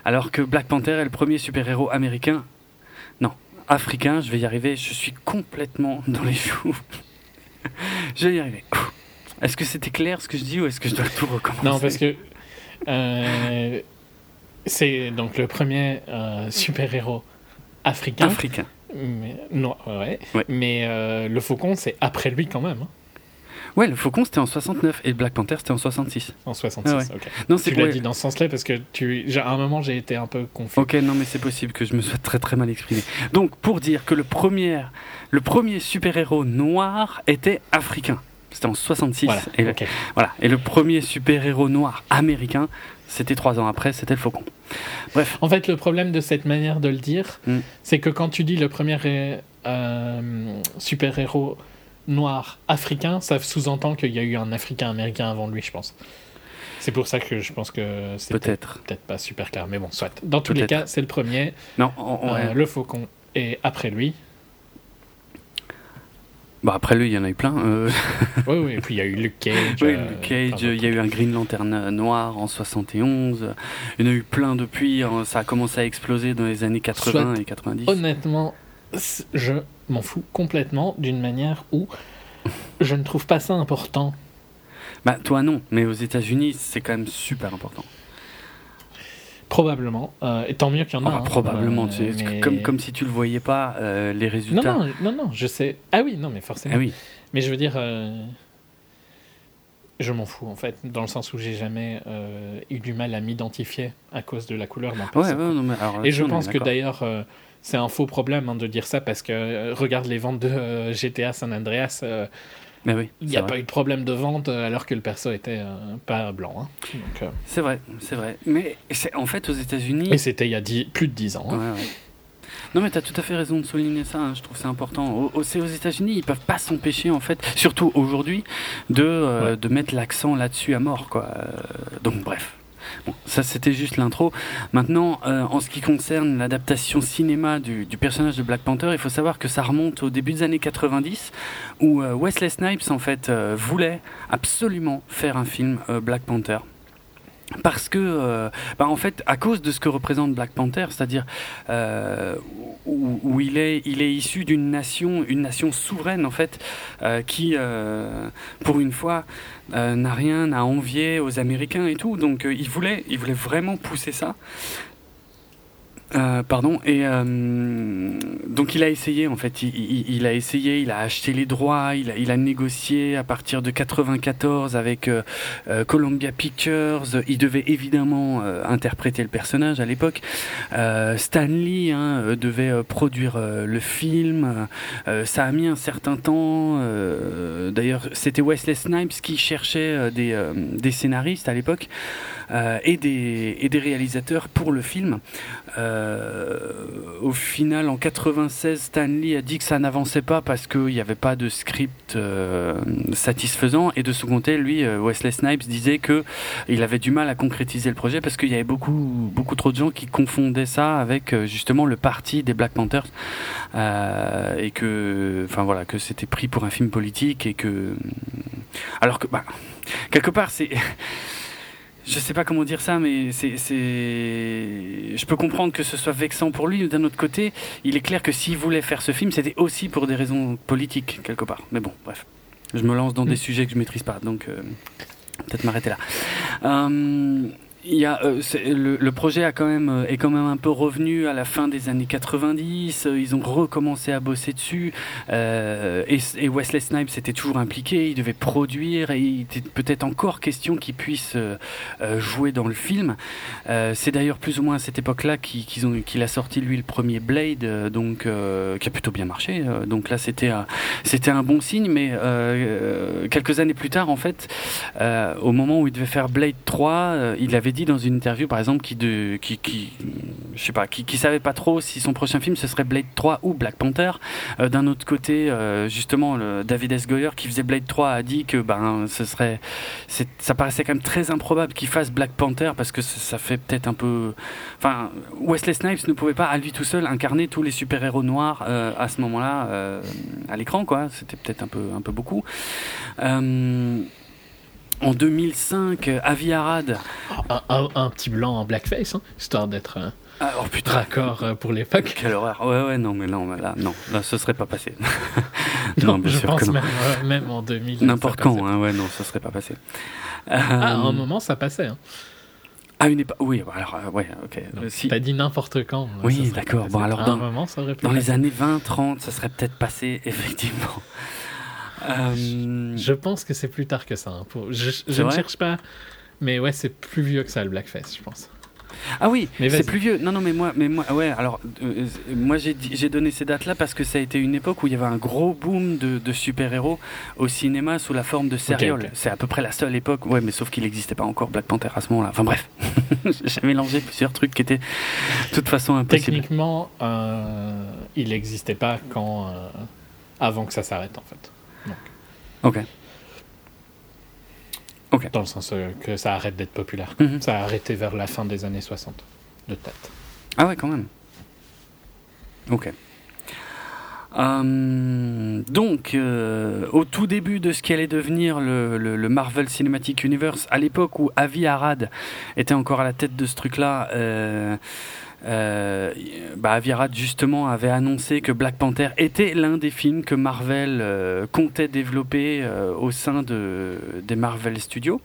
Alors que Black Panther est le premier super-héros américain. Non, africain, je vais y arriver. Je suis complètement dans les choux. je vais y arriver. Est-ce que c'était clair ce que je dis ou est-ce que je dois tout recommencer? Non, parce que euh, c'est donc le premier euh, super-héros africain. Africain. mais, non, ouais. Ouais. Mais euh, le Faucon, c'est après lui quand même, hein, Ouais, le Faucon c'était en 69 et le Black Panther c'était en 66. en 66. Ah ouais. ok. Non, Tu l'as ouais. dit dans ce sens-là parce que tu, à un moment j'ai été un peu confus. Ok, non, mais c'est possible que je me sois très très mal exprimé. Donc, pour dire que le premier, le premier super-héros noir était africain. C'était en 66. Voilà. Et, le, voilà. et le premier super-héros noir américain, c'était trois ans après, c'était le Faucon. Bref. En fait, le problème de cette manière de le dire, Mm. c'est que quand tu dis le premier euh, super-héros noir africain, ça sous-entend qu'il y a eu un africain américain avant lui, je pense. C'est pour ça que je pense que c'est peut-être peut-être pas super clair, mais bon, soit. Dans tous les cas, c'est le premier. Non, on- on- Euh, le faucon est après lui. bah, après lui, il y en a eu plein. euh, Oui, oui, et puis il y a eu Luke Cage. Oui, euh, Luke Cage, il y a eu un Green Lantern noir en 71. Il y en a eu plein depuis. hein, Ça a commencé à exploser dans les années 80 et 90. Honnêtement, je m'en fous complètement d'une manière où je ne trouve pas ça important. Bah, toi non, mais aux États-Unis, c'est quand même super important. Probablement. Euh, et tant mieux qu'il y en a. Enfin, hein. probablement, Euh, tu sais, mais- comme, comme si tu le voyais pas, euh, les résultats. non, non, non, je sais. Ah oui, non, mais forcément. Ah oui. Mais je veux dire, je m'en fous en fait, dans le sens où j'ai jamais eu du mal à m'identifier à cause de la couleur d'un Ouais, ouais, non, mais alors Et je pense que d'ailleurs, c'est un faux problème hein, de dire ça parce que euh, regarde les ventes de euh, GTA San Andreas, euh, Mais oui, il n'y a vrai. pas eu de problème de vente alors que le perso était pas blanc. hein. C'est vrai, c'est vrai. Mais c'est en fait aux États-Unis. Et c'était il y a dix- plus de 10 ans. hein. Ouais, ouais. Non mais tu as tout à fait raison de souligner ça, hein, je trouve que c'est important. Au, c'est aux États-Unis, ils peuvent pas s'empêcher en fait, surtout aujourd'hui, de, euh, Ouais. de mettre l'accent là-dessus à mort quoi. Donc bref. Bon, ça c'était juste l'intro. Maintenant, euh, en ce qui concerne l'adaptation cinéma du, personnage de Black Panther, il faut savoir que ça remonte au début des années 90, où euh, Wesley Snipes en fait euh, voulait absolument faire un film Black Panther. Parce que, euh, bah, en fait, à cause de ce que représente Black Panther, c'est-à-dire euh, où, où il est, il est issu d'une nation, une nation souveraine en fait, euh, qui, euh, pour une fois, euh, n'a rien à envier aux Américains et tout. Donc, euh, il voulait, il voulait vraiment pousser ça. Euh, pardon. Et euh, donc il a essayé en fait. Il, a essayé. Il a acheté les droits. Il a, il négocié à partir de 94 avec euh, Columbia Pictures. Il devait évidemment interpréter le personnage à l'époque. Stanley hein, devait produire le film. ça a mis un certain temps. D'ailleurs, c'était Wesley Snipes qui cherchait des, des scénaristes à l'époque. Euh, et, des, et des réalisateurs pour le film. Euh, au final, en 96, Stanley a dit que ça n'avançait pas parce qu'il n'y avait pas de script euh, satisfaisant. Et de son côté, lui, Wesley Snipes disait que il avait du mal à concrétiser le projet parce qu'il y avait beaucoup, beaucoup trop de gens qui confondaient ça avec justement le parti des Black Panthers et que, enfin voilà, que c'était pris pour un film politique et que, alors que, bah, quelque part, c'est je sais pas comment dire ça, mais c'est, je peux comprendre que ce soit vexant pour lui. D'un autre côté, il est clair que s'il voulait faire ce film, c'était aussi pour des raisons politiques quelque part. Mais bon, bref, je me lance dans des mm. sujets que je maîtrise pas, donc euh, peut-être m'arrêter là. Euh, il y a, euh, le, projet a quand même, euh, est quand même un peu revenu à la fin des années 90. Euh, ils ont recommencé à bosser dessus. et, Wesley Snipes était toujours impliqué. Il devait produire et il était peut-être encore question qu'il puisse jouer dans le film. C'est d'ailleurs plus ou moins à cette époque-là qu'il qu'il a sorti lui le premier Blade, donc qui a plutôt bien marché. donc là, c'était un bon signe. Mais quelques années plus tard, en fait, au moment où il devait faire Blade 3, il avait dans une interview, par exemple, qui, de, qui, je sais pas, qui, savait pas trop si son prochain film ce serait Blade 3 ou Black Panther. Euh, d'un autre côté, euh, justement, David S. Goyer qui faisait Blade 3 a dit que ben ce serait, ça paraissait quand même très improbable qu'il fasse Black Panther parce que ça, fait peut-être un peu, enfin, Wesley Snipes ne pouvait pas à lui tout seul incarner tous les super héros noirs euh, à ce moment-là à l'écran, quoi. C'était peut-être un peu, un peu beaucoup. En 2005, Avi Arad. Un, petit blanc en blackface, hein, histoire d'être. Euh, ah, oh, Raccord euh, pour l'époque. Quelle horreur. Ouais, ouais, non, mais non, là, non, là, ce serait pas passé. non, je pense même, euh, même, en 2000. N'importe quand, hein, ouais, non, ce serait pas passé. Ah, à un moment, ça passait. Hein. À une époque, oui, bah, alors, ouais, ok. si... T'as dit n'importe quand. Oui, d'accord. Bon, alors, dans, un moment, ça aurait dans les années 20, 30, ça serait peut-être passé, effectivement. Euh, je pense que c'est plus tard que ça. Hein, je, ne cherche pas, mais ouais, c'est plus vieux que ça le Blackface, je pense. Ah oui, c'est plus vieux. Non, non, mais moi, mais moi, ouais. Alors, euh, moi, j'ai donné ces dates-là parce que ça a été une époque où il y avait un gros boom de, super-héros au cinéma sous la forme de sériol. C'est à peu près la seule époque. Ouais, mais sauf qu'il n'existait pas encore Black Panther à ce moment-là. Enfin bref, j'ai mélangé plusieurs trucs qui étaient de toute façon impossibles. Techniquement, euh, il n'existait pas quand avant que ça s'arrête en fait. Ok. Ok. Dans le sens euh, que ça arrête d'être populaire. Mhm. Ça a arrêté vers la fin des années 60, de tête. Ah ouais, quand même. Ok. Hum, donc, euh, au tout début de ce qui allait devenir le, le, Marvel Cinematic Universe, à l'époque où Avi Arad était encore à la tête de ce truc-là, euh, euh, bah, justement avait annoncé que Black Panther était l'un des films que Marvel euh, comptait développer euh, au sein de, des Marvel Studios.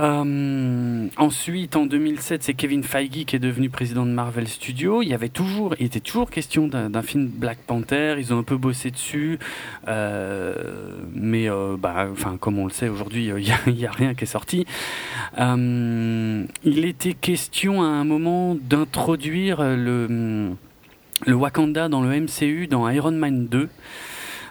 Euh, ensuite, en 2007, c'est Kevin Feige qui est devenu président de Marvel Studios. Il y avait toujours, il était toujours question d'un film Black Panther. Ils ont un peu bossé dessus, euh, mais euh, bah, enfin, comme on le sait aujourd'hui, il n'y a, a, rien qui est sorti. Euh, il était question à un moment d'introduire le le Wakanda dans le MCU dans Iron Man 2.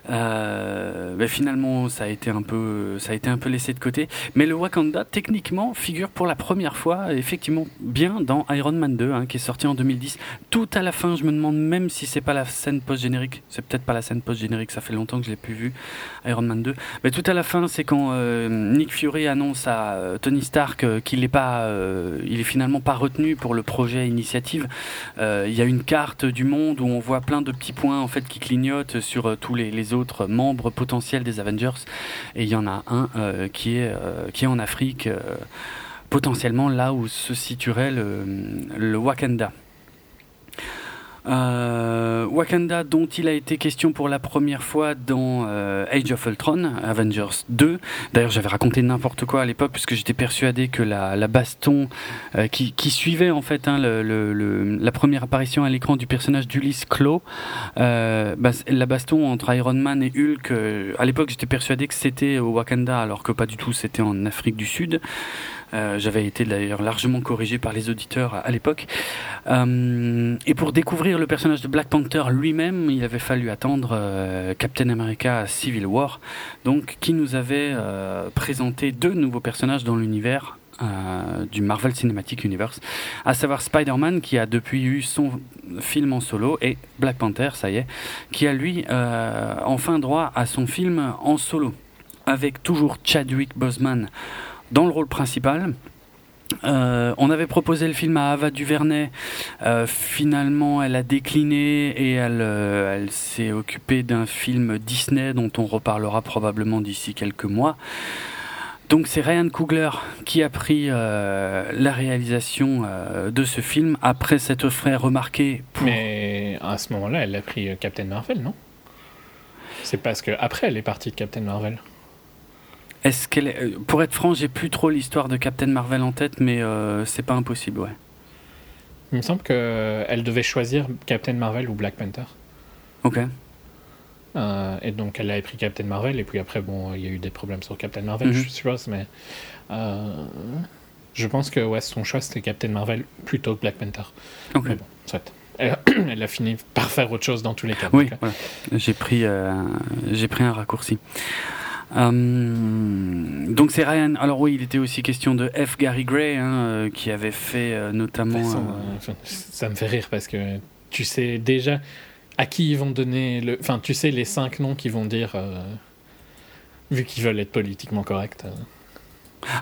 Euh, ben finalement, ça a été un peu, ça a été un peu laissé de côté. Mais le Wakanda, techniquement, figure pour la première fois, effectivement, bien dans Iron Man 2, hein, qui est sorti en 2010. Tout à la fin, je me demande même si c'est pas la scène post-générique. C'est peut-être pas la scène post-générique, ça fait longtemps que je l'ai plus vu, Iron Man 2. Mais tout à la fin, c'est quand euh, Nick Fury annonce à euh, Tony Stark euh, qu'il n'est pas, il est finalement pas retenu pour le projet Initiative. Il y a une carte du monde où on voit plein de petits points en fait qui clignotent sur tous les, les autres membres potentiels des Avengers. Et il y en a un euh, qui, est, euh, qui est en Afrique, euh, potentiellement là où se situerait le Wakanda. Euh, Wakanda, dont il a été question pour la première fois dans euh, Age of Ultron, Avengers 2. D'ailleurs, j'avais raconté n'importe quoi à l'époque, puisque j'étais persuadé que la, la baston euh, qui, suivait en fait hein, la première apparition à l'écran du personnage d'Ulysse Claw, bah, la baston entre Iron Man et Hulk, à l'époque j'étais persuadé que c'était au Wakanda, alors que pas du tout, c'était en Afrique du Sud. Euh, j'avais été d'ailleurs largement corrigé par les auditeurs à, l'époque. Euh, et pour découvrir le personnage de Black Panther lui-même, il avait fallu attendre euh, Captain America Civil War, donc qui nous avait présenté deux nouveaux personnages dans l'univers du Marvel Cinematic Universe, à savoir Spider-Man qui a depuis eu son film en solo et Black Panther, ça y est, qui a lui enfin droit à son film en solo, avec toujours Chadwick Boseman dans le rôle principal. Euh, on avait proposé le film à Ava DuVernay. Euh, finalement, elle a décliné et elle, euh, elle s'est occupée d'un film Disney dont on reparlera probablement d'ici quelques mois. Donc c'est Ryan Coogler qui a pris la réalisation de ce film après s'être fait remarquer. Mais à ce moment-là, elle a pris Captain Marvel, non? C'est parce que après elle est partie de Captain Marvel. Est-ce qu'elle est... Euh, pour être franc, j'ai plus trop l'histoire de Captain Marvel en tête, mais euh, c'est pas impossible, ouais. Il me semble qu'elle devait choisir Captain Marvel ou Black Panther. Ok. Euh, et donc elle avait pris Captain Marvel, et puis après, bon, il y a eu des problèmes sur Captain Marvel, mhm. je suppose, mais. je pense que ouais, son choix c'était Captain Marvel plutôt que Black Panther. Ok. Mais bon, soit. Elle, elle, a fini par faire autre chose dans tous les cas. Oui, voilà. j'ai pris, j'ai pris un raccourci. Euh, donc c'est Ryan. Alors oui, il était aussi question de F. Gary Gray, hein, euh, qui avait fait euh, notamment. ça me fait rire parce que tu sais déjà à qui ils vont donner le. Enfin, tu sais les cinq noms qu'ils vont dire, vu qu'ils veulent être politiquement corrects.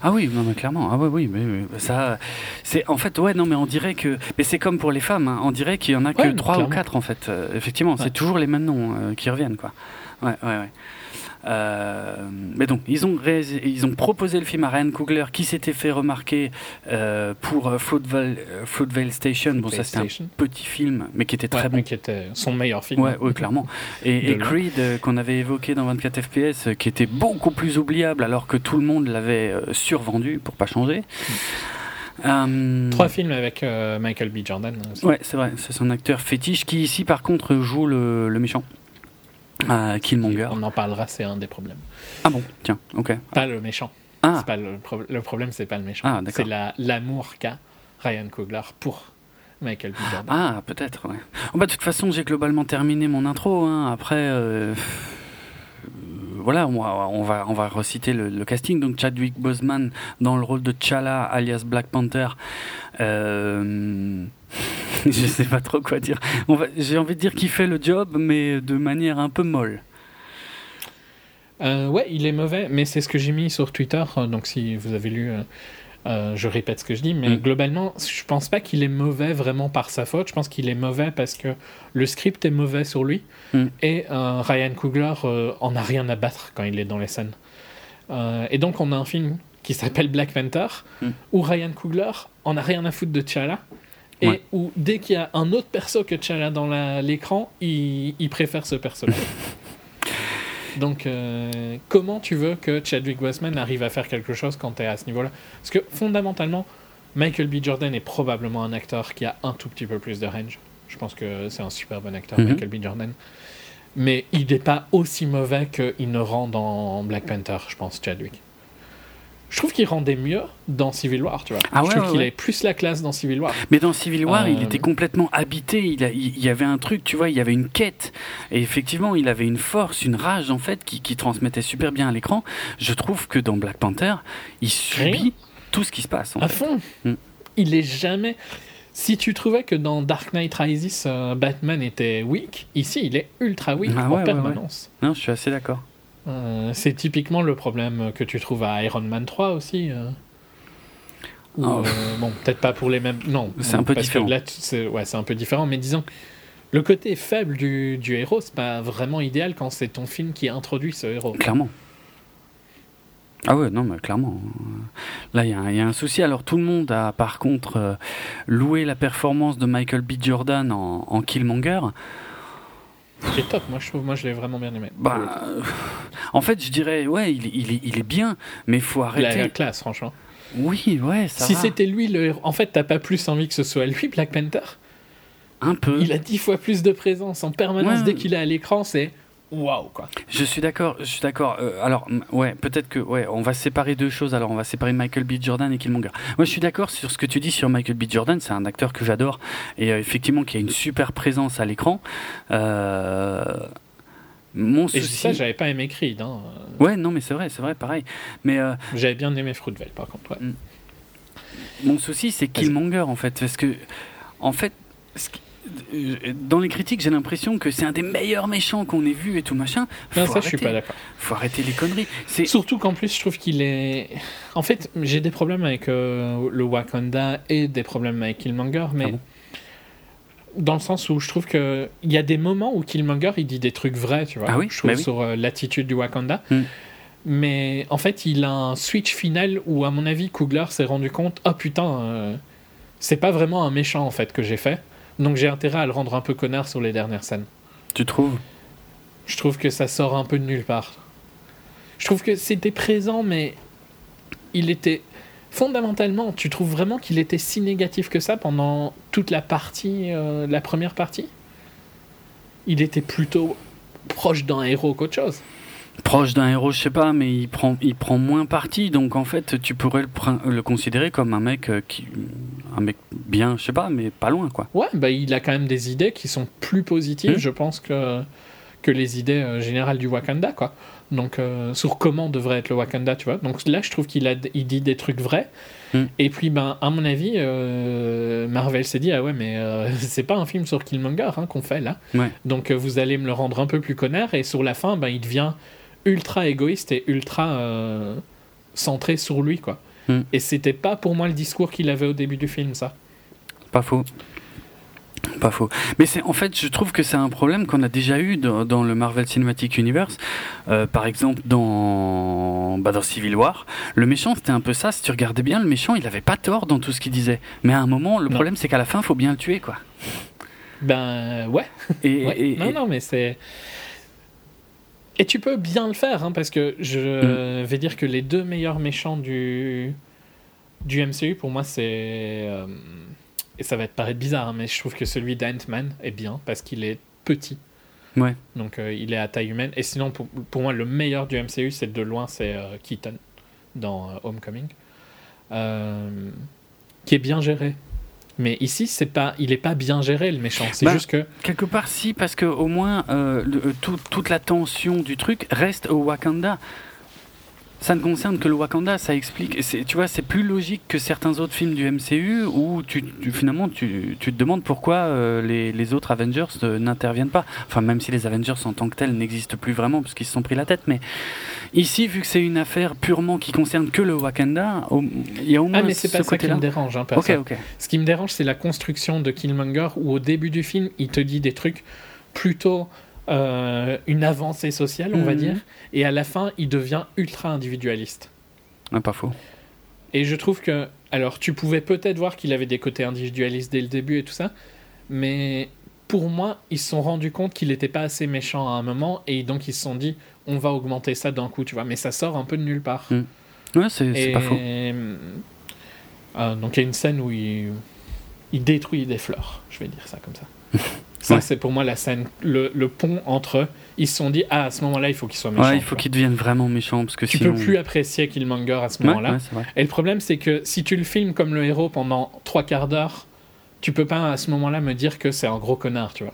Ah oui, non mais clairement. Ah oui, oui, mais, ça, c'est en fait ouais non mais on dirait que, mais c'est comme pour les femmes, hein, on dirait qu'il y en a que trois ou quatre en fait. effectivement, c'est toujours les mêmes noms qui reviennent quoi. Ouais, ouais, ouais. Euh, mais donc, ils ont, ils ont proposé le film à Ryan Coogler qui s'était fait remarquer euh, pour euh, Fruitvale, Station. Bon, ça c'était un petit film, mais qui était très bon. Qui était son meilleur film. Ouais, ouais clairement. Et, Creed, qu'on avait évoqué dans 24 FPS, qui était beaucoup plus oubliable alors que tout le monde l'avait survendu pour pas changer. Trois films avec Michael B. Jordan. Ouais, c'est vrai, c'est son acteur fétiche qui ici par contre joue le, le méchant. Ah, Killmonger. On en parlera, c'est un des problèmes. Ah bon, tiens, ok. Pas le méchant. Ah. Pas le, le, problème, c'est pas le méchant. Ah, c'est l'amour qu'a Ryan Coogler pour Michael B. Jordan. Ah, peut-être, ouais. Oh, bah, de toute façon, j'ai globalement terminé mon intro. Hein. Après, euh, voilà, on va, on va, on va reciter le, casting. Donc, Chadwick Boseman dans le rôle de T'Challa, alias Black Panther. Euh je sais pas trop quoi dire. J'ai envie de dire qu'il fait le job, mais de manière un peu molle. Euh, ouais, il est mauvais, mais c'est ce que j'ai mis sur Twitter. Euh, donc si vous avez lu, euh, je répète ce que je dis, mais mm. globalement, je pense pas qu'il est mauvais vraiment par sa faute. Je pense qu'il est mauvais parce que le script est mauvais sur lui mm. et Ryan Coogler en a rien à battre quand il est dans les scènes. et donc on a un film qui s'appelle Black Panther mm. où Ryan Coogler en a rien à foutre de T'Challa et où dès qu'il y a un autre perso que T'Challa dans l'écran, il, il, préfère ce perso-là. Donc, euh, comment tu veux que Chadwick Boseman arrive à faire quelque chose quand tu es à ce niveau-là? Parce que fondamentalement, Michael B. Jordan est probablement un acteur qui a un tout petit peu plus de range. Je pense que c'est un super bon acteur, mhm. Michael B. Jordan. Mais il n'est pas aussi mauvais qu'il ne rend dans Black Panther, je pense, Chadwick je trouve qu'il rendait mieux dans Civil War, tu vois. Ah je trouve qu'il avait plus la classe dans Civil War. Mais dans Civil War, il euh, était complètement habité. Il, il, y avait un truc, tu vois, il y avait une quête. Et effectivement, il avait une force, une rage, en fait, qui, qui transmettait super bien à l'écran. Je trouve que dans Black Panther, il subit tout ce qui se passe. à fond. Mm. Il est jamais. Si tu trouvais que dans Dark Knight Rises, euh, Batman était weak, ici, il est ultra weak ah en permanence. Non, je suis assez d'accord. Euh, c'est typiquement le problème que tu trouves à Iron Man 3 aussi. Euh. Oh. Euh, bon, peut-être pas pour les mêmes. Non, c'est un peu différent. c'est ouais, un peu différent, mais disons, le côté faible du, du héros, c'est pas vraiment idéal quand c'est ton film qui introduit ce héros. Clairement. Ah ouais, non, mais clairement. Là, il y, y, a un souci. Alors, tout le monde a, par contre, loué la performance de Michael B. Jordan en, en Killmonger. C'est top, moi je trouve, moi je l'ai vraiment bien aimé. Bah, euh, en fait, je dirais, ouais, il, il, est, il est bien, mais il faut arrêter. Il a la classe, franchement. Oui, ouais, ça Si va. c'était lui le en fait, t'as pas plus envie que ce soit lui, Black Panther? Un peu. Il a dix fois plus de présence en permanence Ouais. dès qu'il est à l'écran, c'est waouh quoi. Je suis d'accord, je suis d'accord. Euh, alors, ouais, peut-être que, ouais, on va séparer deux choses. Alors, on va séparer Michael B. Jordan et Killmonger. Moi, je suis d'accord sur ce que tu dis sur Michael B. Jordan. C'est un acteur que j'adore et euh, effectivement qui a une super présence à l'écran. Euh, mon Et souci. ça, j'avais pas aimé Creed. Hein. Ouais, non, mais c'est vrai, c'est vrai, pareil. Mais J'avais bien aimé Fruitvale par contre. ouais. Mon souci, c'est Killmonger, en fait. Parce que, en fait, ce qui- dans les critiques, j'ai l'impression que c'est un des meilleurs méchants qu'on ait vu et tout machin. Non, Faut ça, je suis pas d'accord. Faut arrêter les conneries. C'est Surtout qu'en plus, je trouve qu'il est. En fait, j'ai des problèmes avec euh, le Wakanda et des problèmes avec Killmonger, mais. Ah bon? dans le sens où je trouve que il y a des moments où Killmonger il dit des trucs vrais, tu vois. Ah oui, je trouve bah oui. sur euh, l'attitude du Wakanda. Hmm. Mais en fait, il a un switch final où, à mon avis, Coogler s'est rendu compte oh putain, euh, c'est pas vraiment un méchant en fait que j'ai fait. Donc j'ai intérêt à le rendre un peu connard sur les dernières scènes. Tu trouves? Je trouve que ça sort un peu de nulle part. Je trouve que c'était présent, mais il était. Fondamentalement, tu trouves vraiment qu'il était si négatif que ça pendant toute la partie, euh, la première partie? Il était plutôt proche d'un héros qu'autre chose. Proche d'un héros, je sais pas, mais il prend, il prend moins parti. Donc en fait, tu pourrais le, considérer comme un mec euh, qui, un mec bien, je sais pas, mais pas loin quoi. Ouais, bah, il a quand même des idées qui sont plus positives, Hmm. je pense, que, que les idées euh, générales du Wakanda, quoi. Donc, euh, sur comment devrait être le Wakanda, tu vois. Donc là, je trouve qu'il a, il dit des trucs vrais. Hmm. Et puis, ben, à mon avis, Marvel s'est dit, ah ouais, mais c'est pas un film sur Killmonger hein, qu'on fait là. Ouais. Donc, vous allez me le rendre un peu plus connard. Et sur la fin, ben, il devient ultra égoïste et ultra euh, centré sur lui, quoi. Hmm. Et c'était pas pour moi le discours qu'il avait au début du film, ça. Pas faux. Pas faux. Mais c'est en fait, je trouve que c'est un problème qu'on a déjà eu dans, dans le Marvel Cinematic Universe. Euh, par exemple, dans, bah, dans Civil War, le méchant c'était un peu ça. Si tu regardais bien, le méchant il avait pas tort dans tout ce qu'il disait. Mais à un moment, le Non. problème c'est qu'à la fin, faut bien le tuer quoi. Ben, ouais. Et, Ouais. et- non, non, mais c'est. Et tu peux bien le faire, hein, parce que je Mm. vais dire que les deux meilleurs méchants du, du MCU, pour moi, c'est. euh, Et ça va te paraître bizarre, hein, mais je trouve que celui d'Ant-Man est bien, parce qu'il est petit. Ouais. Donc euh, il est à taille humaine. Et sinon, pour, pour moi, le meilleur du MCU, c'est de loin, c'est euh, Keaton, dans Homecoming. Qui est bien géré. Mais ici, c'est pas, il est pas bien géré, le méchant. C'est Bah, juste que. Quelque part, si, parce que au moins euh, le- euh, tout- toute la tension du truc reste au Wakanda. Ça ne concerne que le Wakanda, ça explique. Tu vois, c'est plus logique que certains autres films du MCU où tu, tu- finalement tu, tu te demandes pourquoi euh, les, les autres Avengers euh, n'interviennent pas. Enfin, même si les Avengers en tant que tels n'existent plus vraiment parce qu'ils se sont pris la tête. Mais ici, vu que c'est une affaire purement qui concerne que le Wakanda, il y a au moins Ah, mais c'est ce pas ça qui me dérange. Hein, Ok, perso. ok. Ce qui me dérange, c'est la construction de Killmonger où au début du film, il te dit des trucs plutôt euh, une avancée sociale, on va Mhm. dire, et à la fin, il devient ultra individualiste. Ah, pas faux. Et je trouve que, alors, tu pouvais peut-être voir qu'il avait des côtés individualistes dès le début et tout ça, mais pour moi, ils se sont rendus compte qu'il n'était pas assez méchant à un moment, et donc ils se sont dit, on va augmenter ça d'un coup, tu vois, mais ça sort un peu de nulle part. Ouais, c'est c'est Et, pas faux. euh, donc il y a une scène où il, il détruit des fleurs, je vais dire ça comme ça. Ça, Ouais. c'est pour moi la scène, le, le pont entre. Ils se sont dit, ah, à ce moment-là, il faut qu'il soit méchant. Ouais, il faut vois. qu'il devienne vraiment méchant parce que Tu sinon... peux plus apprécier Killmonger à ce Ouais, moment-là. Et le problème, c'est que si tu le filmes comme le héros pendant trois quarts d'heure, tu peux pas à ce moment-là me dire que c'est un gros connard, tu vois.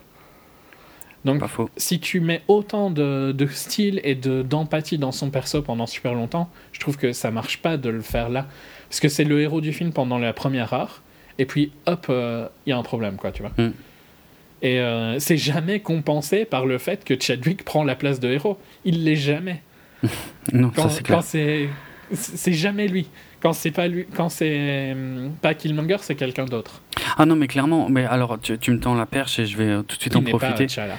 Donc, si tu mets autant de, de style et de d'empathie dans son perso pendant super longtemps, je trouve que ça marche pas de le faire là. Parce que c'est le héros du film pendant la première heure, et puis hop, euh, il y a un problème, quoi, tu vois. Mm. Et euh, c'est jamais compensé par le fait que Chadwick prend la place de héros. Il l'est jamais. Non, Quand ça c'est c'est jamais lui. Quand c'est pas lui, quand c'est hum, pas Killmonger, c'est quelqu'un d'autre. Ah non, mais clairement, mais alors tu, tu me tends la perche et je vais euh, tout de suite en Il pas profiter. T'Challa.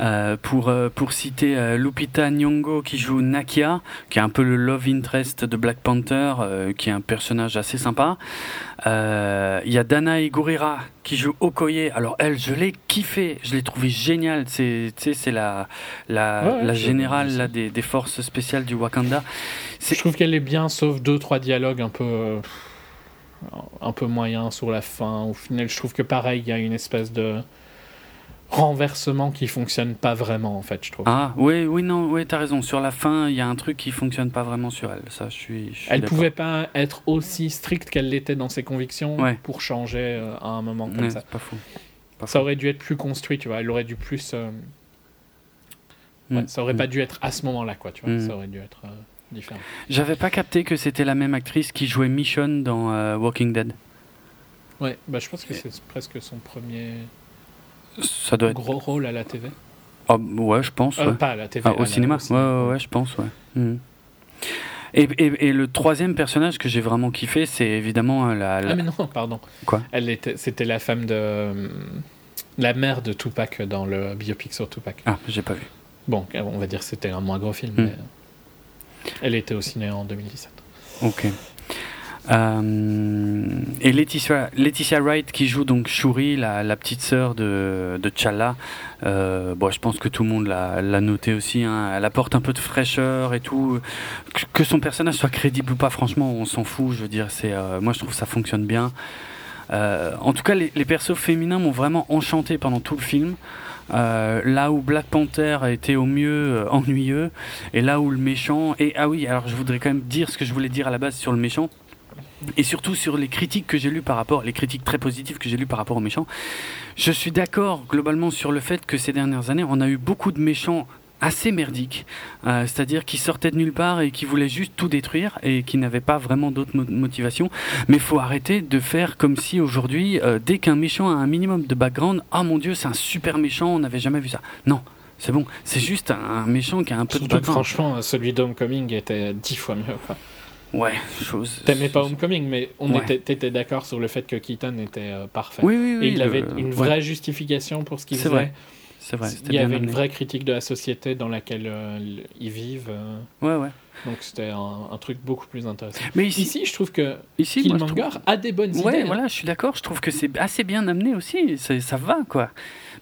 Euh, pour, euh, pour citer euh, Lupita Nyong'o qui joue Nakia, qui est un peu le love interest de Black Panther, euh, qui est un personnage assez sympa. Il y a Danae Gurira qui joue Okoye. Alors elle, je l'ai kiffé, je l'ai trouvé génial. C'est la la, Ouais, ouais, la générale là, des, des forces spéciales du Wakanda. Je trouve qu'elle est bien, sauf deux trois dialogues un peu un peu moyens sur la fin. Au final, je trouve que pareil, il y a une espèce de renversement qui fonctionne pas vraiment en fait, je trouve. Ah oui oui non oui t'as raison. Sur la fin, il y a un truc qui fonctionne pas vraiment sur elle. Ça, je suis. je suis Elle pouvait pas être aussi stricte qu'elle l'était dans ses convictions Ouais. pour changer euh, à un moment comme Ouais, ça. pas fou. Pas Ça fou. aurait dû être plus construit, tu vois. Elle aurait dû plus. euh, ouais, Mm. ça aurait pas dû être à ce moment-là, quoi, tu vois. Mm. Ça aurait dû être euh, différent. J'avais pas capté que c'était la même actrice qui jouait Michonne dans Walking Dead. Ouais, bah je pense que c'est presque son premier Ça doit être. gros rôle à la TV. Ah, ouais, je pense. Euh, ouais. pas à la TV. Ah, à au la- cinéma. Ouais, ouais, ouais, je pense, ouais. Mhm. Et, et, et le troisième personnage que j'ai vraiment kiffé, c'est évidemment euh, la. la- Ah mais non, pardon. Quoi? Elle était, c'était la femme de euh, la mère de Tupac dans le biopic sur Tupac. Ah, j'ai pas vu. Bon, on va dire que c'était un moins gros film, Mm. mais euh, elle était au ciné en 2017. Ok. Euh, et Laetitia, Wright qui joue donc Shuri, la, petite sœur de, de. Euh, bon, je pense que tout le monde l'a noté aussi. hein. Elle apporte un peu de fraîcheur et tout. Que, son personnage soit crédible ou pas, franchement, on s'en fout. Je veux dire, c'est euh, moi je trouve que ça fonctionne bien. En tout cas, les, les persos féminins m'ont vraiment enchanté pendant tout le film. Là où Black Panther a été au mieux ennuyeux, et là où le méchant. Et ah oui, alors je voudrais quand même dire ce que je voulais dire à la base sur le méchant, et surtout sur les critiques que j'ai lues par rapport, les critiques très positives que j'ai lues par rapport au méchant. Je suis d'accord globalement sur le fait que ces dernières années, on a eu beaucoup de méchants assez merdiques, euh, c'est-à-dire qui sortaient de nulle part et qui voulaient juste tout détruire et qui n'avaient pas vraiment d'autres mo- motivations. Mais il faut arrêter de faire comme si aujourd'hui, euh, dès qu'un méchant a un minimum de background, ah mon dieu, c'est un super méchant, on n'avait jamais vu ça. Non, c'est bon, c'est juste un, méchant qui a un peu de Surtout background. franchement, celui d'Homecoming était dix fois mieux. quoi. Ouais, chose. T'aimais pas Homecoming, mais on Ouais. était, t'étais d'accord sur le fait que Keaton était euh, parfait. Oui, oui, oui. Et il le- avait une ouais, vraie justification pour ce qu'il faisait. vrai, C'est vrai, Il y avait une vraie critique de la société dans laquelle euh, ils vivent. euh, Ouais, ouais. donc c'était un, un truc beaucoup plus intéressant. Mais ici, Ici, je trouve que ici moi, je trouve- Killmonger a des bonnes Ouais, idées. hein. voilà, je suis d'accord. Je trouve que c'est assez bien amené aussi. Ça, va, quoi.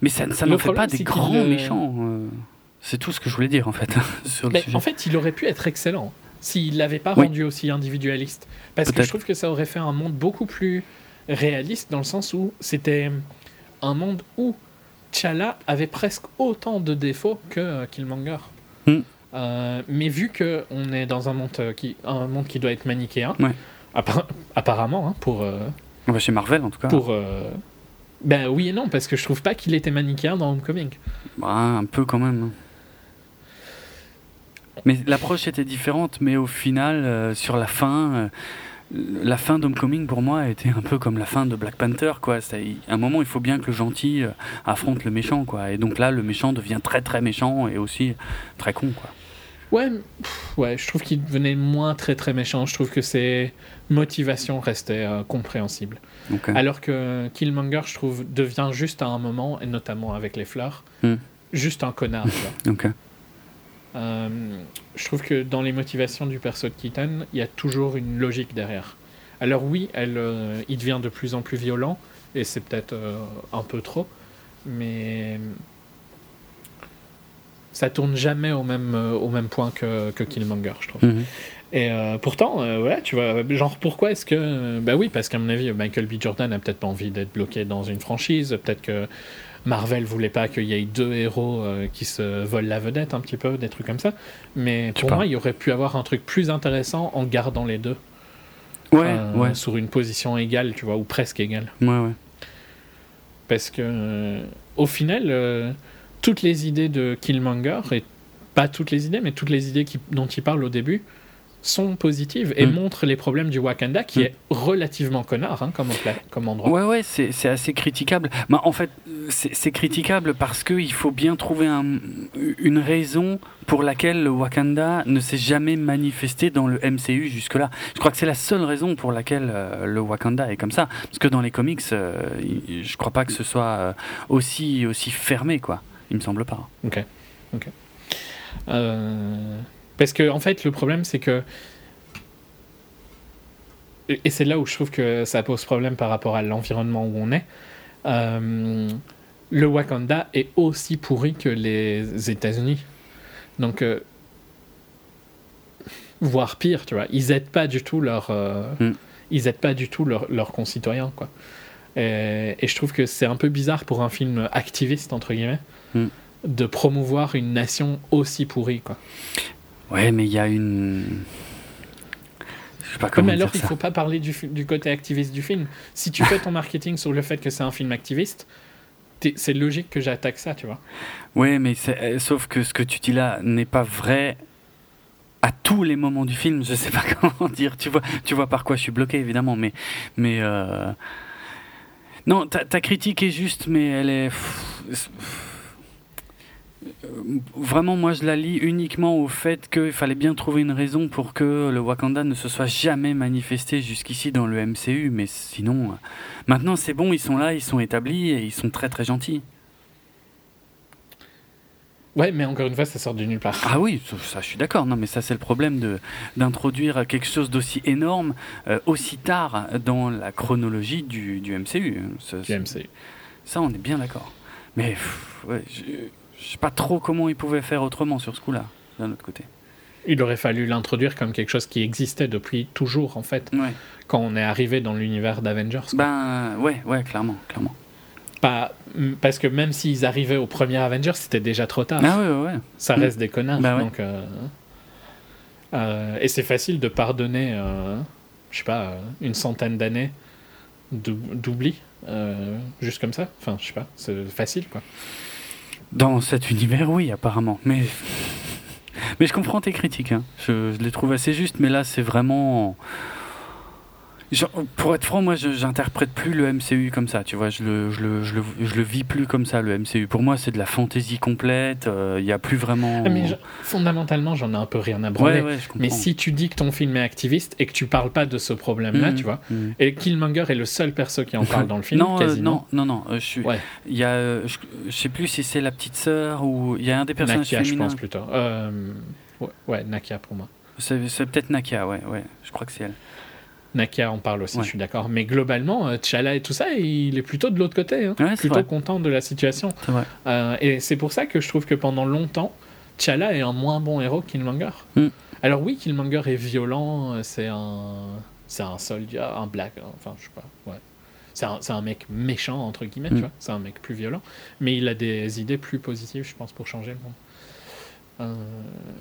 Mais ça, ça n'en fait pas des grands méchants. euh, C'est tout ce que je voulais dire, en fait, sur le Mais sujet. en fait, il aurait pu être excellent s'il l'avait pas Oui. rendu aussi individualiste. Parce que je trouve que ça aurait fait un monde beaucoup plus réaliste dans le sens où c'était un monde où T'Challa avait presque autant de défauts que Killmonger. Hmm. Euh, mais vu que on est dans un monde euh, qui un monde qui doit être manichéen, Ouais. apparemment hein, pour euh, chez Marvel, en tout cas. pour euh, ben oui et non parce que je trouve pas qu'il était manichéen dans Homecoming. Bah, un peu quand même. Mais l'approche était différente, mais au final, euh, sur la fin, euh, la fin d'Homecoming pour moi a été un peu comme la fin de Black Panther, quoi. À un moment, il faut bien que le gentil euh, affronte le méchant, quoi. Et donc là, le méchant devient très très méchant et aussi très con, quoi. Ouais, pff, ouais, je trouve qu'il devenait moins très très méchant. Je trouve que ses motivations restaient compréhensibles. Alors que Killmonger, je trouve, devient juste à un moment, et notamment avec les fleurs, Hmm. juste un connard. Euh, je trouve que dans les motivations du perso de Keaton, il y a toujours une logique derrière. Alors oui, elle, euh, il devient de plus en plus violent, et c'est peut-être euh, un peu trop, mais ça tourne jamais au même, au même point que, que Killmonger, je trouve. mhm. Et euh, pourtant, euh, ouais, tu vois, genre pourquoi est-ce que. Bah oui, parce qu'à mon avis, Michael B. Jordan a peut-être pas envie d'être bloqué dans une franchise, peut-être que Marvel voulait pas qu'il y ait deux héros euh, qui se volent la vedette un petit peu, des trucs comme ça. Mais pour moi, il aurait pu avoir un truc plus intéressant en gardant les deux. Ouais, euh, ouais, Sur une position égale, tu vois, ou presque égale. ouais, ouais. Parce que, euh, au final, euh, toutes les idées de Killmonger, et pas toutes les idées, mais toutes les idées qui- dont il parle au début, sont positives et Mm. montrent les problèmes du Wakanda, qui Mm. est relativement connard hein, comme, comme endroit. Ouais, ouais, c'est assez critiquable. Mais en fait, c'est critiquable parce qu'il faut bien trouver un- une raison pour laquelle le Wakanda ne s'est jamais manifesté dans le MCU jusque-là. Je crois que c'est la seule raison pour laquelle euh, le Wakanda est comme ça. Parce que dans les comics, euh, je crois pas que ce soit euh, aussi, aussi fermé, quoi. Il me semble pas. Ok. Ok. Euh, Parce que, en fait, le problème, c'est que. Et c'est là où je trouve que ça pose problème par rapport à l'environnement où on est. Euh, le Wakanda est aussi pourri que les États-Unis. Donc, euh, voire pire, tu vois. Ils aident pas du tout leurs, euh, Mm. ils aident pas du tout leurs concitoyens, quoi. Et, et je trouve que c'est un peu bizarre pour un film activiste entre guillemets Mm. de promouvoir une nation aussi pourrie, quoi. Ouais, mais il y a une. Je sais pas comment mais alors, dire il ça. faut pas parler du, du côté activiste du film. Si tu fais ton marketing sur le fait que c'est un film activiste, c'est logique que j'attaque ça, tu vois. Ouais, mais euh, sauf que ce que tu dis là n'est pas vrai à tous les moments du film. Je sais pas comment dire. Tu vois, tu vois par quoi je suis bloqué, évidemment. Mais, mais euh, non, ta, ta critique est juste, mais elle est vraiment. Moi, je la lis uniquement au fait qu'il fallait bien trouver une raison pour que le Wakanda ne se soit jamais manifesté jusqu'ici dans le MCU. Mais sinon, euh, maintenant c'est bon, ils sont là, ils sont établis et ils sont très très gentils. Ouais, mais encore une fois, ça sort de nulle part. Ah oui, ça, ça, je suis d'accord. Non, mais ça c'est le problème de d'introduire quelque chose d'aussi énorme euh, aussi tard dans la chronologie du, du MCU. Ça, Du MCU. ça, on est bien d'accord. Mais pff, ouais, je, je sais pas trop comment ils pouvaient faire autrement sur ce coup-là. D'un autre côté. Il aurait fallu l'introduire comme quelque chose qui existait depuis toujours, en fait, Ouais. quand on est arrivé dans l'univers d'Avengers. Ben ouais, ouais, clairement, clairement. Pas, parce que même s'ils arrivaient au premier Avengers, c'était déjà trop tard. Ah ouais, ouais. Ça Mm. reste des connards. Ouais. donc, euh, euh, et c'est facile de pardonner, euh, je sais pas, euh, une centaine d'années d'ou- d'oubli, euh, juste comme ça. Enfin, je sais pas, c'est facile quoi. Dans cet univers, oui, apparemment. Mais mais je comprends tes critiques. hein. Je, je les trouve assez justes, mais là, c'est vraiment. Pour être franc, moi, j'interprète plus le MCU comme ça. Tu vois, je le, je le, je le, je le vis plus comme ça, le MCU. Pour moi, c'est de la fantaisie complète. euh, Il y a plus vraiment. Ah, mais je- fondamentalement, j'en ai un peu rien à branler. ouais, ouais, mais si tu dis que ton film est activiste et que tu parles pas de ce problème-là, Mhm, tu vois, mhm. et Killmonger est le seul perso qui en parle dans le film, non, euh, quasiment. non, non, non. euh, je suis. Ouais, Il y a, euh, je, sais plus si c'est la petite sœur ou il y a un des personnages Nakia, je pense plutôt. Euh, ouais, Nakia pour moi. C'est c'est peut-être Nakia, ouais, ouais. Je crois que c'est elle. Nakia en parle aussi, Ouais. je suis d'accord. Mais globalement, euh, T'Challa et tout ça, il est plutôt de l'autre côté. hein. Ouais, plutôt vrai. content de la situation. Euh, et c'est pour ça que je trouve que pendant longtemps, T'Challa est un moins bon héros que Killmonger. Mm. Alors oui, Killmonger est violent, euh, c'est un, c'est un soldat, un black, hein, enfin je sais pas, ouais. C'est un, un mec méchant entre guillemets, Mm. tu vois. C'est un mec plus violent, mais il a des idées plus positives, je pense, pour changer le monde. Euh,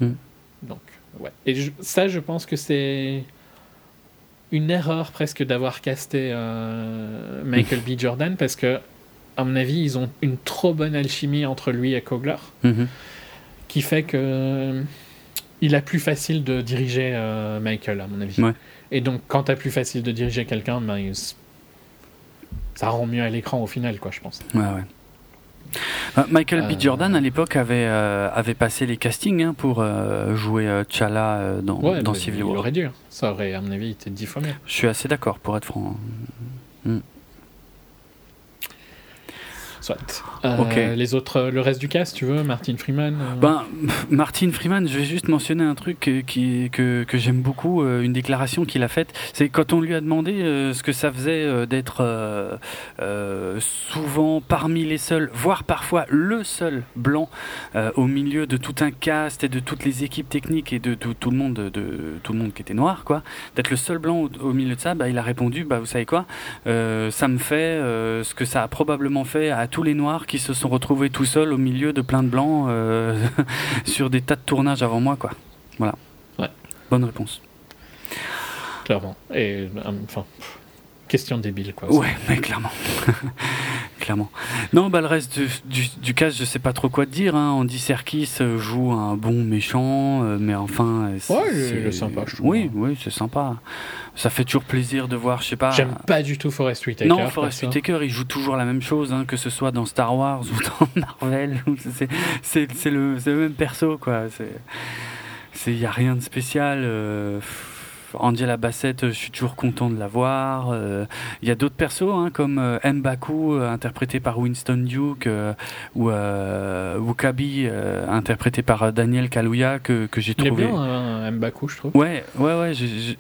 Mm. Donc ouais. Et je- ça, je pense que c'est une erreur presque d'avoir casté euh, Michael B. Jordan parce que à mon avis, ils ont une trop bonne alchimie entre lui et Kogler Mhm. qui fait que il a plus facile de diriger euh, Michael, à mon avis. Ouais. Et donc, quand t'as plus facile de diriger quelqu'un, ben, ça rend mieux à l'écran au final, quoi, je pense. Ouais, ouais. Euh, Michael B. Euh, Jordan, à l'époque, avait, euh, avait passé les castings hein, pour euh, jouer T'Challa dans, Ouais, dans mais Civil il War. aurait dû. hein. Ça aurait, à mon avis, été dix fois mieux. Je suis assez d'accord, pour être franc. Soit. Euh. Les autres, le reste du cast, tu veux Martin Freeman euh, Ben, Martin Freeman, je vais juste mentionner un truc euh, qui, que, que j'aime beaucoup, euh, une déclaration qu'il a faite. C'est quand on lui a demandé euh, ce que ça faisait euh, d'être euh, euh, souvent parmi les seuls, voire parfois le seul blanc euh, au milieu de tout un cast et de toutes les équipes techniques et de, tout- tout le monde, de, tout le monde qui était noir, quoi. D'être le seul blanc au, au milieu de ça, bah, il a répondu, bah, vous savez quoi, euh, ça me fait euh, ce que ça a probablement fait à tous les noirs qui se sont retrouvés tout seuls au milieu de plein de blancs euh, sur des tas de tournages avant moi, quoi. Voilà. Ouais. Bonne réponse. clairement. Et, euh, enfin, pff, question débile, quoi. Ouais, mais clairement. clairement. Non, bah le reste du, du, du cast, je sais pas trop quoi te dire. Hein. Andy Serkis euh, joue un bon méchant, euh, mais enfin. euh, Ouais, il est- sympa, je trouve. Oui, oui, c'est sympa. Ça fait toujours plaisir de voir, je sais pas. J'aime pas du tout Forest Whitaker. Non, Forest. Whitaker, il joue toujours la même chose, hein, que ce soit dans Star Wars ou dans Marvel. c'est- le, le même perso, quoi. C'est, il y a rien de spécial. euh, Angela Bassett, je suis toujours content de la voir. Euh, Il y a d'autres persos hein, comme euh, M'Baku, euh, interprété par Winston Duke, euh, ou euh, Wukabi, euh, interprété par euh, Daniel Kaluuya, que, que j'ai Il est trouvé. bien, M'Baku, je trouve. Ouais, ouais, ouais.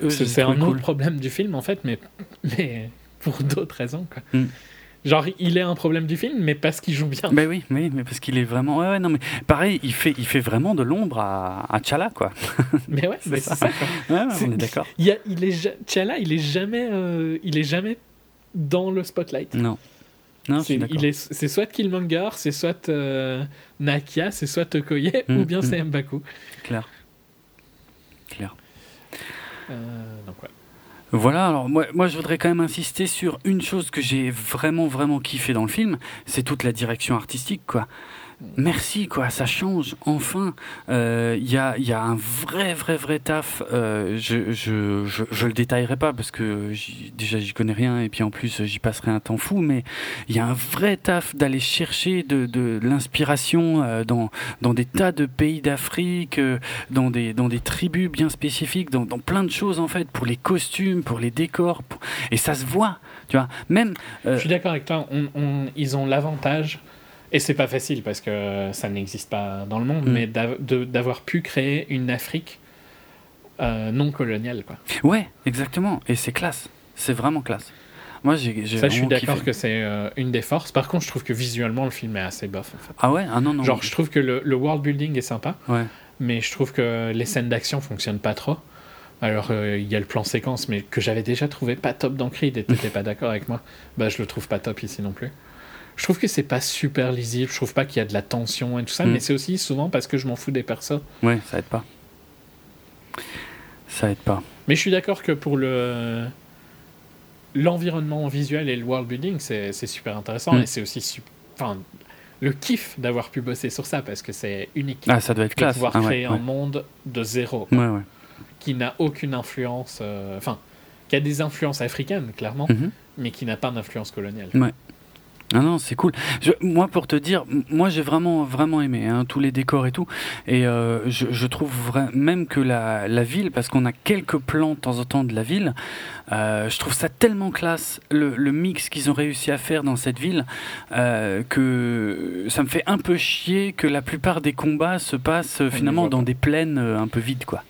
C'est un autre problème du film, en fait, mais, mais pour d'autres raisons. Quoi. Mm. Genre, il est un problème du film, mais parce qu'il joue bien. Ben oui, oui, mais parce qu'il est vraiment. Ouais, ouais, non, mais pareil, il fait, il fait vraiment de l'ombre à, à T'Challa, quoi. Mais ouais, ça. c'est ça. quoi. Ouais, on est d'accord. Il, y a- il est T'Challa, il est jamais, euh, il est jamais dans le spotlight. Non. Non, C'est suis d'accord. il est- c'est soit Killmonger, c'est soit euh, Nakia, c'est soit Tokoye, Mm, ou bien mm. c'est M'Baku. Clair. Clair. Euh, donc ouais. Voilà, alors moi, moi je voudrais quand même insister sur une chose que j'ai vraiment vraiment kiffé dans le film, c'est toute la direction artistique quoi. Merci quoi, ça change enfin. Euh, Il y, a, il y a un vrai vrai vrai taf. Euh, je, je, je, le détaillerai pas parce que déjà j'y connais rien et puis en plus j'y passerai un temps fou. Mais il y a un vrai taf d'aller chercher de, l'inspiration euh, dans des tas de pays d'Afrique, euh, dans des tribus bien spécifiques, dans, plein de choses en fait pour les costumes, pour les décors, et ça se voit. Tu vois, même euh, Je suis d'accord avec toi. ils ont l'avantage, et c'est pas facile parce que ça n'existe pas dans le monde, Mm. mais d'avoir pu créer une Afrique euh, non coloniale. Quoi. ouais, exactement. Et c'est classe. C'est vraiment classe. Moi, j'ai Ça, je suis d'accord que c'est euh, une des forces. Par contre, je trouve que visuellement, le film est assez bof. En fait. Ah ouais, ah non non. Genre, je trouve que le, le world building est sympa, Ouais. mais je trouve que les scènes d'action fonctionnent pas trop. Alors, euh, il y a le plan séquence, mais que j'avais déjà trouvé pas top dans Creed et t'étais pas d'accord avec moi. Bah, je le trouve pas top ici non plus. Je trouve que c'est pas super lisible, je trouve pas qu'il y a de la tension et tout ça, Mm. mais c'est aussi souvent parce que je m'en fous des persos. Ouais, ça aide pas. Ça aide pas. Mais je suis d'accord que pour le l'environnement visuel et le world building, c'est super intéressant Mm. et c'est aussi su- enfin le kiff d'avoir pu bosser sur ça parce que c'est unique Ah, ça doit être de classe. pouvoir Ah ouais, créer un ouais. monde de zéro Ouais, ouais. qui n'a aucune influence, euh, enfin qui a des influences africaines clairement, Mhm. mais qui n'a pas d'influence coloniale. Ah non, c'est cool. Je- moi, pour te dire, moi j'ai vraiment vraiment aimé hein, tous les décors et tout. Et euh, je, je trouve même que la, la ville, parce qu'on a quelques plans de temps en temps de la ville, euh, je trouve ça tellement classe le, le mix qu'ils ont réussi à faire dans cette ville euh, que ça me fait un peu chier que la plupart des combats se passent les finalement dans des plaines un peu vides, quoi.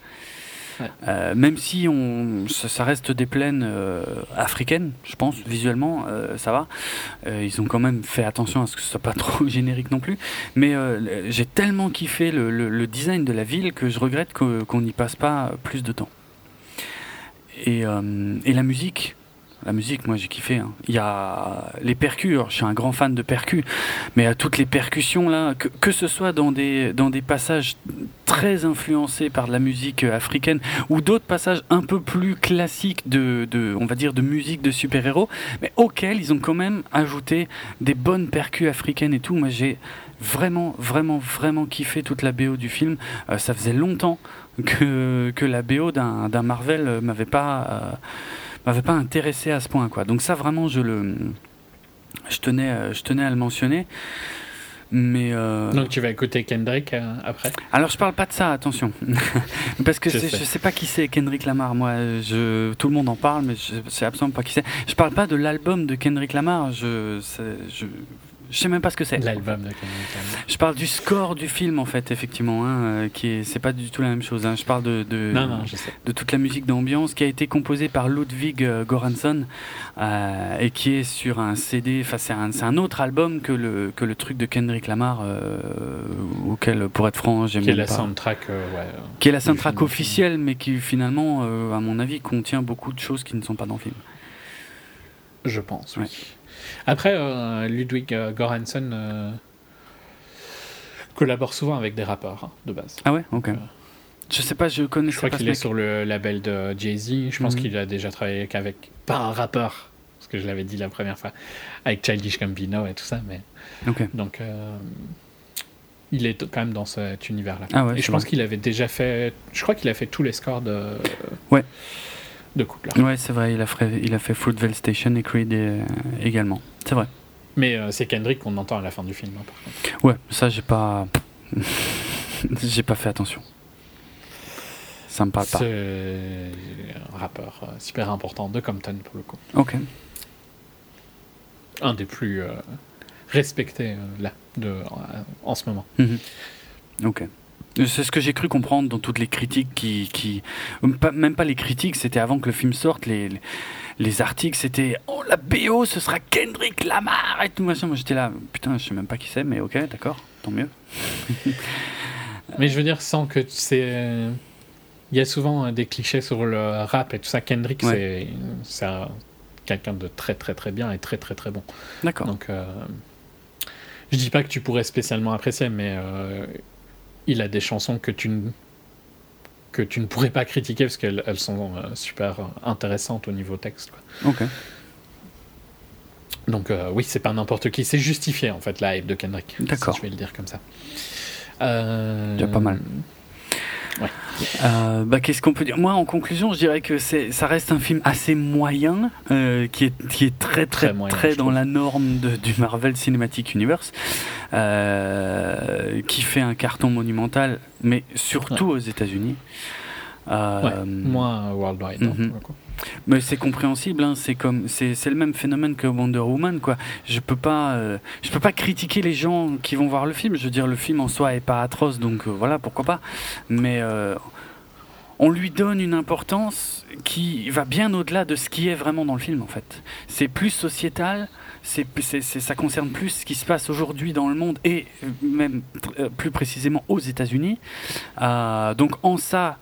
Euh, même si on, ça, reste des plaines euh, africaines, je pense, visuellement, euh, ça va. Ils ont quand même fait attention à ce que ce soit pas trop générique non plus. Mais j'ai tellement kiffé le, design de la ville que je regrette qu'on n'y passe pas plus de temps. Et la musique, la musique, moi j'ai kiffé. hein. Il y a les percus, alors, je suis un grand fan de percus, mais à toutes les percussions là, que, ce soit dans des, dans des passages très influencés par de la musique euh, africaine ou d'autres passages un peu plus classiques de, de on va dire de musique de super-héros, mais auxquels ils ont quand même ajouté des bonnes percus africaines et tout. Moi j'ai vraiment, vraiment, vraiment kiffé toute la BO du film. Euh, ça faisait longtemps que, que la BO d'un Marvel euh, m'avait pas m'avait pas intéressé à ce point quoi. Donc ça vraiment je le je tenais euh, je tenais à le mentionner. Mais euh, Donc tu vas écouter Kendrick euh, après? Alors je parle pas de ça, attention, parce que Je sais. je sais pas qui c'est Kendrick Lamar. Moi, je, tout le monde en parle, mais je sais absolument pas qui c'est. Je parle pas de l'album de Kendrick Lamar. Je, je sais même pas ce que c'est. L'album de Kendrick Lamar. Je parle du score du film en fait, effectivement, hein, euh, qui est, c'est pas du tout la même chose. hein. Je parle de, de, Non, non, je sais. de toute la musique d'ambiance qui a été composée par Ludwig euh, Göransson euh, et qui est sur un CD. Enfin, c'est un, c'est un autre album que le que le truc de Kendrick Lamar, euh, auquel, pour être franc, j'aime Qui est la pas. soundtrack, euh, ouais. Qui est la soundtrack officielle, mais qui finalement, à mon avis, contient beaucoup de choses qui ne sont pas dans le film. Je pense, oui. Ouais. Après, euh, Ludwig euh, Göransson euh, collabore souvent avec des rappeurs, hein, de base. Ah ouais, ok. Je sais pas, je connais Je crois qu'il est sur le label de Jay-Z. Je pense Mhm. qu'il a déjà travaillé qu'avec. Pas un rappeur, parce que je l'avais dit la première fois. Avec Childish Gambino et tout ça, mais. Donc. euh, il est quand même dans cet univers-là. Ah ouais, et je pense qu'il avait déjà fait. Je crois qu'il a fait tous les scores de. Ouais. De Coogler. Ouais, c'est vrai, il a fait, il a fait Fruitvale Station et Creed euh, également. C'est vrai. Mais euh, c'est Kendrick qu'on entend à la fin du film, hein, par contre. Ouais, ça j'ai pas. j'ai pas fait attention. ça me parle pas. C'est un rappeur euh, super important de Compton pour le coup. Ok. Un des plus euh, respectés euh, là, de, en ce moment. Mhm. Ok. C'est ce que j'ai cru comprendre dans toutes les critiques qui. même pas les critiques, c'était avant que le film sorte, les, les, les articles, c'était Oh, la BO, ce sera Kendrick Lamar et tout machin. Moi j'étais là, putain, je sais même pas qui c'est, mais ok, d'accord, tant mieux. Mais je veux dire, sans que c'est. euh, Il y a souvent euh, des clichés sur le rap et tout ça. Kendrick, Ouais. c'est c'est un- quelqu'un de très très très bien et très très très bon. D'accord. Donc, euh, je dis pas que tu pourrais spécialement apprécier, mais euh, il a des chansons que tu ne que tu ne pourrais pas critiquer parce qu'elles elles sont euh, super intéressantes au niveau texte. quoi. Donc euh, oui, c'est pas n'importe qui, c'est justifié en fait la hype de Kendrick. D'accord. Si je vais le dire comme ça. Euh, Déjà pas mal. Euh, bah, Qu'est-ce qu'on peut dire? Moi, en conclusion, je dirais que c'est, ça reste un film assez moyen, euh, qui, est, qui est très, très, Très moyen, très je dans trouve. la norme de- du Marvel Cinematic Universe, euh, qui fait un carton monumental, mais surtout aux États-Unis. Ouais, moins worldwide. hein, mais c'est compréhensible, hein, c'est comme c'est le même phénomène que Wonder Woman quoi. Je peux pas euh, je peux pas critiquer les gens qui vont voir le film. Je veux dire le film en soi est pas atroce donc euh, voilà pourquoi pas. Mais euh, on lui donne une importance qui va bien au-delà de ce qui est vraiment dans le film en fait. C'est plus sociétal. C'est, ça concerne plus ce qui se passe aujourd'hui dans le monde et même plus précisément aux États-Unis. Donc en ça,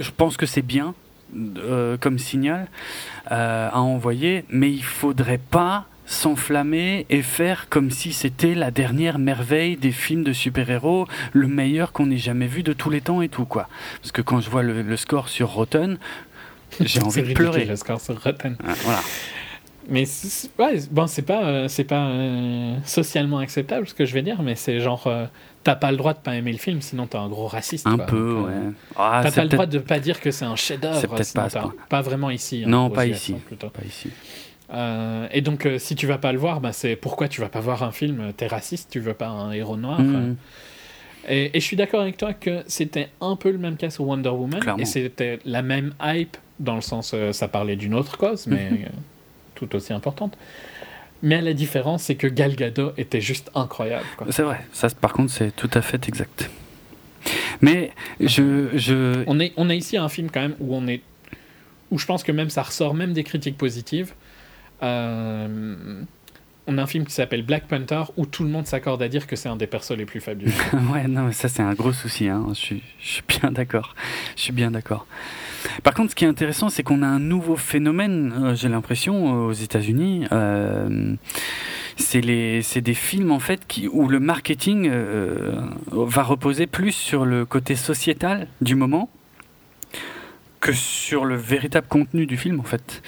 je pense que c'est bien euh, comme signal euh, à envoyer, mais il faudrait pas s'enflammer et faire comme si c'était la dernière merveille des films de super-héros, le meilleur qu'on ait jamais vu de tous les temps et tout quoi. Parce que quand je vois le, le score sur Rotten, j'ai envie de pleurer. le score sur Rotten. Ah, Voilà. Mais ouais, bon, c'est pas, euh, c'est pas socialement acceptable ce que je vais dire, mais c'est genre, t'as pas le droit de pas aimer le film, sinon t'es un gros raciste. Un quoi. peu, Donc, euh, ouais. Ah, T'as pas le droit de pas dire que c'est un chef-d'œuvre. C'est peut-être pas pas vraiment ici. hein, Non, aux pas ici. hein, plutôt. pas ici. Euh, et donc, euh, si tu vas pas le voir, bah, c'est pourquoi tu vas pas voir un film T'es raciste, tu veux pas un héros noir. Euh. Et, et je suis d'accord avec toi que c'était un peu le même cas sur Wonder Woman, Clairement. et c'était la même hype dans le sens euh, ça parlait d'une autre cause, mais tout aussi importante. Mais la différence, c'est que Gal Gadot était juste incroyable. C'est vrai. Ça, par contre, c'est tout à fait exact. Mais je, je, On est, on est ici à un film quand même où on est, où je pense que même ça ressort même des critiques positives. Euh, on a un film qui s'appelle Black Panther où tout le monde s'accorde à dire que c'est un des persos les plus fabuleux. ouais, non, mais ça c'est un gros souci. Hein. Je, suis, je suis bien d'accord. Je suis bien d'accord. Par contre, ce qui est intéressant, c'est qu'on a un nouveau phénomène. euh, J'ai l'impression euh, aux États-Unis. euh, c'est des films en fait qui, où le marketing va reposer plus sur le côté sociétal du moment que sur le véritable contenu du film en fait.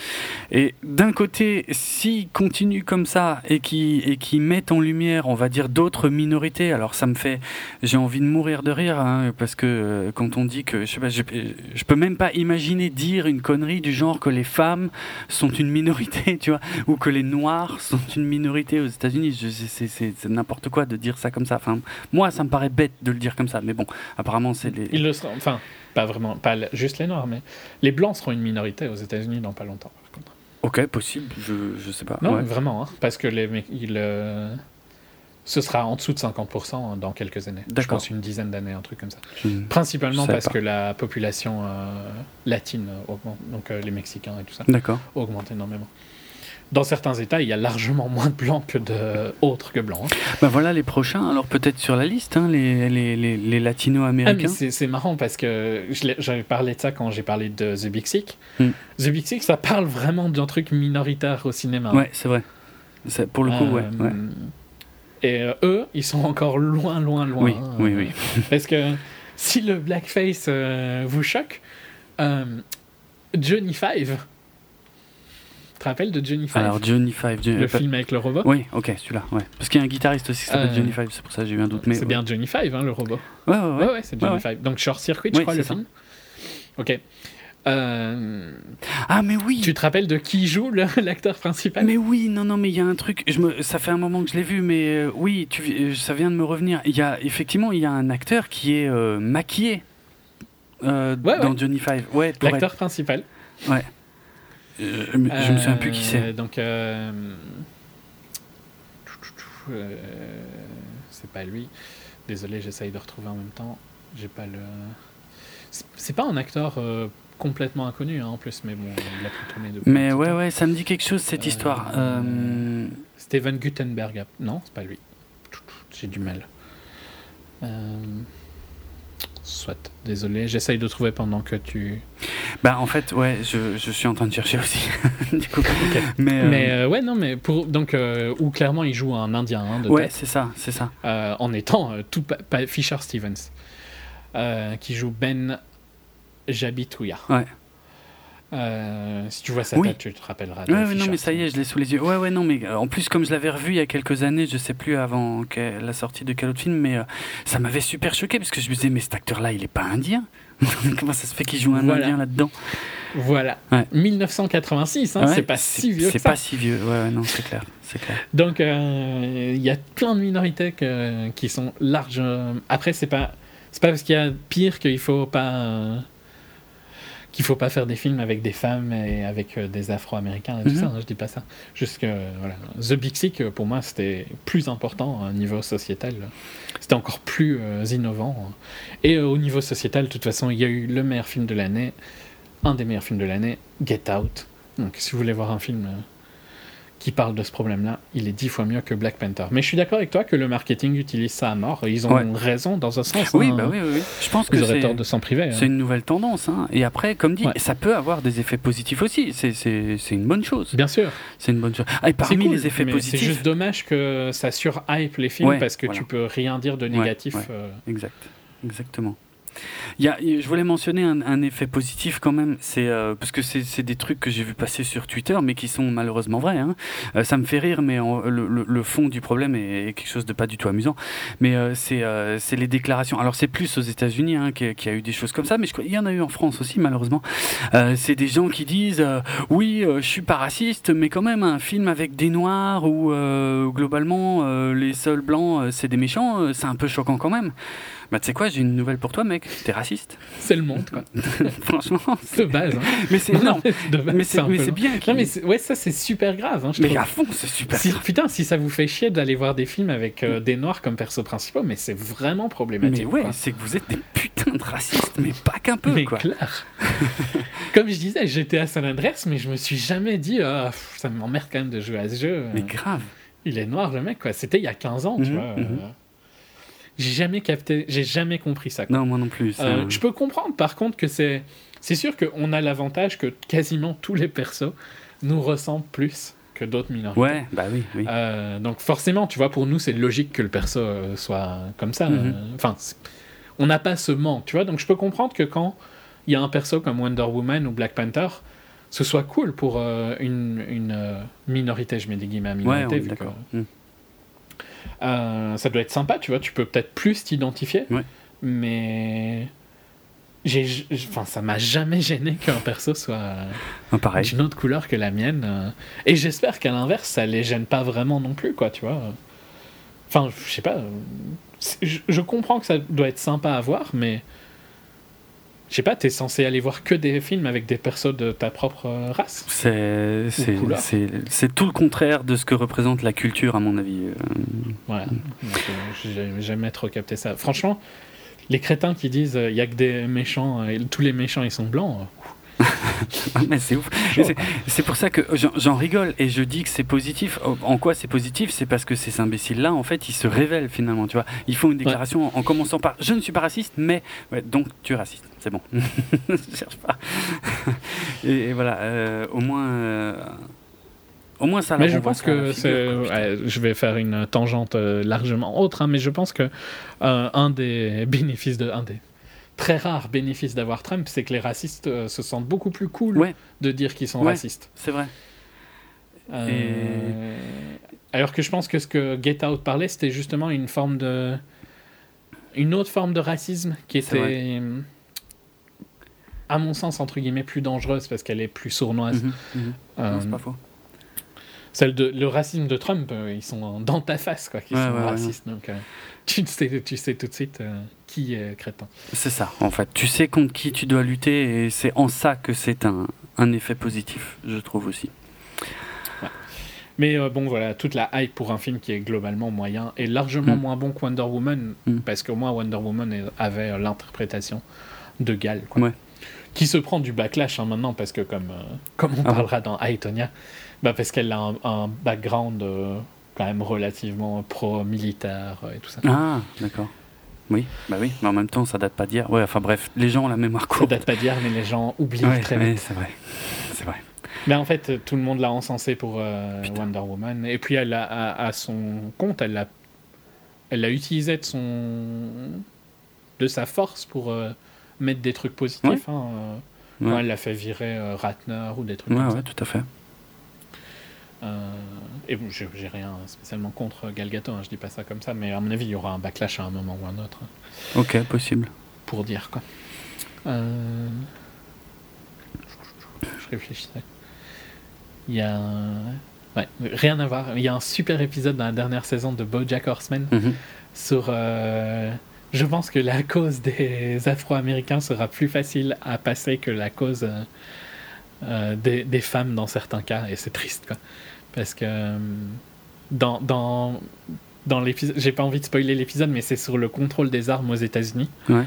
Et d'un côté, s'ils continuent comme ça et qui et qui mettent en lumière, on va dire d'autres minorités, alors ça me fait, j'ai envie de mourir de rire hein, parce que euh, quand on dit que je sais pas, je, peux même pas imaginer dire une connerie du genre que les femmes sont une minorité, tu vois, ou que les noirs sont une minorité aux États-Unis. C'est n'importe quoi de dire ça comme ça. Enfin, moi, ça me paraît bête de le dire comme ça, mais bon, apparemment c'est les. Ils le seront, enfin, pas vraiment, pas juste les Noirs, mais les Blancs seront une minorité aux États-Unis dans pas longtemps. Par contre. Ok, possible. Je je sais pas. Non, Ouais. vraiment, hein, parce que les, ils, euh, ce sera en dessous de 50% dans quelques années. Je pense une dizaine d'années, un truc comme ça. Principalement parce pas. que la population euh, latine augmente, donc euh, les Mexicains et tout ça, augmente énormément. Dans certains États, il y a largement moins de blancs que de autres que blancs. hein. Ben voilà les prochains. Alors peut-être sur la liste, hein, les, les, les, les Ah, latino-américains. c'est c'est marrant parce que j'avais parlé de ça quand j'ai parlé de The Big Sick. Hmm. The Big Sick, ça parle vraiment d'un truc minoritaire au cinéma. ouais, c'est vrai. Pour le coup, ouais. Euh, ouais. Et euh, eux, ils sont encore loin, loin, loin. Oui, hein. oui, oui. Parce que si le blackface euh, vous choque, euh, Johnny Five. Te rappelles de Johnny Five Alors Johnny Five. Johnny- Le film avec le robot Oui, ok, celui-là. Ouais. Parce qu'il y a un guitariste aussi qui s'appelle Euh, Johnny Five, c'est pour ça que j'ai eu un doute. Mais C'est bien Johnny Five, hein, le robot. Ouais, ouais, ouais. Ouais, ouais, c'est Johnny Five. Donc Short Circuit, je crois, le ça. film. Ok. Euh, Ah, mais oui. tu te rappelles de qui joue l'acteur principal? Mais oui, non, non, mais il y a un truc. Je me, ça fait un moment que je l'ai vu, mais euh, oui, tu, ça vient de me revenir. Il y a effectivement, il y a un acteur qui est euh, maquillé dans. Johnny Five. Ouais, L'acteur principal. ouais. Euh, je, me- souviens plus qui Euh, c'est. Donc, euh, euh, c'est pas lui. Désolé, j'essaye de retrouver en même temps. J'ai pas le. C'est- pas un acteur euh, complètement inconnu hein, en plus, mais bon, il a pu tourner depuis. Mais ouais, temps. ouais, ça me dit quelque chose cette Euh, histoire. Euh, Steven Gutenberg. Non, c'est pas lui. J'ai du mal. Soit, désolé, j'essaye de trouver pendant que tu. Bah en fait, ouais, je, je suis en train de chercher aussi. du coup. Mais, euh, Mais euh, ouais, non, mais pour donc euh, où clairement il joue un Indien hein, de ouais, c'est ça, c'est ça. en étant tout Fisher Stevens, qui joue Ben Jabitouya. Ouais. Euh, si tu vois sa Oui. tête, tu te rappelleras. Ouais, ouais, non, mais ça y est, je l'ai sous les yeux. Ouais, ouais, non, mais euh, en plus, comme je l'avais revu il y a quelques années, je sais plus avant que- la sortie de quel autre film, mais euh, ça m'avait super choqué parce que je me disais, mais cet acteur-là, il est pas indien? Comment ça se fait qu'il joue un Voilà. indien là-dedans? Voilà. Ouais. 1986, hein, Ouais, c'est pas si vieux C'est que ça. pas si vieux, ouais, ouais, non, c'est clair, c'est clair. Donc euh, il y a plein de minorités que- qui sont larges. Après, c'est pas c'est pas parce qu'il y a pire qu'il faut pas euh, qu'il faut pas faire des films avec des femmes et avec euh, des Afro-Américains et tout ça. hein, je dis pas ça. Juste que voilà, The Big Sick euh, pour moi c'était plus important au niveau sociétal. C'était encore plus euh, innovant. Et euh, au niveau sociétal, de toute façon, il y a eu le meilleur film de l'année, un des meilleurs films de l'année, Get Out. Donc si vous voulez voir un film euh, qui parle de ce problème-là, il est dix fois mieux que Black Panther. Mais je suis d'accord avec toi que le marketing utilise ça à mort. et Ils ont Ouais. raison dans un sens. Oui, hein. bah oui, oui, oui. Je pense que Ils c'est. tort de s'en priver. hein. C'est une nouvelle tendance. Hein. Et après, comme dit, Ouais. ça peut avoir des effets positifs aussi. C'est- une bonne chose. Bien sûr. C'est une bonne chose. Ah, et C'est parmi cool, les effets mais positifs. C'est juste dommage que ça surhype les films Ouais, parce que voilà. tu peux rien dire de négatif. euh, Exact, exactement. Je voulais mentionner un, effet positif quand même, c'est euh, parce que c'est des trucs que j'ai vu passer sur Twitter, mais qui sont malheureusement vrais. hein. Euh, ça me fait rire, mais le, fond du problème est, quelque chose de pas du tout amusant. Mais euh, c'est les déclarations. Alors c'est plus aux États-Unis hein, qu'il y, a- eu des choses comme ça, mais il y en a eu en France aussi malheureusement. C'est des gens qui disent oui, je suis pas raciste, mais quand même un film avec des noirs où globalement les seuls blancs c'est des méchants, c'est un peu choquant quand même. Bah tu sais quoi, j'ai une nouvelle pour toi mec, t'es raciste. C'est le monde, quoi. Franchement. De base. hein. Mais c'est mais c'est bien. Non, mais ouais, ça c'est super grave. hein, je mais trouve. à fond, c'est super. Si- putain, si ça vous fait chier d'aller voir des films avec euh, des noirs comme persos principaux, mais c'est vraiment problématique. Mais ouais, c'est que vous êtes des putains de racistes, mais pas qu'un peu mais quoi. clair. Comme je disais, j'étais à San Andreas, mais je me suis jamais dit, ah, ça m'emmerde quand même de jouer à ce jeu. Mais grave. Il est noir le mec, quoi. C'était il y a 15 ans, tu Mhm, vois. euh, mhm. J'ai jamais capté, j'ai jamais compris ça. quoi. Non, moi non plus. Euh, je peux comprendre par contre que c'est. C'est sûr qu'on a l'avantage que quasiment tous les persos nous ressemblent plus que d'autres minorités. Ouais, bah oui, oui. Euh, donc forcément, tu vois, pour nous, c'est logique que le perso euh, soit comme ça. Mhm. Enfin, on n'a pas ce manque, tu vois. Donc je peux comprendre que quand il y a un perso comme Wonder Woman ou Black Panther, ce soit cool pour euh, une, une, minorité, je mets des guillemets à minorité, vu que. Mm. Euh, ça doit être sympa, tu vois. Tu peux peut-être plus t'identifier, Ouais. mais j'ai, enfin, ça m'a jamais gêné qu'un perso soit Ah, d'une autre couleur que la mienne. euh, Et j'espère qu'à l'inverse, ça les gêne pas vraiment non plus, quoi, tu vois. Enfin, je sais pas. je comprends que ça doit être sympa à voir, mais. Je sais pas, t'es censé aller voir que des films avec des persos de ta propre euh, race. C'est tout le contraire de ce que représente la culture, à mon avis. Euh, Voilà. Donc, euh, j'ai jamais trop capté ça. Franchement, les crétins qui disent il y a que des méchants, euh, et tous les méchants ils sont blancs. euh, mais c'est ouf. C'est- pour ça que j'en rigole et je dis que c'est positif. En quoi c'est positif? C'est parce que ces imbéciles-là, en fait, ils se révèlent finalement. Tu vois, ils font une déclaration en commençant par "Je ne suis pas raciste, mais ouais, donc tu es raciste." C'est bon. je cherche pas. et, et voilà. euh, au moins, euh, au moins ça. Mais je pense que c'est. ouais, je vais faire une tangente euh, largement autre, hein, mais je pense que euh, un des bénéfices de. Un des très rares bénéfices d'avoir Trump, c'est que les racistes euh, se sentent beaucoup plus cool Ouais. de dire qu'ils sont Ouais. racistes. C'est vrai. Euh, Alors que je pense que ce que Get Out parlait, c'était justement une forme de. Une autre forme de racisme qui était, à mon sens, entre guillemets, plus dangereuse parce qu'elle est plus sournoise. Mhm, mhm. Euh, Non, pas faux. Celle de, le racisme de Trump, euh, ils sont dans ta face, quoi, qu'ils Ouais, sont ouais, ouais. racistes. Donc, euh, tu, sais, tu sais tout de suite euh, qui est crétin. C'est ça, en fait. Tu sais contre qui tu dois lutter et c'est en ça que c'est un, un effet positif, je trouve aussi. Mais euh, bon, voilà, toute la hype pour un film qui est globalement moyen est largement Mm. moins bon que Wonder Woman, Mm. parce qu'au moins Wonder Woman avait l'interprétation de Gal, quoi. Ouais. Qui se prend du backlash hein, maintenant, parce que comme, euh, comme on Ah bon parlera dans Aitonia, bah, parce qu'elle a un, un background euh, quand même relativement pro-militaire euh, et tout ça. Ah, d'accord. Oui, bah oui, mais en même temps, ça date pas d'hier. Ouais, enfin bref, les gens ont la mémoire Ça courte. date pas d'hier, mais les gens oublient Ouais, très vite. c'est vrai. C'est vrai. Mais en fait, tout le monde l'a encensé pour euh. Wonder Woman. Et puis, elle a, à, à son compte, elle l'a elle l'a utilisé de son de sa force pour euh, mettre des trucs positifs. hein, euh, quand Ouais. elle l'a fait virer Ratner ou des trucs comme ouais, tout à fait. Euh, et j'ai rien spécialement contre Gal Gadot, hein, je dis pas ça comme ça, mais à mon avis, il y aura un backlash à un moment ou un autre hein, Ok, possible. pour dire quoi. Euh, Je réfléchissais. Il y a. Ouais, rien à voir. Il y a un super épisode dans la dernière saison de Bojack Horseman Mhm. sur. euh, Je pense que la cause des Afro-Américains sera plus facile à passer que la cause euh, des, des femmes dans certains cas, et c'est triste quoi. Parce que euh, dans, dans, dans l'épisode, j'ai pas envie de spoiler l'épisode, mais c'est sur le contrôle des armes aux États-Unis. Ouais.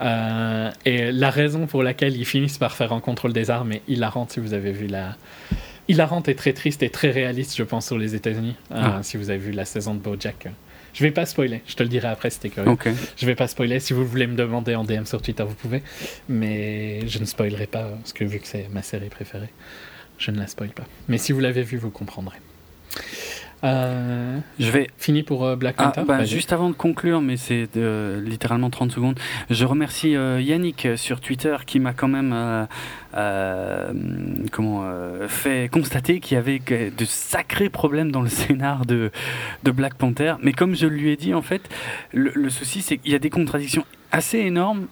Euh, et la raison pour laquelle ils finissent par faire un contrôle des armes est hilarante si vous avez vu la. Hilarante et très triste et très réaliste, je pense, sur les États-Unis. euh, Ah. Si vous avez vu la saison de Bojack. Je vais pas spoiler, je te le dirai après si t'es curieux. Ok. Je vais pas spoiler. Si vous voulez me demander en DM sur Twitter, vous pouvez. Mais je ne spoilerai pas, parce que vu que c'est ma série préférée, je ne la spoil pas. Mais si vous l'avez vu, vous comprendrez. Euh, Je vais fini pour euh, Black Ah, Panther bah, Vas-y. juste avant de conclure, mais c'est euh, littéralement 30 secondes, je remercie Yannick sur Twitter qui m'a quand même comment, euh, fait constater qu'il y avait de sacrés problèmes dans le scénar de, de Black Panther. Mais comme je lui ai dit, en fait, le, le souci c'est qu'il y a des contradictions assez énormes.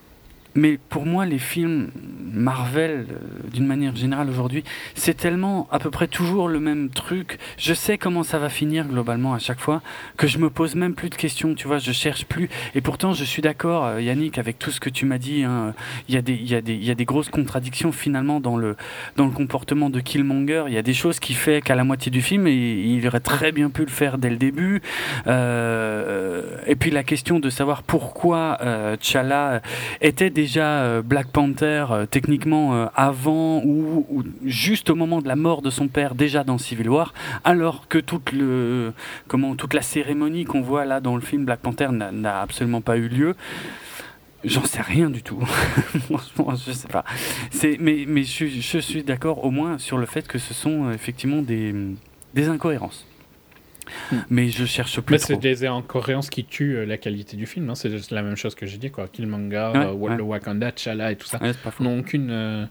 Mais pour moi, les films Marvel, euh, d'une manière générale aujourd'hui, c'est tellement à peu près toujours le même truc. Je sais comment ça va finir globalement à chaque fois que je me pose même plus de questions, tu vois, je cherche plus. Et pourtant, je suis d'accord, euh, Yannick, avec tout ce que tu m'as dit. hein. Il y a des, il y a des, il y a des grosses contradictions finalement dans le, dans le comportement de Killmonger. Il y a des choses qui fait qu'à la moitié du film, il aurait très bien pu le faire dès le début. Euh, et puis la question de savoir pourquoi euh, T'Challa était déjà euh, Black Panther euh, techniquement euh, avant ou, juste au moment de la mort de son père déjà dans Civil War, alors que toute le comment toute la cérémonie qu'on voit là dans le film Black Panther n'a- absolument pas eu lieu. J'en sais rien du tout. Je. C'est mais mais je, suis- je suis d'accord au moins sur le fait que ce sont effectivement des des incohérences. Hmm. Mais je cherche plus Mais c'est des incohérences qui tuent euh, la qualité du film. hein. C'est la même chose que j'ai dit. Quoi. Killmonger, Ouais, euh, Wa- ouais. le Wakanda, T'Challa et tout ça Ouais, n'ont aucune euh,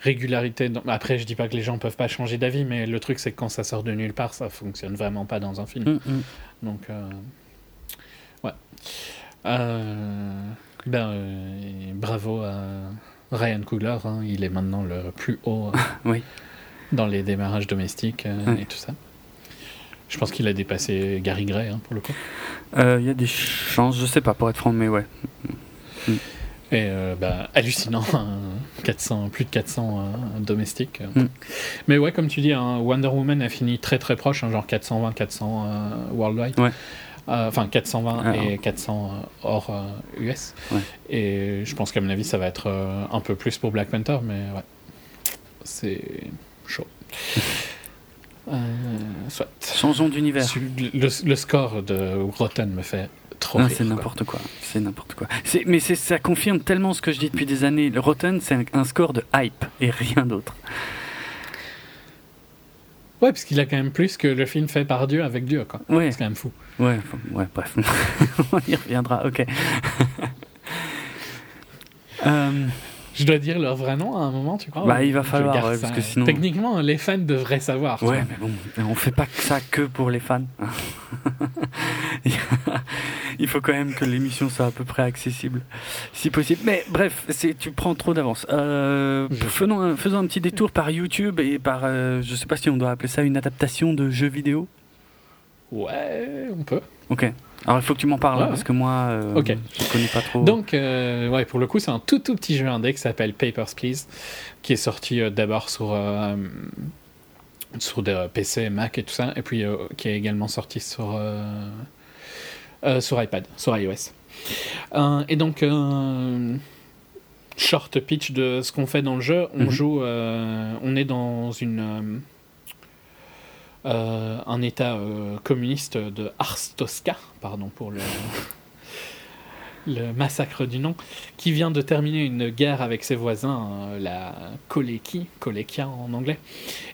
régularité. dans- Après, je dis pas que les gens peuvent pas changer d'avis, mais le truc, c'est que quand ça sort de nulle part, ça fonctionne vraiment pas dans un film. Hum, hum. Donc, euh, ouais. Ben, bravo à Ryan Coogler. hein. Il est maintenant le plus haut Oui. dans les démarrages domestiques et tout ça. Je pense qu'il a dépassé Gary Gray, hein, pour le coup. Euh, Il y a des chances, je sais pas pour être franc, mais ouais. Et euh, bah, hallucinant, hein, 400, plus de 400 euh, domestiques. Mm. Mais ouais, comme tu dis, hein, Wonder Woman a fini très très proche, hein, genre 420, 400 euh, worldwide. Ouais. Euh, Enfin, 420 Alors. et 400 euh, hors US. Ouais. Et je pense qu'à mon avis, ça va être un peu plus pour Black Panther, mais ouais. C'est chaud. Euh, soit. Changeons d'univers. Le, le score de Rotten me fait trop Non, c'est n'importe quoi. C'est n'importe quoi. Mais ça confirme tellement ce que je dis depuis des années. Le Rotten, c'est un, un score de hype et rien d'autre. Ouais, parce qu'il a quand même plus que le film fait par Dieu avec Dieu, quoi. Ouais, C'est quand même fou. ouais, ouais, bref. On y reviendra, ok. Euh, Je dois dire leur vrai nom à un moment, tu crois Bah, il va falloir, ouais, parce que sinon- Techniquement, les fans devraient savoir. ouais, mais bon, on fait pas que ça que pour les fans. il, faut quand même que l'émission soit à peu près accessible, si possible. Mais bref, c'est, tu prends trop d'avance. Euh, faisons, un, faisons un petit détour par YouTube et par, euh, je sais pas si on doit appeler ça une adaptation de jeux vidéo. Ouais, on peut. Ok. Alors il faut que tu m'en parles parce que moi, euh, je connais pas trop. Donc, euh, ouais, pour le coup, c'est un tout tout petit jeu indé qui s'appelle Papers, Please, qui est sorti euh, d'abord sur, sur des PC, Mac et tout ça, et puis qui est également sorti sur, sur iPad, sur iOS. Et donc, short pitch de ce qu'on fait dans le jeu, on Mhm. joue, on est dans une. Euh, un état euh, communiste de Arstoska, pardon pour le, le massacre du nom, qui vient de terminer une guerre avec ses voisins, euh, la Koleki, Kolekia en anglais.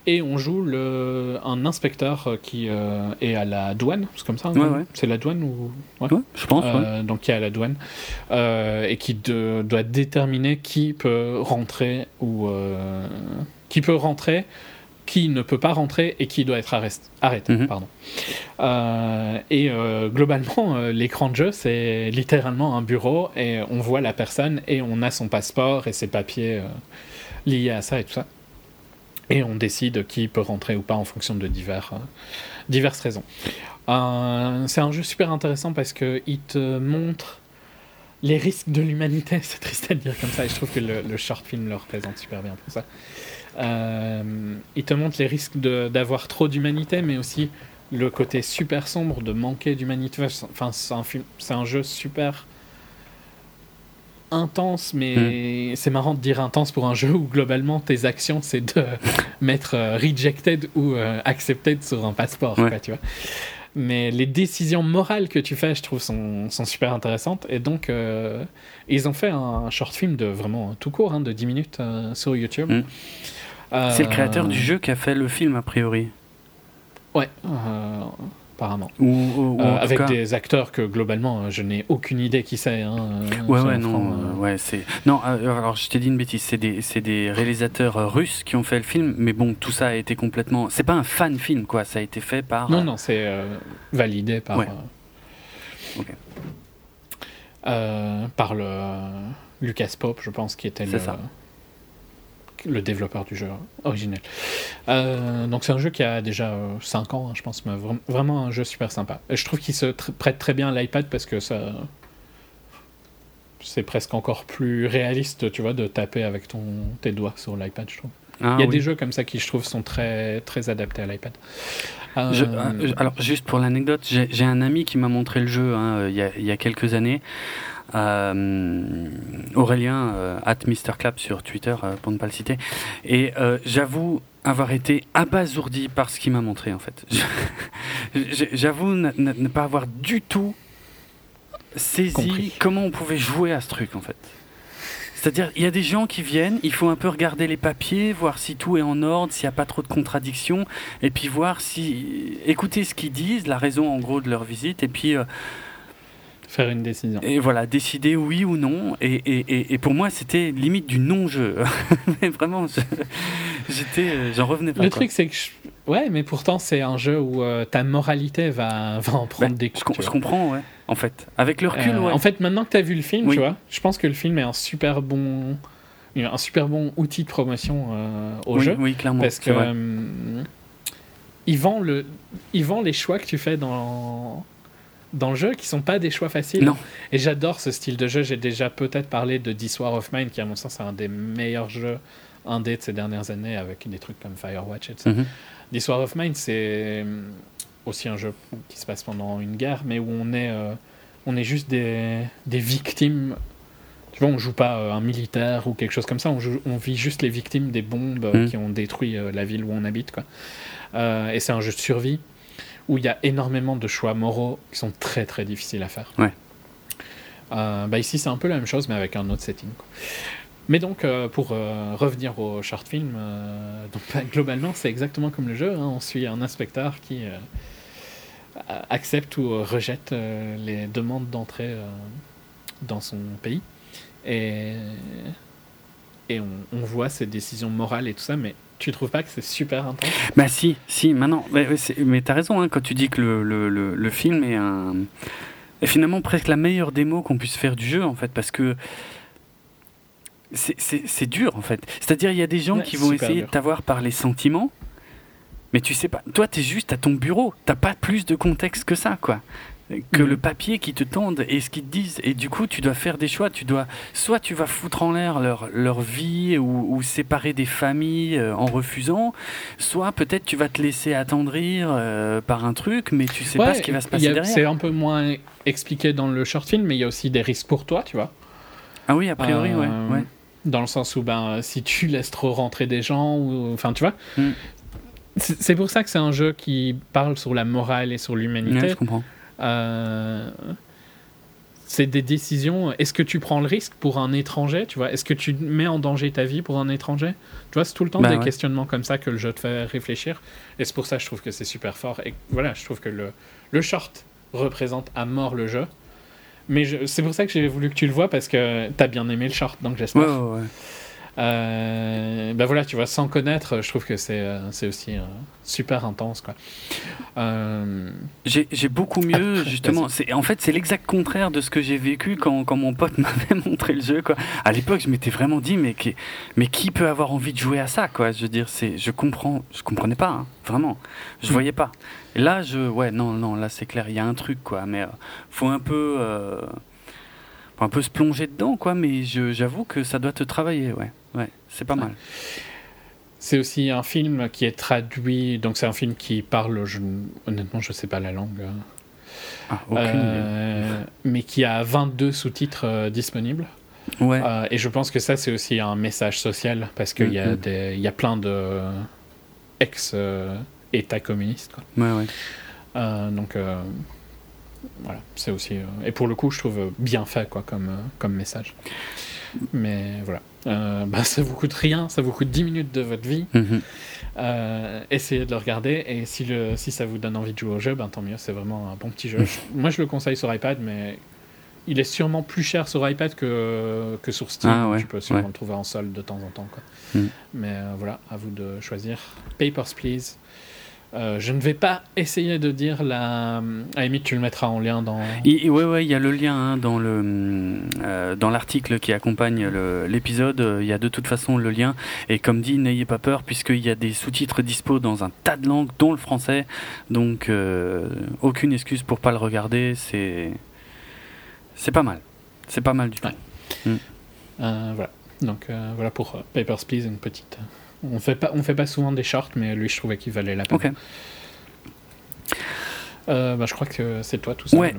Et on joue le, un inspecteur qui est à la douane, c'est comme ça hein, Ouais, ouais. C'est la douane ou... ouais. Je pense. donc qui est à la douane et qui de- doit déterminer qui peut rentrer ou qui peut rentrer, qui ne peut pas rentrer et qui doit être arrest- arrêté. Mhm. Pardon. Euh, et euh, globalement, euh, l'écran de jeu c'est littéralement un bureau et on voit la personne et on a son passeport et ses papiers liés à ça et tout ça. Et on décide qui peut rentrer ou pas en fonction de divers, diverses raisons. C'est un jeu super intéressant parce que il te montre les risques de l'humanité. C'est triste à dire comme ça, et je trouve que le, le short film le représente super bien pour ça. Euh, il te montre les risques d'avoir trop d'humanité, mais aussi le côté super sombre de manquer d'humanité. Enfin, c'est un film, c'est un jeu super intense, mais c'est marrant de dire intense pour un jeu où globalement tes actions c'est de mettre euh, rejected ou euh, accepted sur un passeport, Ouais. quoi, tu vois. Mais les décisions morales que tu fais, je trouve, sont, sont super intéressantes. Et donc, euh, ils ont fait un short film de vraiment tout court, hein, de 10 minutes sur YouTube. Mm. Euh, C'est le créateur du jeu qui a fait le film a priori. Ouais, euh, apparemment. Ou, ou- ou Euh, avec cas- des acteurs que globalement, je n'ai aucune idée qui c'est. Hein, Ouais, ouais, non, euh, ouais, c'est. Non, alors je t'ai dit une bêtise, c'est des, c'est des réalisateurs russes qui ont fait le film, mais bon, tout ça a été complètement. C'est pas un fan film, quoi, ça a été fait par. Non, non, c'est euh, validé par, Ouais. par le Lucas Pope, je pense, qui était C'est le, ça. Le développeur du jeu originel. Euh, donc c'est un jeu qui a déjà 5 ans, hein, je pense, mais vra- vraiment un jeu super sympa. Et je trouve qu'il se tr- prête très bien à l'iPad parce que ça... C'est presque encore plus réaliste, tu vois, de taper avec ton, tes doigts sur l'iPad, je trouve. ah, Il y a oui. des jeux comme ça qui, je trouve, sont très, très adaptés à l'iPad. Euh, Je- euh, alors, juste pour l'anecdote, j'ai un ami qui m'a montré le jeu hein, euh, il y, a, il y a quelques années. Euh, Aurélien, euh, at MrClap sur Twitter, euh, pour ne pas le citer. Et j'avoue avoir été abasourdi par ce qu'il m'a montré, en fait. J'avoue ne, ne- ne pas avoir du tout saisi Compris. comment on pouvait jouer à ce truc, en fait. C'est-à-dire, il y a des gens qui viennent, il faut un peu regarder les papiers, voir si tout est en ordre, s'il n'y a pas trop de contradictions, et puis voir si. écouter ce qu'ils disent, la raison en gros de leur visite, et puis. euh, Faire une décision. et voilà, décider oui ou non. Et, et, et, et pour moi, c'était limite du non-jeu. mais vraiment, je- j'étais. euh, J'en revenais pas. Le quoi. truc, c'est que. je- Ouais, mais pourtant, c'est un jeu où euh, ta moralité va, va en prendre Ben, des je, coups. com- tu je comprends, ouais. En fait, avec le recul, Euh, ouais. En fait, maintenant que tu as vu le film, Oui. tu vois, je pense que le film est un super bon, un super bon outil de promotion euh, au oui, jeu. oui, clairement. parce que vrai. il, vend le, il vend les choix que tu fais dans, dans le jeu qui sont pas des choix faciles. Non. Et j'adore ce style de jeu. J'ai déjà peut-être parlé de This War of Mine, qui à mon sens est un des meilleurs jeux indés de ces dernières années avec des trucs comme Firewatch et tout ça. Mhm. This War of Mine, c'est aussi un jeu qui se passe pendant une guerre, mais où on est, euh, on est juste des, des victimes. Tu vois, on joue pas euh, un militaire ou quelque chose comme ça, on, joue- on vit juste les victimes des bombes euh, Mhm. qui ont détruit la ville où on habite. Quoi. Et c'est un jeu de survie où il y a énormément de choix moraux qui sont très très difficiles à faire. Ouais. Euh, bah ici, c'est un peu la même chose, mais avec un autre setting. quoi. Mais donc, euh, pour euh, revenir au short film, donc, bah, globalement, c'est exactement comme le jeu. hein. On suit un inspecteur qui accepte ou rejette les demandes d'entrée dans son pays. Et, et on, on voit ses décisions morales et tout ça, mais tu trouves pas que c'est super intense? Bah si, si, maintenant, mais, mais t'as raison, hein, quand tu dis que le, le, le, le film est un, est finalement presque la meilleure démo qu'on puisse faire du jeu, en fait, parce que c'est- dur, en fait. C'est-à-dire, il y a des gens Ouais, qui vont essayer dur. de t'avoir par les sentiments, mais tu sais pas. Toi, tu es juste à ton bureau. T'as pas plus de contexte que ça, quoi. Que Mhm. le papier qui te tendent et ce qu'ils te disent. Et du coup, tu dois faire des choix. Tu dois, soit tu vas foutre en l'air leur, leur vie ou, ou séparer des familles euh, en refusant, soit peut-être tu vas te laisser attendrir euh, par un truc, mais tu sais pas ce qui va se passer a- derrière. C'est un peu moins expliqué dans le short film, mais il y a aussi des risques pour toi, tu vois. Ah oui, a priori. Euh, ouais. Dans le sens où, ben, si tu laisses trop rentrer des gens, ou, enfin, tu vois. Mm. C'est pour ça que c'est un jeu qui parle sur la morale et sur Ouais, l'humanité. je comprends. Euh, c'est des décisions. Est-ce que tu prends le risque pour un étranger, tu vois? Est-ce que tu mets en danger ta vie pour un étranger? Tu vois, c'est tout le temps Bah des ouais. questionnements comme ça que le jeu te fait réfléchir. Et c'est pour ça que je trouve que c'est super fort. Et voilà, je trouve que le, le short représente à mort le jeu. Mais c'est pour ça que j'ai voulu que tu le vois parce que t'as bien aimé le short, donc j'espère. Ouais. Euh, ben voilà, tu vois, sans connaître, je trouve que c'est euh, aussi euh, super intense, quoi. Euh, J'ai beaucoup mieux, Après, justement. C'est En fait, c'est l'exact contraire de ce que j'ai vécu quand, quand mon pote m'avait montré le jeu. Quoi. À l'époque, je m'étais vraiment dit, mais qui, mais qui peut avoir envie de jouer à ça quoi? Je veux dire, c'est, je comprends, je comprenais pas, hein, vraiment. Je Mm. voyais pas. Et là, je, ouais, non, non, là, c'est clair, il y a un truc, quoi. Mais faut un peu, faut un peu se plonger dedans, quoi. Mais j'avoue que ça doit te travailler, ouais, ouais, c'est pas mal. c'est aussi un film qui est traduit, donc c'est un film qui parle, je- honnêtement, je sais pas la langue, euh, Ah, aucune euh, mais qui a 22 sous-titres euh, disponibles. Ouais. Euh, et je pense que ça, c'est aussi un message social, parce qu'il y, a Mhm. des- il y a plein de ex-États communistes. Quoi. ouais, ouais. Donc, voilà, c'est aussi. et pour le coup, je trouve bien fait quoi, comme, comme message. Mais voilà. Euh, bah, ça vous coûte rien, ça vous coûte 10 minutes de votre vie. Mhm. Euh, essayez de le regarder et si, le, si ça vous donne envie de jouer au jeu, ben, tant mieux, c'est vraiment un bon petit jeu. Je- moi je le conseille sur iPad, mais il est sûrement plus cher sur iPad que, que sur Steam. Ah ouais, tu peux sûrement ouais. le trouver en solde de temps en temps. Quoi. Mm. Mais euh, voilà, à vous de choisir. Papers, Please. Euh, je ne vais pas essayer de dire la. À limite, tu le mettras en lien dans. Ouais, ouais, il y a le lien hein, dans le euh, dans l'article qui accompagne l'épisode. euh, Il y a de toute façon le lien. Et comme dit, n'ayez pas peur puisqu'il y a des sous-titres dispo dans un tas de langues, dont le français. Donc aucune excuse pour pas le regarder. C'est c'est pas mal. C'est pas mal du tout. Ouais. Euh, voilà. Donc voilà pour Papers, Please, une petite. On fait pas, on fait pas souvent des shorts, mais lui, je trouvais qu'il valait la peine. Euh, bah, je crois que c'est toi tout ça. Ouais.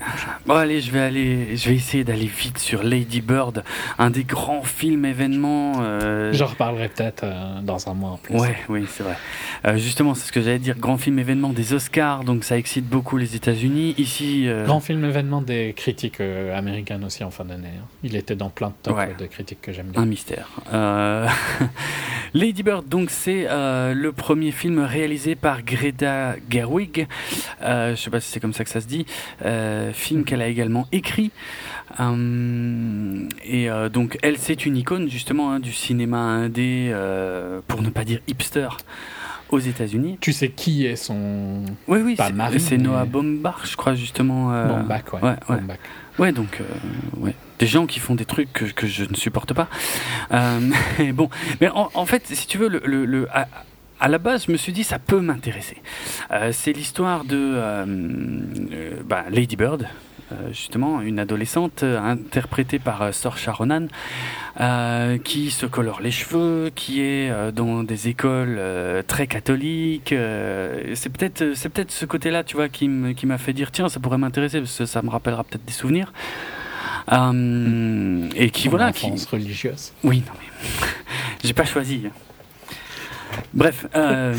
Bon allez, je vais aller, je vais essayer d'aller vite sur Lady Bird, un des grands films événements. euh, J'en reparlerai peut-être euh, dans un mois en plus. Ouais, oui, c'est vrai. Euh, justement, c'est ce que j'allais dire. Grand film événement des Oscars, donc ça excite beaucoup les États-Unis. Ici, euh, Grand film événement des critiques américaines aussi en fin d'année. hein. Il était dans plein de top Ouais. de critiques que j'aime un bien. mystère. Euh, Lady Bird, donc c'est le premier film réalisé par Greta Gerwig. Je sais pas si c'est comme ça que ça se dit. Euh, film qu'elle a également écrit. Euh, et euh, donc elle, c'est une icône justement hein, du cinéma indé, pour ne pas dire hipster, aux États-Unis. Tu sais qui est son Oui, oui, Pas c'est- Marie, c'est mais- Noah Baumbach, je crois justement. euh, bon bac, ouais. ouais, ouais. Baumbach. Ouais, donc, euh, ouais. Des gens qui font des trucs que, que je ne supporte pas. Euh, mais bon, mais en, en fait, si tu veux, le, le, le- à, à la base, je me suis dit, ça peut m'intéresser. Euh, c'est l'histoire de euh, euh, bah, Lady Bird. euh, justement, une adolescente interprétée par euh, Saoirse Ronan, euh, qui se colore les cheveux, qui est euh, dans des écoles euh, très catholiques. c'est peut-être, c'est peut-être ce côté-là, tu vois, qui m'a fait dire tiens, ça pourrait m'intéresser parce que ça me rappellera peut-être des souvenirs. Et qui voilà, qui, religieuse. oui, non mais j'ai pas choisi. Bref. euh,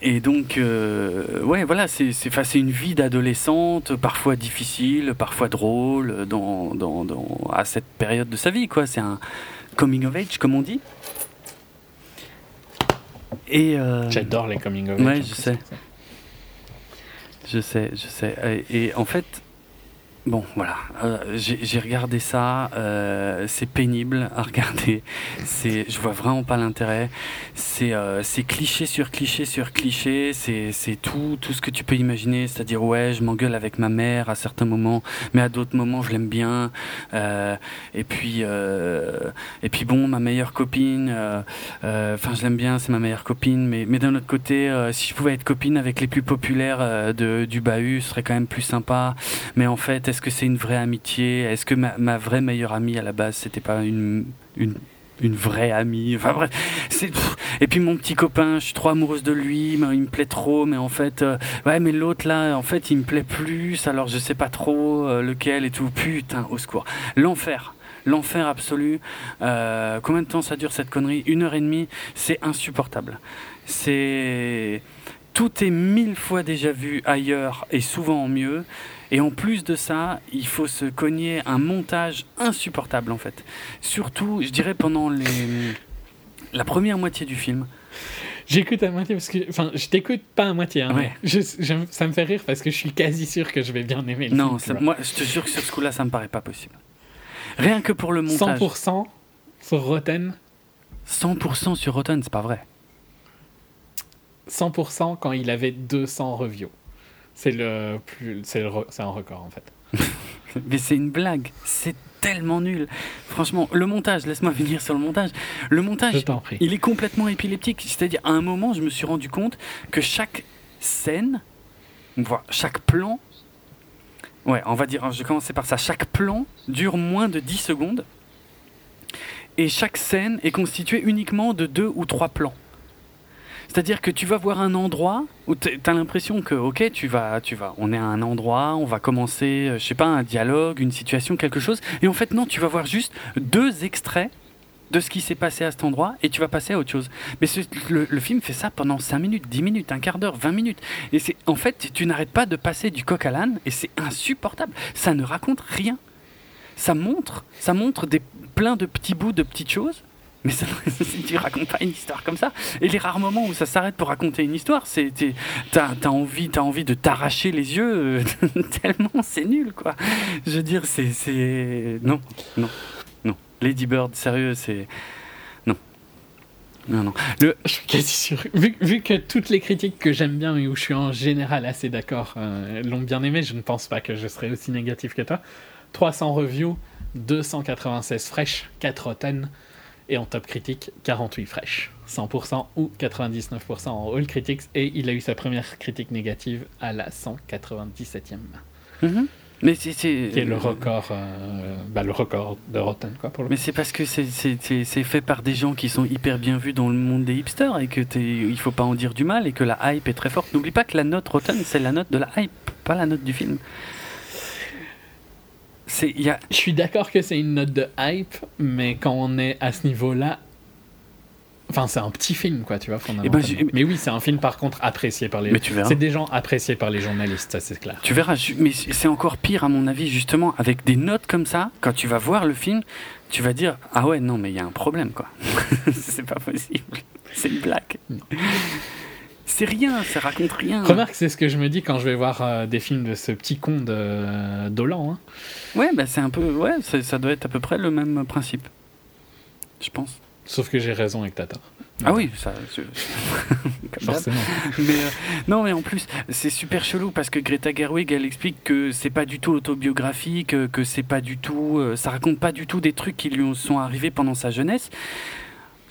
et donc, euh, ouais, voilà, c'est une vie d'adolescente, parfois difficile, parfois drôle, dans, dans, dans- à cette période de sa vie, quoi. C'est un coming of age, comme on dit. Et euh, J'adore les coming of age. ouais, je sais. je sais, je sais. Et, et en fait, Bon, voilà, euh, j'ai regardé ça, euh, c'est pénible à regarder, c'est, je vois vraiment pas l'intérêt, c'est euh, cliché sur cliché sur cliché, c'est tout, tout ce que tu peux imaginer, c'est-à-dire ouais, je m'engueule avec ma mère à certains moments, mais à d'autres moments je l'aime bien, euh, et puis euh, et puis bon, ma meilleure copine, enfin je l'aime bien, c'est ma meilleure copine, mais mais d'un autre côté, si je pouvais être copine avec les plus populaires de, du bahut, ce serait quand même plus sympa, mais en fait est-ce que c'est une vraie amitié? Est-ce que ma, vraie meilleure amie à la base, c'était pas une, une, une vraie amie? Enfin bref, c'est et puis mon petit copain, je suis trop amoureuse de lui, mais il me plaît trop, mais en fait, euh, ouais, mais l'autre là, en fait, il me plaît plus, alors je sais pas trop euh, lequel et tout. Putain, au secours, l'enfer l'enfer absolu. Euh, combien de temps ça dure cette connerie? Une heure et demie, c'est insupportable. C'est tout est mille fois déjà vu ailleurs et souvent en mieux. Et en plus de ça, il faut se cogner un montage insupportable en fait. Surtout, je dirais pendant les... la première moitié du film. J'écoute à moitié parce que. Enfin, je t'écoute pas à moitié. Hein, ça me fait rire parce que je suis quasi sûr que je vais bien aimer le non, film. Non, moi, je te jure que sur ce coup-là, ça me paraît pas possible. Rien que pour le montage. 100% sur Rotten? 100% sur Rotten, c'est pas vrai. 100% quand il avait 200 reviews. C'est le plus, c'est un record en fait. Mais c'est une blague. C'est tellement nul. Franchement, le montage, laisse-moi venir sur le montage. Le montage, il est complètement épileptique. C'est-à-dire, à un moment, je me suis rendu compte que chaque scène, voit chaque plan, ouais, on va dire, je vais commencer par ça, chaque plan dure moins de 10 secondes. Et chaque scène est constituée uniquement de deux ou trois plans. C'est-à-dire que tu vas voir un endroit où tu as l'impression que, ok, tu vas, tu vas, on est à un endroit, on va commencer, euh, je sais pas, un dialogue, une situation, quelque chose, et en fait, non, tu vas voir juste deux extraits de ce qui s'est passé à cet endroit et tu vas passer à autre chose. Mais le, film fait ça pendant 5 minutes, 10 minutes, un quart d'heure, 20 minutes. Et c'est en fait, tu n'arrêtes pas de passer du coq à l'âne et c'est insupportable. Ça ne raconte rien. Ça montre, ça montre des, plein de petits bouts de petites choses mais ça, tu racontes pas une histoire comme ça. Et les rares moments où ça s'arrête pour raconter une histoire, c'est t'as as envie, as envie de t'arracher les yeux euh, tellement c'est nul quoi. Je veux dire, c'est non, non, non. Lady Bird, sérieux, c'est non. Non, non. Je suis quasi sûr. Vu, vu, que toutes les critiques que j'aime bien et où je suis en général assez d'accord euh, l'ont bien aimé, je ne pense pas que je serais aussi négatif que toi. 300 reviews, 296 fraîches, 4 Rotten, et en top critique 48 fraîches, 100% ou 99% en all critics et il a eu sa première critique négative à la 197e. Mhm. Mais c'est qui est le record, euh, bah, le record de Rotten quoi. Pour le Mais c'est parce que c'est fait par des gens qui sont hyper bien vus dans le monde des hipsters et que il faut pas en dire du mal et que la hype est très forte. N'oublie pas que la note Rotten c'est la note de la hype, pas la note du film. Je suis d'accord que c'est une note de hype, mais quand on est à ce niveau-là, Enfin, c'est un petit film, quoi, tu vois, eh ben, mais oui, c'est un film, par contre, apprécié par les... C'est des gens appréciés par les journalistes, ça c'est clair. Tu verras, mais c'est encore pire, à mon avis, justement, avec des notes comme ça, quand tu vas voir le film, tu vas dire, ah ouais, non, mais il y a un problème, quoi. c'est pas possible. C'est une blague. C'est rien, ça raconte rien. Remarque, c'est ce que je me dis quand je vais voir euh, des films de ce petit con de euh, Dolan. Hein. Ouais, bah c'est un peu, ouais, ça doit être à peu près le même principe, je pense. Sauf que j'ai raison et que t'as tort. Ah oui, ça. Forcément. mais euh, non, mais en plus, c'est super chelou parce que Greta Gerwig, elle explique que c'est pas du tout autobiographique, que c'est pas du tout, ça raconte pas du tout des trucs qui lui sont arrivés pendant sa jeunesse.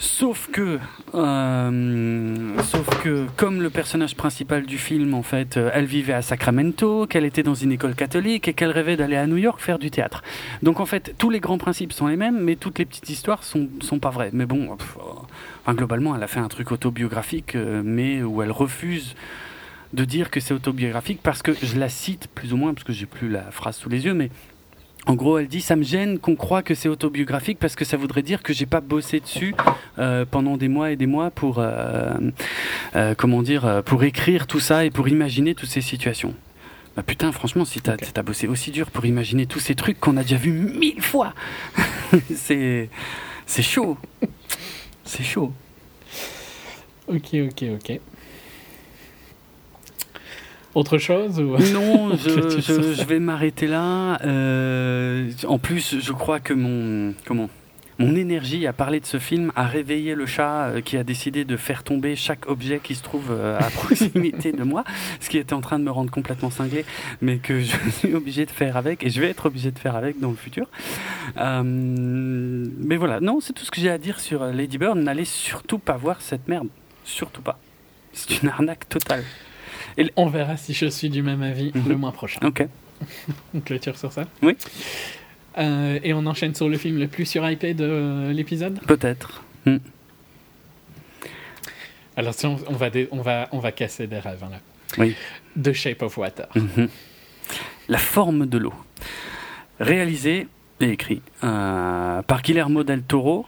Sauf que, euh, sauf que, comme le personnage principal du film, en fait, euh, elle vivait à Sacramento, qu'elle était dans une école catholique et qu'elle rêvait d'aller à New York faire du théâtre. Donc en fait, tous les grands principes sont les mêmes, mais toutes les petites histoires sont, sont pas vraies. Mais bon, globalement, elle a fait un truc autobiographique, euh, mais où elle refuse de dire que c'est autobiographique parce que je la cite plus ou moins, parce que j'ai plus la phrase sous les yeux, mais en gros, elle dit ça me gêne qu'on croit que c'est autobiographique parce que ça voudrait dire que j'ai pas bossé dessus euh, pendant des mois et des mois pour euh, euh, comment dire pour écrire tout ça et pour imaginer toutes ces situations. Bah putain, franchement, si t'as as bossé aussi dur pour imaginer tous ces trucs qu'on a déjà vus mille fois, c'est c'est chaud, c'est chaud. Ok, ok, ok. Autre chose ou... Non, je, je, je vais m'arrêter là. Euh, en plus, je crois que mon comment mon énergie à parler de ce film a réveillé le chat euh, qui a décidé de faire tomber chaque objet qui se trouve euh, à proximité de moi, ce qui était en train de me rendre complètement cinglé, mais que je suis obligé de faire avec et je vais être obligé de faire avec dans le futur. Euh, mais voilà, non, c'est tout ce que j'ai à dire sur Lady Bird. N'allez surtout pas voir cette merde, surtout pas. C'est une arnaque totale. Et on verra si je suis du même avis Mhm. le mois prochain. Ok. On clôture sur ça Oui. Euh, et on enchaîne sur le film le plus surhypé de l'épisode? Peut-être. Hmm. Alors si on, on va on va on va casser des rêves hein, là. Oui. The Shape of Water. Mhm. La forme de l'eau. Réalisé et écrit euh, par Guillermo del Toro.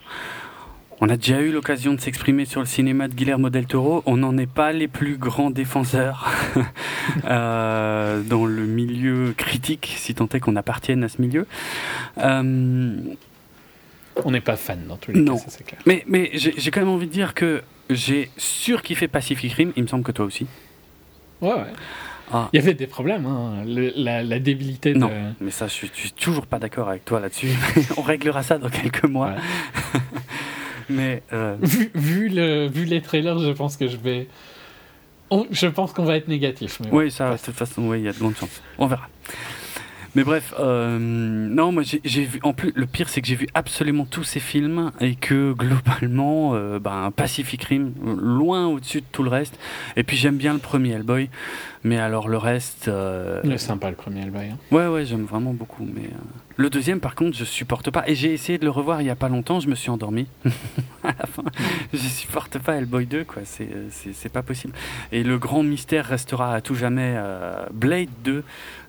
On a déjà eu l'occasion de s'exprimer sur le cinéma de Guillermo del Toro. On n'en est pas les plus grands défenseurs euh, dans le milieu critique, si tant est qu'on appartienne à ce milieu. Euh, On n'est pas fan dans tous les Non. cas, c'est clair. mais mais j'ai j'ai quand même envie de dire que j'ai surkiffé Pacific Rim. Il me semble que toi aussi. Ouais ouais. Ah. Il y avait des problèmes, hein. Le- la, la débilité de. Non, mais ça, je suis, je suis toujours pas d'accord avec toi là-dessus. On réglera ça dans quelques mois. Ouais. Mais euh, Vu, vu, le, vu les trailers, je pense que je vais. on- je pense qu'on va être négatif. Mais oui, ça, de toute façon, il y a de grandes chances. On verra. Mais bref, euh, non, moi j'ai vu. En plus, le pire, c'est que j'ai vu absolument tous ces films et que globalement, euh, ben, Pacific Rim, loin au-dessus de tout le reste. Et puis j'aime bien le premier Hellboy, mais alors le reste. euh, Le sympa le premier Hellboy. hein. Ouais, ouais, j'aime vraiment beaucoup. Mais euh, le deuxième, par contre, je supporte pas. Et j'ai essayé de le revoir il y a pas longtemps, je me suis endormi. à la fin, je supporte pas Hellboy 2, quoi. C'est, euh, c'est, pas possible. Et le grand mystère restera à tout jamais euh, Blade 2,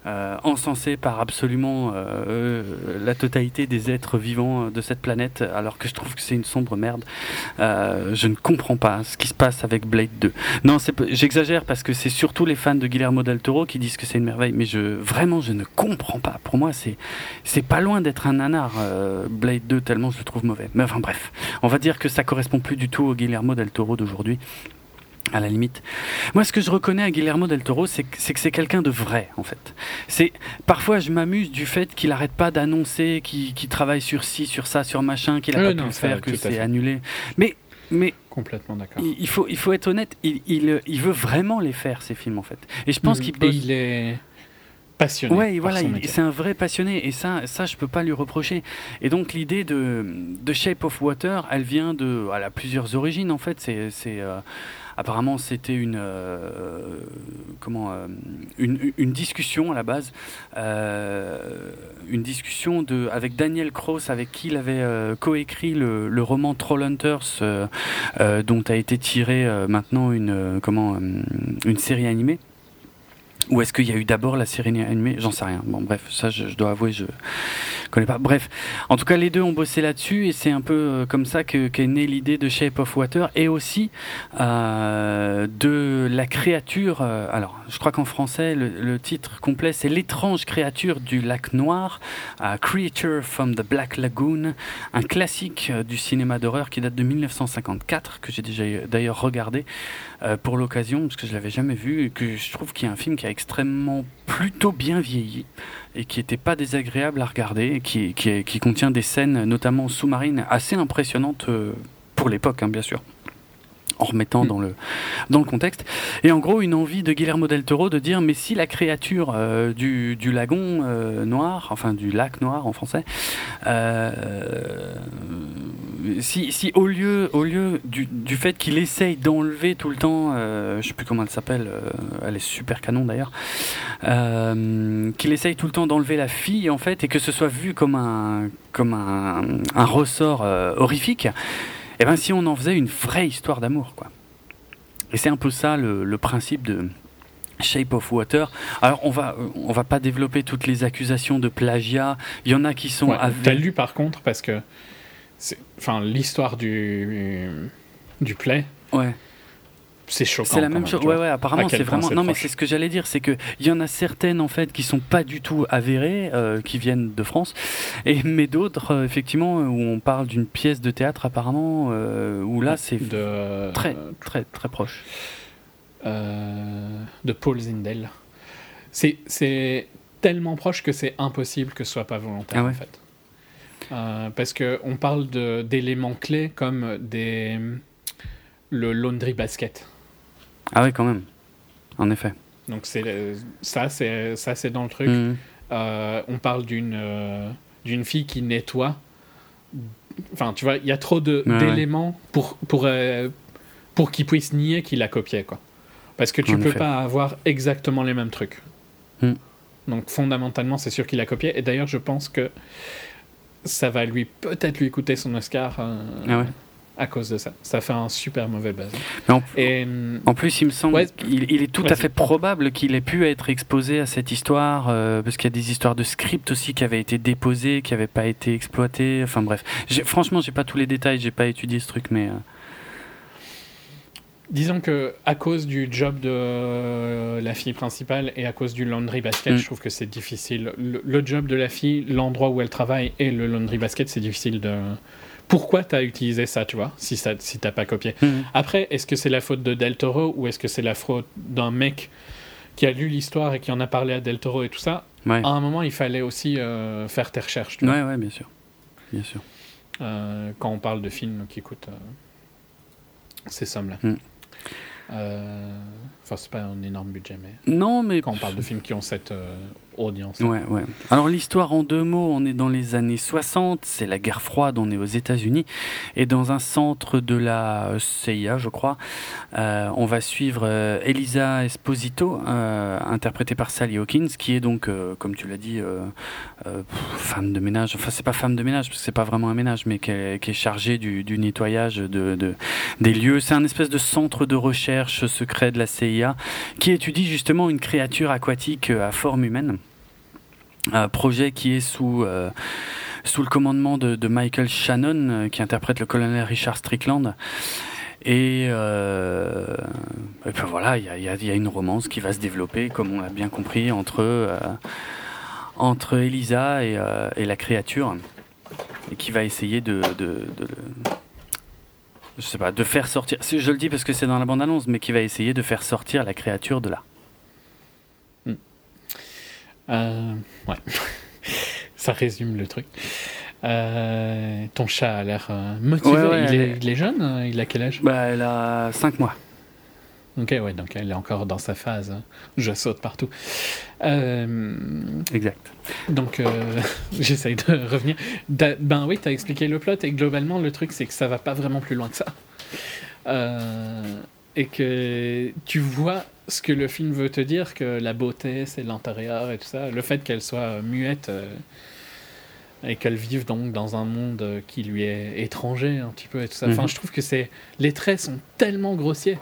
euh, encensé par absolument la totalité des êtres vivants de cette planète, alors que je trouve que c'est une sombre merde. Je ne comprends pas ce qui se passe avec Blade 2. Non, j'exagère parce que c'est surtout les fans de Guillermo del Toro qui disent que c'est une merveille, mais je, vraiment, je ne comprends pas. Pour moi, c'est, c'est pas loin d'être un nanar, euh, Blade 2, tellement je le trouve mauvais. Mais enfin, bref, on va dire que ça correspond plus du tout au Guillermo del Toro d'aujourd'hui. À la limite. Moi, ce que je reconnais à Guillermo del Toro, c'est que c'est, que c'est quelqu'un de vrai, en fait. C'est Parfois, je m'amuse du fait qu'il arrête pas d'annoncer qu'il, travaille sur ci, sur ça, sur machin, qu'il a Euh, pas non, pu faire, que c'est annulé. Mais, mais Complètement d'accord. il, il faut, il faut être honnête, il, il, il veut vraiment les faire, ces films, en fait. Et je pense Mhm. qu'il bosse il est passionné. Par voilà, c'est un vrai passionné et ça, ça, je peux pas lui reprocher. Et donc l'idée de, de Shape of Water, elle vient de, elle a plusieurs origines en fait. C'est, euh, apparemment c'était une, euh, comment, euh, une, une discussion à la base, une discussion de avec Daniel Cross avec qui il avait coécrit le, le roman Trollhunters, dont a été tiré maintenant une, comment, une série animée. Ou est-ce qu'il y a eu d'abord la série animée? J'en sais rien. Bon, bref, ça, je, dois avouer, je connais pas. Bref, en tout cas, les deux ont bossé là-dessus et c'est un peu euh, comme ça que- qu'est née l'idée de Shape of Water et aussi euh, de la créature. euh, alors, je crois qu'en français, le, titre complet, c'est L'étrange créature du lac noir, Creature from the Black Lagoon, un classique du cinéma d'horreur qui date de 1954, que j'ai déjà d'ailleurs regardé euh, pour l'occasion, parce que je l'avais jamais vu, et que je trouve qu'il y a un film qui a extrêmement plutôt bien vieilli et qui était pas désagréable à regarder, et qui contient des scènes, notamment sous-marines, assez impressionnantes euh, pour l'époque, hein, bien sûr en remettant Mm. dans le dans le contexte et en gros une envie de Guillermo del Toro de dire mais si la créature euh, du, du lagon euh, noir enfin du lac noir en français euh, si, si au lieu, au lieu du, du fait qu'il essaye d'enlever tout le temps, je sais plus comment elle s'appelle, elle est super canon d'ailleurs, qu'il essaye tout le temps d'enlever la fille en fait et que ce soit vu comme un, comme un, un ressort horrifique, et ben si on en faisait une vraie histoire d'amour quoi. Et c'est un peu ça le, le principe de Shape of Water. Alors on va, on va pas développer toutes les accusations de plagiat. Il y en a qui sont Ouais, avérées- T'as lu par contre parce que, enfin, l'histoire du du play, Ouais. C'est choquant. C'est la même chose. Ouais, ouais, apparemment, c'est vraiment. Non, mais c'est ce que j'allais dire, c'est que il y en a certaines en fait qui sont pas du tout avérées, euh, qui viennent de France, et mais d'autres, euh, effectivement, où on parle d'une pièce de théâtre apparemment, euh, où là c'est de très, très, très proche. de Paul Zindel. c'est c'est tellement proche que c'est impossible que ce soit pas volontaire Ah ouais. en fait. Euh, parce que on parle de- d'éléments clés comme des le laundry basket. Ah ouais, quand même. En effet. Donc c'est le- ça c'est ça c'est dans le truc. Mhm. Euh, on parle d'une euh, d'une fille qui nettoie. Enfin, tu vois, il y a trop de- Ouais, d'éléments pour pour euh, pour qu'ils puissent nier qu'il a copié quoi. Parce que tu En peux effet. pas avoir exactement les mêmes trucs. Hmm. Donc fondamentalement, c'est sûr qu'il a copié. Et d'ailleurs, je pense que ça va lui peut-être lui coûter son Oscar euh, Ah ouais. À cause de ça. Ça fait un super mauvais buzz. En, Et en plus, il me semble Ouais. qu'il il est tout à fait probable qu'il ait pu être exposé à cette histoire, euh, parce qu'il y a des histoires de script aussi qui avaient été déposées, qui n'avaient pas été exploitées. Enfin bref, franchement, j'ai pas tous les détails, j'ai pas étudié ce truc, mais euh, disons que à cause du job de euh, la fille principale et à cause du laundry basket, Mm. je trouve que c'est difficile. Le, le job de la fille, l'endroit où elle travaille et le laundry basket, c'est difficile de. Pourquoi t'as utilisé ça, tu vois, si ça, si t'as pas copié. Mhm. Après, est-ce que c'est la faute de Del Toro ou est-ce que c'est la faute d'un mec qui a lu l'histoire et qui en a parlé à Del Toro et tout ça? Ouais. À un moment, il fallait aussi euh, faire tes recherches. Tu vois. ouais, ouais, bien sûr, bien sûr. Euh, quand on parle de films qui coûtent euh, ces sommes-là. Mm. Enfin, c'est pas un énorme budget, mais Non, mais quand on parle de films qui ont cette audience. Ouais, ouais. Alors l'histoire en deux mots, on est dans les années 60, c'est la guerre froide, on est aux États-Unis, et dans un centre de la CIA, je crois, euh, on va suivre euh, Elisa Esposito, euh, interprétée par Sally Hawkins, qui est donc, comme tu l'as dit, femme de ménage. Enfin, c'est pas femme de ménage parce que c'est pas vraiment un ménage, mais qui est, chargée du, nettoyage de, de- des lieux. C'est un espèce de centre de recherche secret de la CIA qui étudie justement une créature aquatique à forme humaine. Un projet qui est sous, euh, sous le commandement de, de Michael Shannon, euh, qui interprète le colonel Richard Strickland. Et, euh, et puis voilà, il y a, y a- y a une romance qui va se développer, comme on l'a bien compris, entre, euh, entre Elisa et, euh, et la créature, et qui va essayer de, de, de- je sais pas, de faire sortir. Je le dis parce que c'est dans la bande-annonce, mais qui va essayer de faire sortir la créature de là. Euh, ouais. Ça résume le truc. Euh, ton chat a l'air euh, motivé. Ouais, ouais, il, elle est, est- il est jeune euh, Il a quel âge? Bah, elle a 5 mois. Ok, ouais, donc elle est encore dans sa phase. hein. Je saute partout. Euh, Exact. donc, euh, j'essaye de revenir. Da- ben oui, t'as expliqué le plot, et globalement, le truc, c'est que ça va pas vraiment plus loin que ça. Euh, et que tu vois ce que le film veut te dire, que la beauté, c'est l'intérieur et tout ça. Le fait qu'elle soit muette euh, et qu'elle vive donc dans un monde euh, qui lui est étranger un petit peu et tout ça. Enfin, Mhm. je trouve que c'est les traits sont tellement grossiers.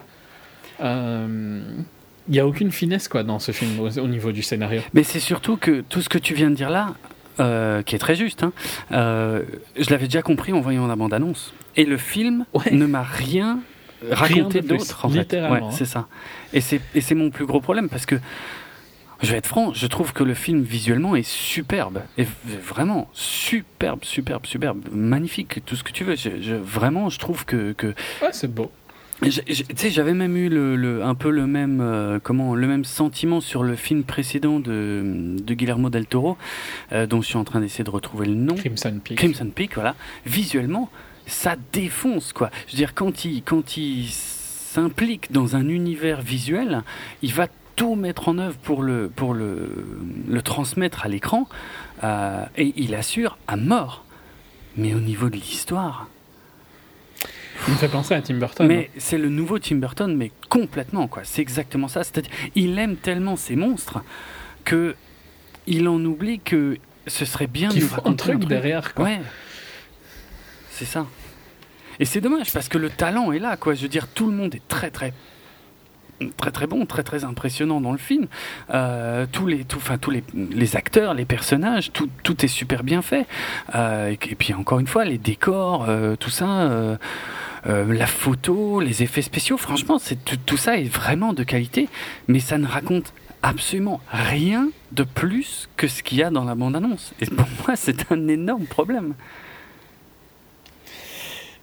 Euh, Il n'y a aucune finesse quoi dans ce film au, au niveau du scénario. Mais c'est surtout que tout ce que tu viens de dire là, euh, qui est très juste, hein, euh, je l'avais déjà compris en voyant la bande-annonce. Et le film Ouais. ne m'a rien raconté de plus, d'autre, en fait. littéralement, Ouais, hein. c'est ça. Et c'est et c'est mon plus gros problème parce que. Je vais être franc, je trouve que le film visuellement est superbe, et v- vraiment superbe, superbe, superbe, magnifique, tout ce que tu veux. Je, je- vraiment, je trouve que, que Ouais, c'est beau. Tu sais, j'avais même eu le, le- un peu le même, euh, comment, le même sentiment sur le film précédent de, de Guillermo del Toro, euh, dont je suis en train d'essayer de retrouver le nom. Crimson Peak. Crimson Peak, voilà. Visuellement, ça défonce, quoi. Je veux dire, quand il, quand il s'implique dans un univers visuel, il va tout mettre en œuvre pour le, pour le, le transmettre à l'écran, euh, et il assure à mort. Mais au niveau de l'histoire, Il me fait penser à Tim Burton. hein. mais c'est le nouveau Tim Burton, mais complètement, quoi. C'est exactement ça. C'est-à-dire, il aime tellement ces monstres que il en oublie que ce serait bien de faut un raconter truc derrière, quoi. Ouais. C'est ça. Et c'est dommage parce que le talent est là, quoi. Je veux dire, tout le monde est très, très très très bon, très très impressionnant dans le film. Euh, tous les, tout, enfin tous les, les acteurs, les personnages, tout, tout est super bien fait. Euh, et, puis encore une fois, les décors, euh, tout ça, la photo, les effets spéciaux. Franchement, tout ça est vraiment de qualité, mais ça ne raconte absolument rien de plus que ce qu'il y a dans la bande-annonce. Et pour moi, c'est un énorme problème.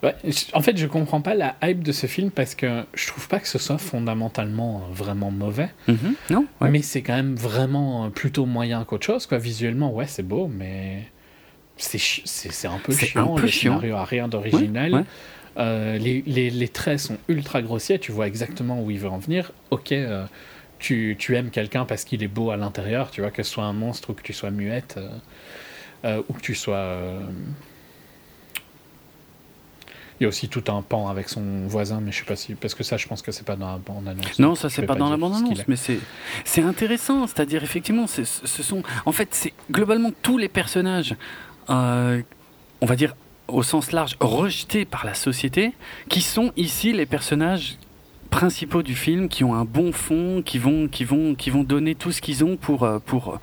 Ouais, en fait, je comprends pas la hype de ce film parce que je trouve pas que ce soit fondamentalement euh, vraiment mauvais. Mhm. Non Ouais. Mais c'est quand même vraiment euh, plutôt moyen qu'autre chose. Quoi. Visuellement, ouais, c'est beau, mais c'est un peu chiant. un peu le chiant. scénario a rien d'original. Ouais. Euh, les, les- les traits sont ultra grossiers. Tu vois exactement où il veut en venir. Ok, euh, tu, tu aimes quelqu'un parce qu'il est beau à l'intérieur. Tu vois, que ce soit un monstre ou que tu sois muette. euh, ou que tu sois. Il y a aussi tout un pan avec son voisin, mais je sais pas si. Parce que ça, je pense que c'est pas dans la bande-annonce. Non, donc ça c'est vais pas dans la dire ce bande-annonce, qu'il est. mais c'est c'est intéressant. C'est-à-dire effectivement, ce sont en fait c'est globalement tous les personnages, euh, on va dire au sens large, rejetés par la société, qui sont ici les personnages principaux du film, qui ont un bon fond, qui vont qui vont qui vont donner tout ce qu'ils ont pour euh, pour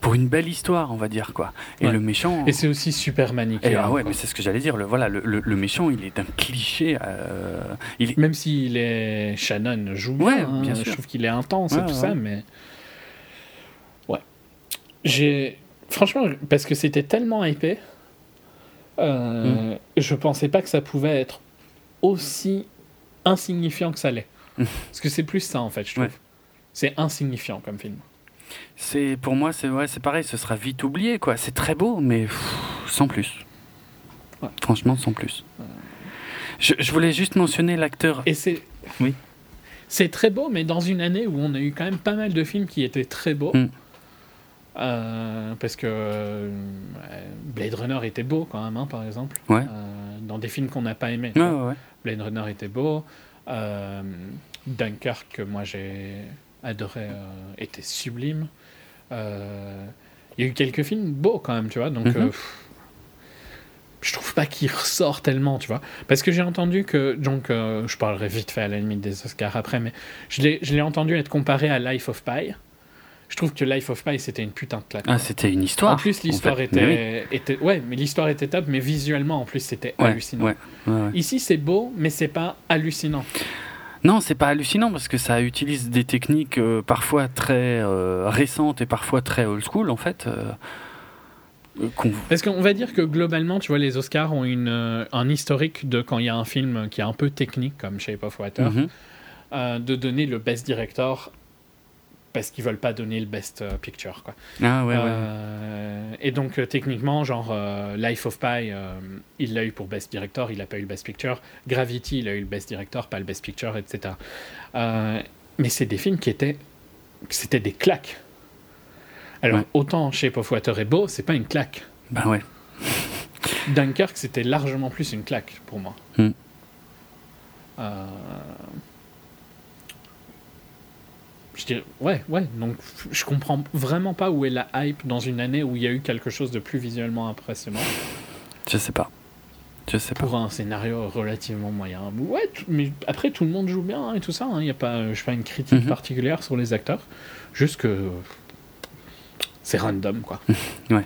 pour une belle histoire, on va dire quoi. Et Ouais. le méchant. Et c'est aussi super Et, manichéen. ah ouais, quoi. mais c'est ce que j'allais dire. Le, voilà, le, le- le méchant, il est un cliché. euh, il est- Même s'il est Shannon joue bien, Ouais, hein, bien je sûr. trouve qu'il est intense et Ouais, tout ouais. ça, mais ouais, j'ai franchement parce que c'était tellement hypé, euh, je pensais pas que ça pouvait être aussi insignifiant que ça l'est. Mm. Parce que c'est plus ça en fait, je trouve. Ouais. C'est insignifiant comme film. C'est pour moi, c'est ouais, c'est pareil, ce sera vite oublié quoi. C'est très beau, mais pff, sans plus. Ouais. Franchement, sans plus. Je, je voulais juste mentionner l'acteur. Et c'est Oui. C'est très beau, mais dans une année où on a eu quand même pas mal de films qui étaient très beaux. Mm. Euh, parce que euh, Blade Runner était beau quand même, hein, par exemple. Ouais. Euh, dans des films qu'on n'a pas aimés. Ouais. Blade Runner était beau. Euh, Dunkirk, que moi j'ai adoré, euh, était sublime. Euh, Il y a eu quelques films beaux quand même, tu vois. Donc, pff, je trouve pas qu'il ressort tellement, tu vois. Parce que j'ai entendu que, donc, euh, je parlerai vite fait à la limite des Oscars après, mais je l'ai entendu être comparé à Life of Pi. Je trouve que Life of Pi, c'était une putain de claque. Ah, c'était une histoire. en plus, l'histoire fait. était, était. Ouais, mais l'histoire était top, mais visuellement, en plus, c'était oui. Ouais, hallucinant. ouais, ouais, ouais. Ici, c'est beau, mais c'est pas hallucinant. Non, c'est pas hallucinant parce que ça utilise des techniques euh, parfois très euh, récentes et parfois très old school en fait. euh, Parce qu'on va dire que globalement, tu vois, les Oscars ont une, euh, un historique de quand il y a un film qui est un peu technique, comme Shape of Water, Mhm. de donner le Best Director parce qu'ils veulent pas donner le Best euh, Picture. Quoi. Ah ouais, ouais. Euh, Et donc, euh, techniquement, genre, euh, Life of Pi, il l'a eu pour Best Director, il a pas eu le Best Picture. Gravity, il a eu le Best Director, pas le Best Picture, etc. Mais c'est des films qui étaient. C'était des claques. Alors, Ouais. autant Shape of Water est beau, c'est pas une claque. Bah ouais. Dunkirk, c'était largement plus une claque pour moi. Hmm. Je dirais, ouais, ouais. Donc, je comprends vraiment pas où est la hype dans une année où il y a eu quelque chose de plus visuellement impressionnant Je sais pas. Je sais pas. pour un scénario relativement moyen. Ouais, mais après tout le monde joue bien hein, et tout ça. Il n'y a pas, je pas une critique Mhm. particulière sur les acteurs. Juste que c'est random, quoi. Ouais,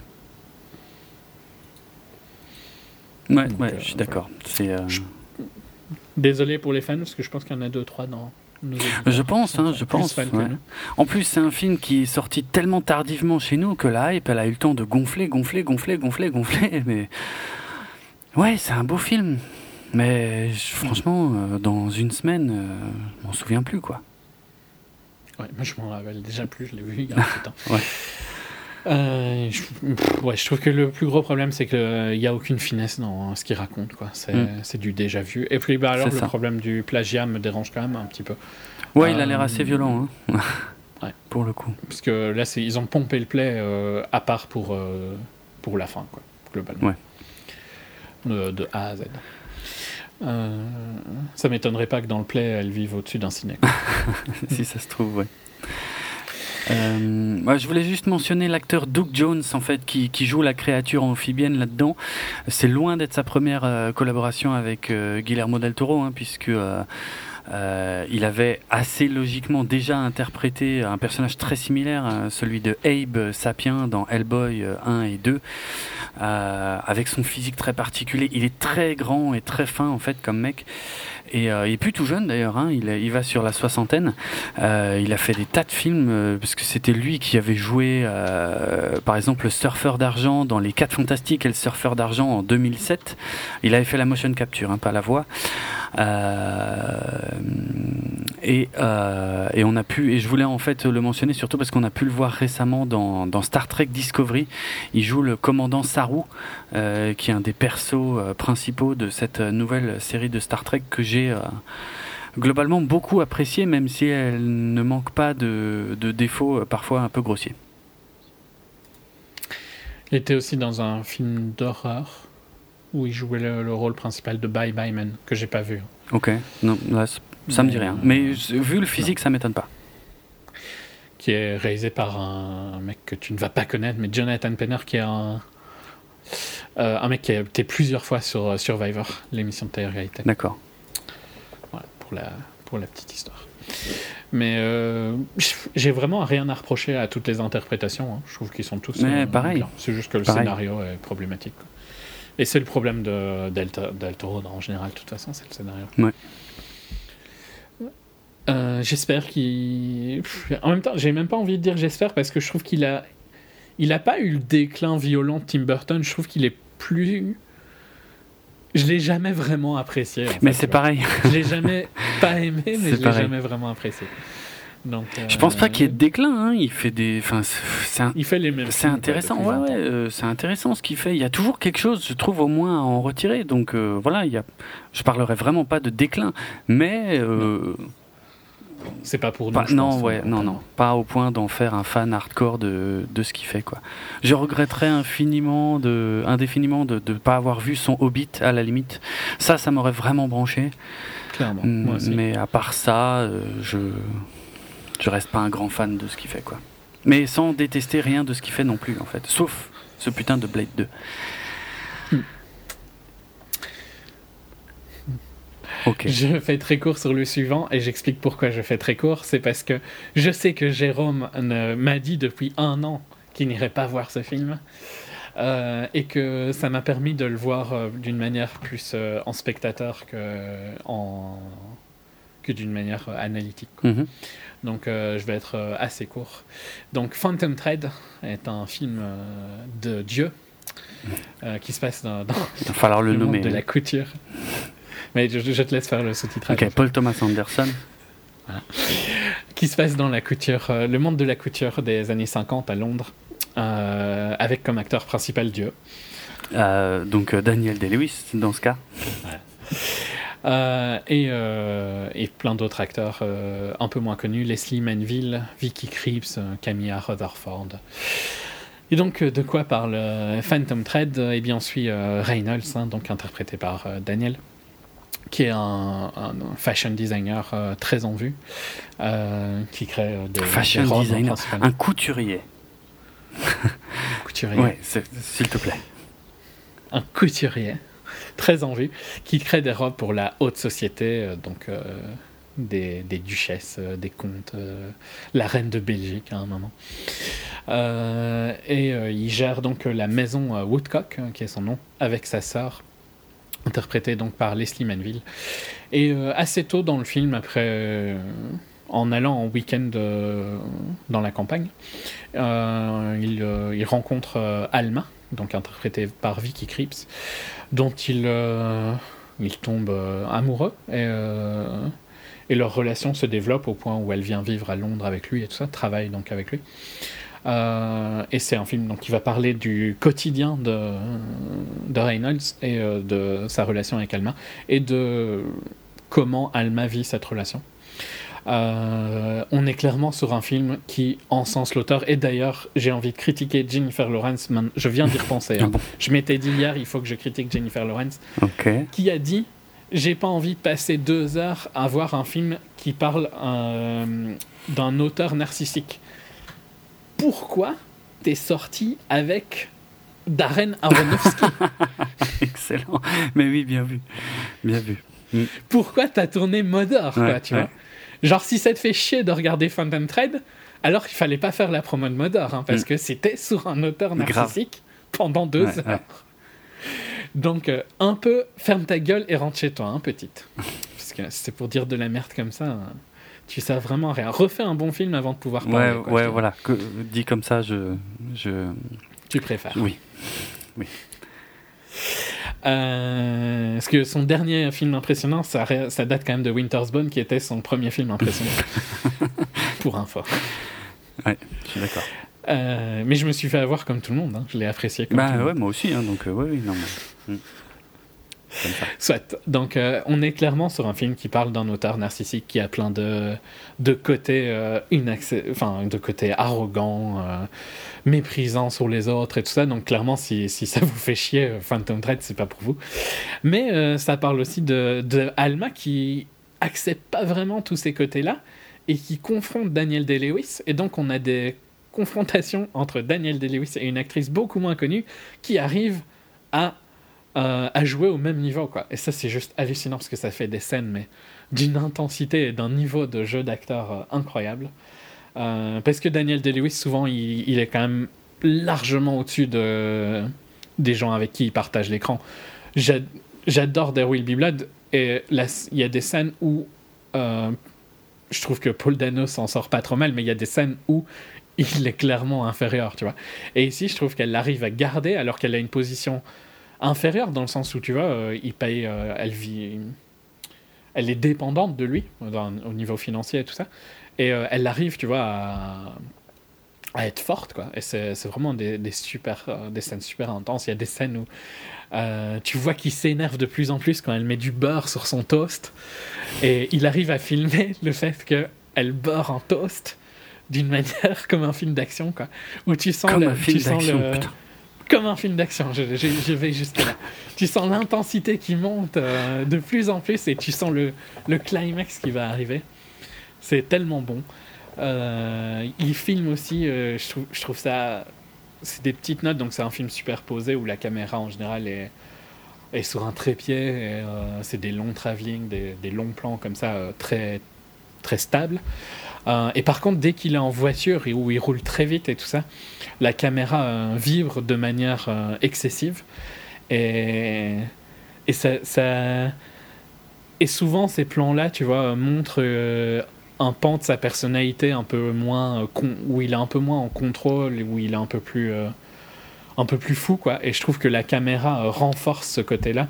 ouais, Donc, ouais, euh, je suis d'accord. Euh, Désolé pour les fans parce que je pense qu'il y en a deux, trois dans. Je pense, hein, je pense, ouais. En plus, c'est un film qui est sorti tellement tardivement chez nous que la hype, elle a eu le temps de gonfler, gonfler, gonfler, gonfler, gonfler. Mais ouais, c'est un beau film. Mais je- franchement, euh, dans une semaine, euh, je m'en souviens plus quoi. Ouais, moi je m'en rappelle déjà plus, je l'ai vu il y a un petit temps. Ouais. Euh, je, pff, ouais, je trouve que le plus gros problème c'est qu'il n'y a aucune finesse dans ce qu'il raconte. quoi. C'est Mm. c'est du déjà vu. Et puis bah, alors le ça. problème du plagiat me dérange quand même un petit peu. Ouais, il a Euh, l'air assez violent, hein. Ouais. Pour le coup. Parce que là c'est- ils ont pompé le play euh, à part pour, euh, pour la fin, quoi, globalement. Ouais. De, de A à Z. Euh, ça m'étonnerait pas que dans le play elle vive au-dessus d'un ciné. si ça se trouve, ouais. Euh, je voulais juste mentionner l'acteur Doug Jones en fait qui, qui joue la créature amphibienne là-dedans. C'est loin d'être sa première euh, collaboration avec euh, Guillermo del Toro hein, puisque euh, euh, il avait assez logiquement déjà interprété un personnage très similaire, hein, celui de Abe Sapien dans Hellboy euh, 1 et 2. avec son physique très particulier. Il est très grand et très fin en fait comme mec. Et il est plus tout jeune d'ailleurs, hein. il, va sur la soixantaine. il a fait des tas de films, parce que c'était lui qui avait joué, par exemple, le surfeur d'argent dans Les 4 Fantastiques et le surfeur d'argent en 2007. Il avait fait la motion capture, hein, pas la voix. et, et on a pu, et je voulais en fait le mentionner surtout parce qu'on a pu le voir récemment dans, dans, Star Trek Discovery. Il joue le commandant Saru, euh, qui est un des persos euh, principaux de cette nouvelle série de Star Trek que j'ai euh, globalement beaucoup appréciée, même si elle ne manque pas de, de défauts parfois un peu grossiers. Il était aussi dans un film d'horreur où il jouait le, rôle principal de Bye Bye Man, que j'ai pas vu. Ok, non, ça me dit rien. Mais vu le physique, ça m'étonne pas qui est réalisé par un, mec que tu ne vas pas connaître, mais Jonathan Penner, qui est un, euh, un mec qui a été plusieurs fois sur euh, Survivor, l'émission de télé-réalité. D'accord. Voilà, pour la, pour la petite histoire. Mais euh, j'ai vraiment rien à reprocher à toutes les interprétations. Hein. Je trouve qu'ils sont tous. Mais pareil. C'est juste que le scénario est problématique. Et c'est le problème de Delta, en général, de toute façon, c'est le scénario. Ouais. Euh, j'espère qu'il. En même temps, j'ai même pas envie de dire j'espère parce que je trouve qu'il a. Il a pas eu le déclin violent de Tim Burton. Je trouve qu'il est plus. Je l'ai jamais vraiment apprécié. mais c'est pareil. Je l'ai jamais pas aimé, mais je l'ai jamais vraiment apprécié. Donc, euh... Je pense pas qu'il y ait de déclin. Hein. Il fait des. Enfin, un... Il fait les mêmes. C'est intéressant. Ouais, ouais. Euh, c'est intéressant ce qu'il fait. Il y a toujours quelque chose, je trouve, au moins à en retirer. Donc euh, voilà, il y a. Je parlerai vraiment pas de déclin, mais. C'est pas pour nous. non, ouais, non, non, pas au point d'en faire un fan hardcore de, de ce qu'il fait, quoi. Je regretterais infiniment, de, indéfiniment de ne pas avoir vu son Hobbit à la limite. Ça, ça m'aurait vraiment branché. Clairement. Mais à part ça, euh, je je reste pas un grand fan de ce qu'il fait, quoi. Mais sans détester rien de ce qu'il fait non plus, en fait. Sauf ce putain de Blade 2. Je fais très court sur le suivant et j'explique pourquoi je fais très court. C'est parce que je sais que Jérôme m'a dit depuis un an qu'il n'irait pas voir ce film. Euh, et que ça m'a permis de le voir euh, d'une manière plus euh, en spectateur que, en, que d'une manière analytique. Mhm. Donc je vais être assez court. Donc Phantom Thread est un film de Dieu qui se passe dans, Il va falloir le, nommer, monde de la couture. Mais je, te laisse faire le sous-titrage. Ok, Paul Thomas Anderson. Qui se passe dans la couture, euh, le monde de la couture des années 50 à Londres, euh, avec comme acteur principal Dieu. Euh, donc Daniel Day-Lewis dans ce cas. et, et, plein d'autres acteurs un peu moins connus, Leslie Manville, Vicky Krieps, Camilla Rutherford. Et donc, de quoi parle Phantom Thread? Eh bien, on suit Reynolds, hein, donc interprété par Daniel qui est un, fashion designer euh, très en vue, euh, qui crée euh, des fashion designer, un couturier. couturier. Oui, s'il te plaît. Un couturier très en vue, qui crée des robes pour la haute société, donc des, des, duchesses, des comtes, la reine de Belgique à un moment. et il gère donc la maison Woodcock, qui est son nom, avec sa sœur interprété donc par Leslie Manville. Et euh, assez tôt dans le film, après, euh, en allant en week-end euh, dans la campagne, il, rencontre Alma, donc interprétée par Vicky Krieps, dont il, il tombe amoureux. Et, et leur relation se développe au point où elle vient vivre à Londres avec lui et tout ça, travaille donc avec lui. Euh, et c'est un film donc, qui va parler du quotidien de, de Reynolds et euh, de sa relation avec Alma et de comment Alma vit cette relation. Euh, on est clairement sur un film qui encense l'auteur. Et d'ailleurs, j'ai envie de critiquer Jennifer Lawrence. Je viens d'y repenser. Hein. Je m'étais dit hier, il faut que je critique Jennifer Lawrence. Qui a dit J'ai pas envie de passer deux heures à voir un film qui parle d'un auteur narcissique pourquoi t'es sorti avec Darren Aronofsky? Excellent. Mais oui, bien vu. Bien vu. Mm. Pourquoi t'as tourné Modor, quoi, tu vois? Genre, si ça te fait chier de regarder Phantom Thread, alors il fallait pas faire la promo de Modor, hein, parce mm. que c'était sur un auteur narcissique pendant deux Ouais, heures. Donc, euh, un peu, ferme ta gueule et rentre chez toi, hein, petite. Parce que c'est pour dire de la merde comme ça, hein, tu sais vraiment rien. Refais un bon film avant de pouvoir parler. Ouais, quoi, ouais, voilà. Que, dit comme ça, je, je, Tu préfères. oui. Euh, parce que son dernier film impressionnant, ça, date quand même de Winter's Bone, qui était son premier film impressionnant. pour info. Ouais, je suis d'accord. Euh, mais je me suis fait avoir comme tout le monde, hein. je l'ai apprécié comme tout Bah le monde. ouais, moi aussi, hein, donc euh, ouais, oui, non, mais, hmm. Soit. Donc, euh, on est clairement sur un film qui parle d'un auteur narcissique qui a plein de, de côtés euh, de côtés arrogants, euh, méprisants sur les autres et tout ça. Donc, clairement, si, si ça vous fait chier, Phantom Thread, c'est pas pour vous. Mais ça parle aussi de, de Alma qui accepte pas vraiment tous ces côtés-là et qui confronte Daniel Day-Lewis. Et donc, on a des confrontations entre Daniel Day-Lewis et une actrice beaucoup moins connue qui arrive à euh, à jouer au même niveau quoi. Et ça c'est juste hallucinant parce que ça fait des scènes mais d'une intensité et d'un niveau de jeu d'acteur euh, incroyable. Euh, parce que Daniel Day-Lewis souvent il, est quand même largement au-dessus de des gens avec qui il partage l'écran. J'a- j'adore There Will Be Blood et il y a des scènes où je trouve que Paul Dano s'en sort pas trop mal mais il y a des scènes où il est clairement inférieur tu vois. Et ici je trouve qu'elle arrive à garder alors qu'elle a une position inférieure dans le sens où tu vois, euh, il paye, euh, elle vit, elle est dépendante de lui dans- au niveau financier et tout ça, et euh, elle arrive, tu vois, à, à être forte quoi. Et c'est vraiment des, des super, euh, des scènes super intenses. Il y a des scènes où euh, tu vois qu'il s'énerve de plus en plus quand elle met du beurre sur son toast, et il arrive à filmer le fait que elle beurre en toast d'une manière comme un film d'action quoi, où tu sens Comme le, un film tu sens d'action, le- putain. Comme un film d'action, je, vais jusque là. Tu sens l'intensité qui monte euh, de plus en plus et tu sens le, le climax qui va arriver. C'est tellement bon. Euh, il filme aussi, euh, je, trouve, ça. C'est des petites notes, donc c'est un film superposé où la caméra en général est, est sur un trépied. euh, c'est des longs travelling, des, des longs plans comme ça, très, très stables. Euh, et par contre, dès qu'il est en voiture et où il roule très vite et tout ça, la caméra euh, vibre de manière euh, excessive. Et, et ça, Et souvent, ces plans-là, tu vois, montrent un pan de sa personnalité un peu moins. con- où il est un peu moins en contrôle, où il est un peu plus. un peu plus fou, quoi. Et je trouve que la caméra renforce ce côté-là.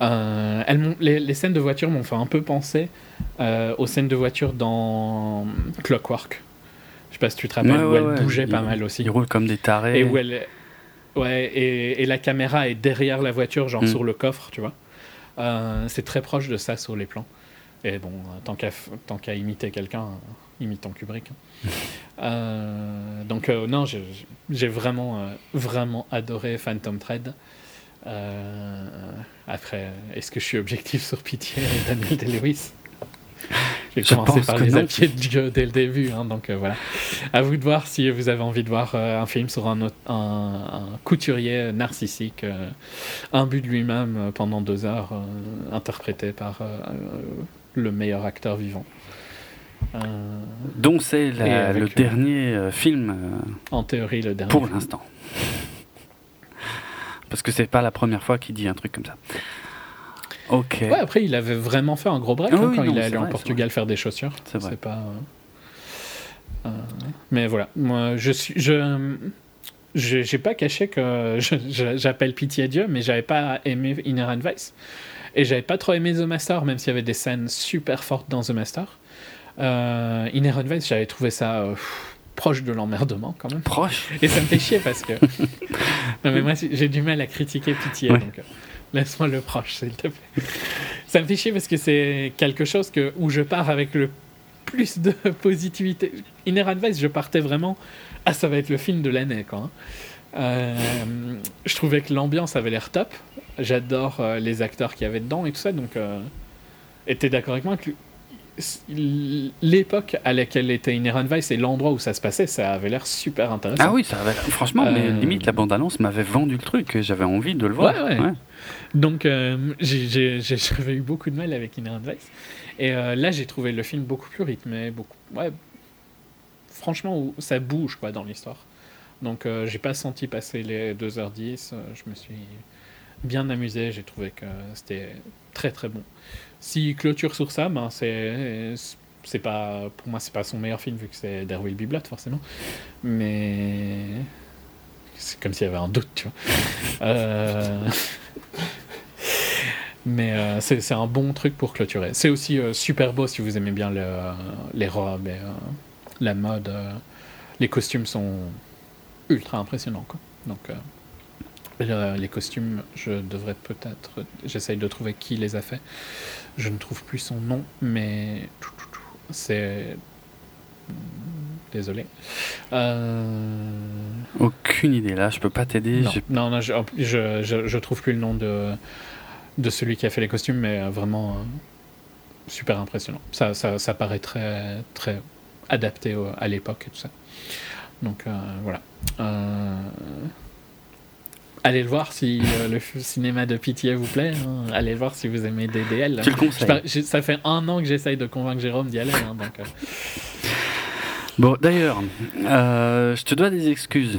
Euh, elles les, les scènes de voiture m'ont fait un peu penser euh, aux scènes de voiture dans Clockwork. Je sais pas si tu te rappelles, Ouais, où ouais, elle ouais. bougeait pas mal aussi. Ils roulent comme des tarés. Et où elle Ouais, et, et la caméra est derrière la voiture, genre Mm. sur le coffre, tu vois. Euh, c'est très proche de ça sur les plans. Et bon, tant qu'à imiter quelqu'un, imitons Kubrick. hein. Euh, donc euh, non, j'ai j'ai vraiment, euh, vraiment adoré Phantom Thread. Euh, après, est-ce que je suis objectif sur Pitié et Daniel Day-Lewis? J'ai Je commencé par les appuyer de Dieu dès le début, hein, donc euh, voilà. À vous de voir si vous avez envie de voir euh, un film sur un, autre- un, un couturier narcissique, euh, imbu de lui-même pendant deux heures, interprété par le meilleur acteur vivant. Dont c'est le dernier film en théorie, le dernier. pour l'instant. Parce que c'est pas la première fois qu'il dit un truc comme ça. Ok. Ouais, après, il avait vraiment fait un gros break Ah hein, oui, quand non, il est allé en vrai, Portugal faire des chaussures. C'est vrai. pas. euh, euh, mais voilà, moi, je suis, je, j'ai pas caché que j'appelle pitié à Dieu, mais j'avais pas aimé Inherent Vice et j'avais pas trop aimé The Master, même s'il y avait des scènes super fortes dans The Master. Euh, Inherent Vice, j'avais trouvé ça euh, pff, proche de l'emmerdement quand même. Proche. Et ça me fait chier parce que. non, mais moi, j'ai du mal à critiquer Pitié, Ouais. donc euh, laisse-moi le proche, s'il te plaît. ça me fait chier parce que c'est quelque chose que, où je pars avec le plus de positivité. Inner Advice, je partais vraiment. Ah, ça va être le film de l'année, quoi. hein. Euh, je trouvais que l'ambiance avait l'air top. J'adore euh, les acteurs qu'il y avait dedans et tout ça, donc. Euh, t'es d'accord avec moi que l'époque à laquelle était Inherent Vice et l'endroit où ça se passait, ça avait l'air super intéressant. Ah oui, ça avait... franchement, mais Euh, limite la bande-annonce m'avait vendu le truc. J'avais envie de le voir. Ouais, ouais. Donc, euh, j'avais eu beaucoup de mal avec Inherent Vice. Et euh, là, j'ai trouvé le film beaucoup plus rythmé. Beaucoup, ouais, franchement, ça bouge quoi, dans l'histoire. Donc euh, j'ai pas senti passer les 2h10. euh, je me suis bien amusé. J'ai trouvé que c'était très très bon. Si clôture sur ça, ben c'est c'est pas pour moi c'est pas son meilleur film vu que c'est There Will Be Blood forcément. Mais c'est comme s'il y avait un doute, tu vois. Euh, Mais euh, c'est un bon truc pour clôturer. C'est aussi euh, super beau si vous aimez bien le- les robes et la mode. les costumes sont ultra impressionnants. Quoi. Donc, euh, le- les costumes, je devrais peut-être. J'essaye de trouver qui les a fait. Je ne trouve plus son nom, mais c'est. Désolé. Euh, Aucune idée là, je peux pas t'aider. non, non, non, je, je, je, je trouve plus le nom de, de celui qui a fait les costumes, mais euh, vraiment euh, super impressionnant. Ça, ça, ça paraît très, très adapté à l'époque et tout ça. Donc euh, voilà. Allez le voir si euh, le cinéma de pitié vous plaît. hein. Allez le voir si vous aimez DDL. Tu le conseilles. ça fait un an que j'essaye de convaincre Jérôme d'y aller. hein, donc, euh, Bon, d'ailleurs, euh, je te dois des excuses.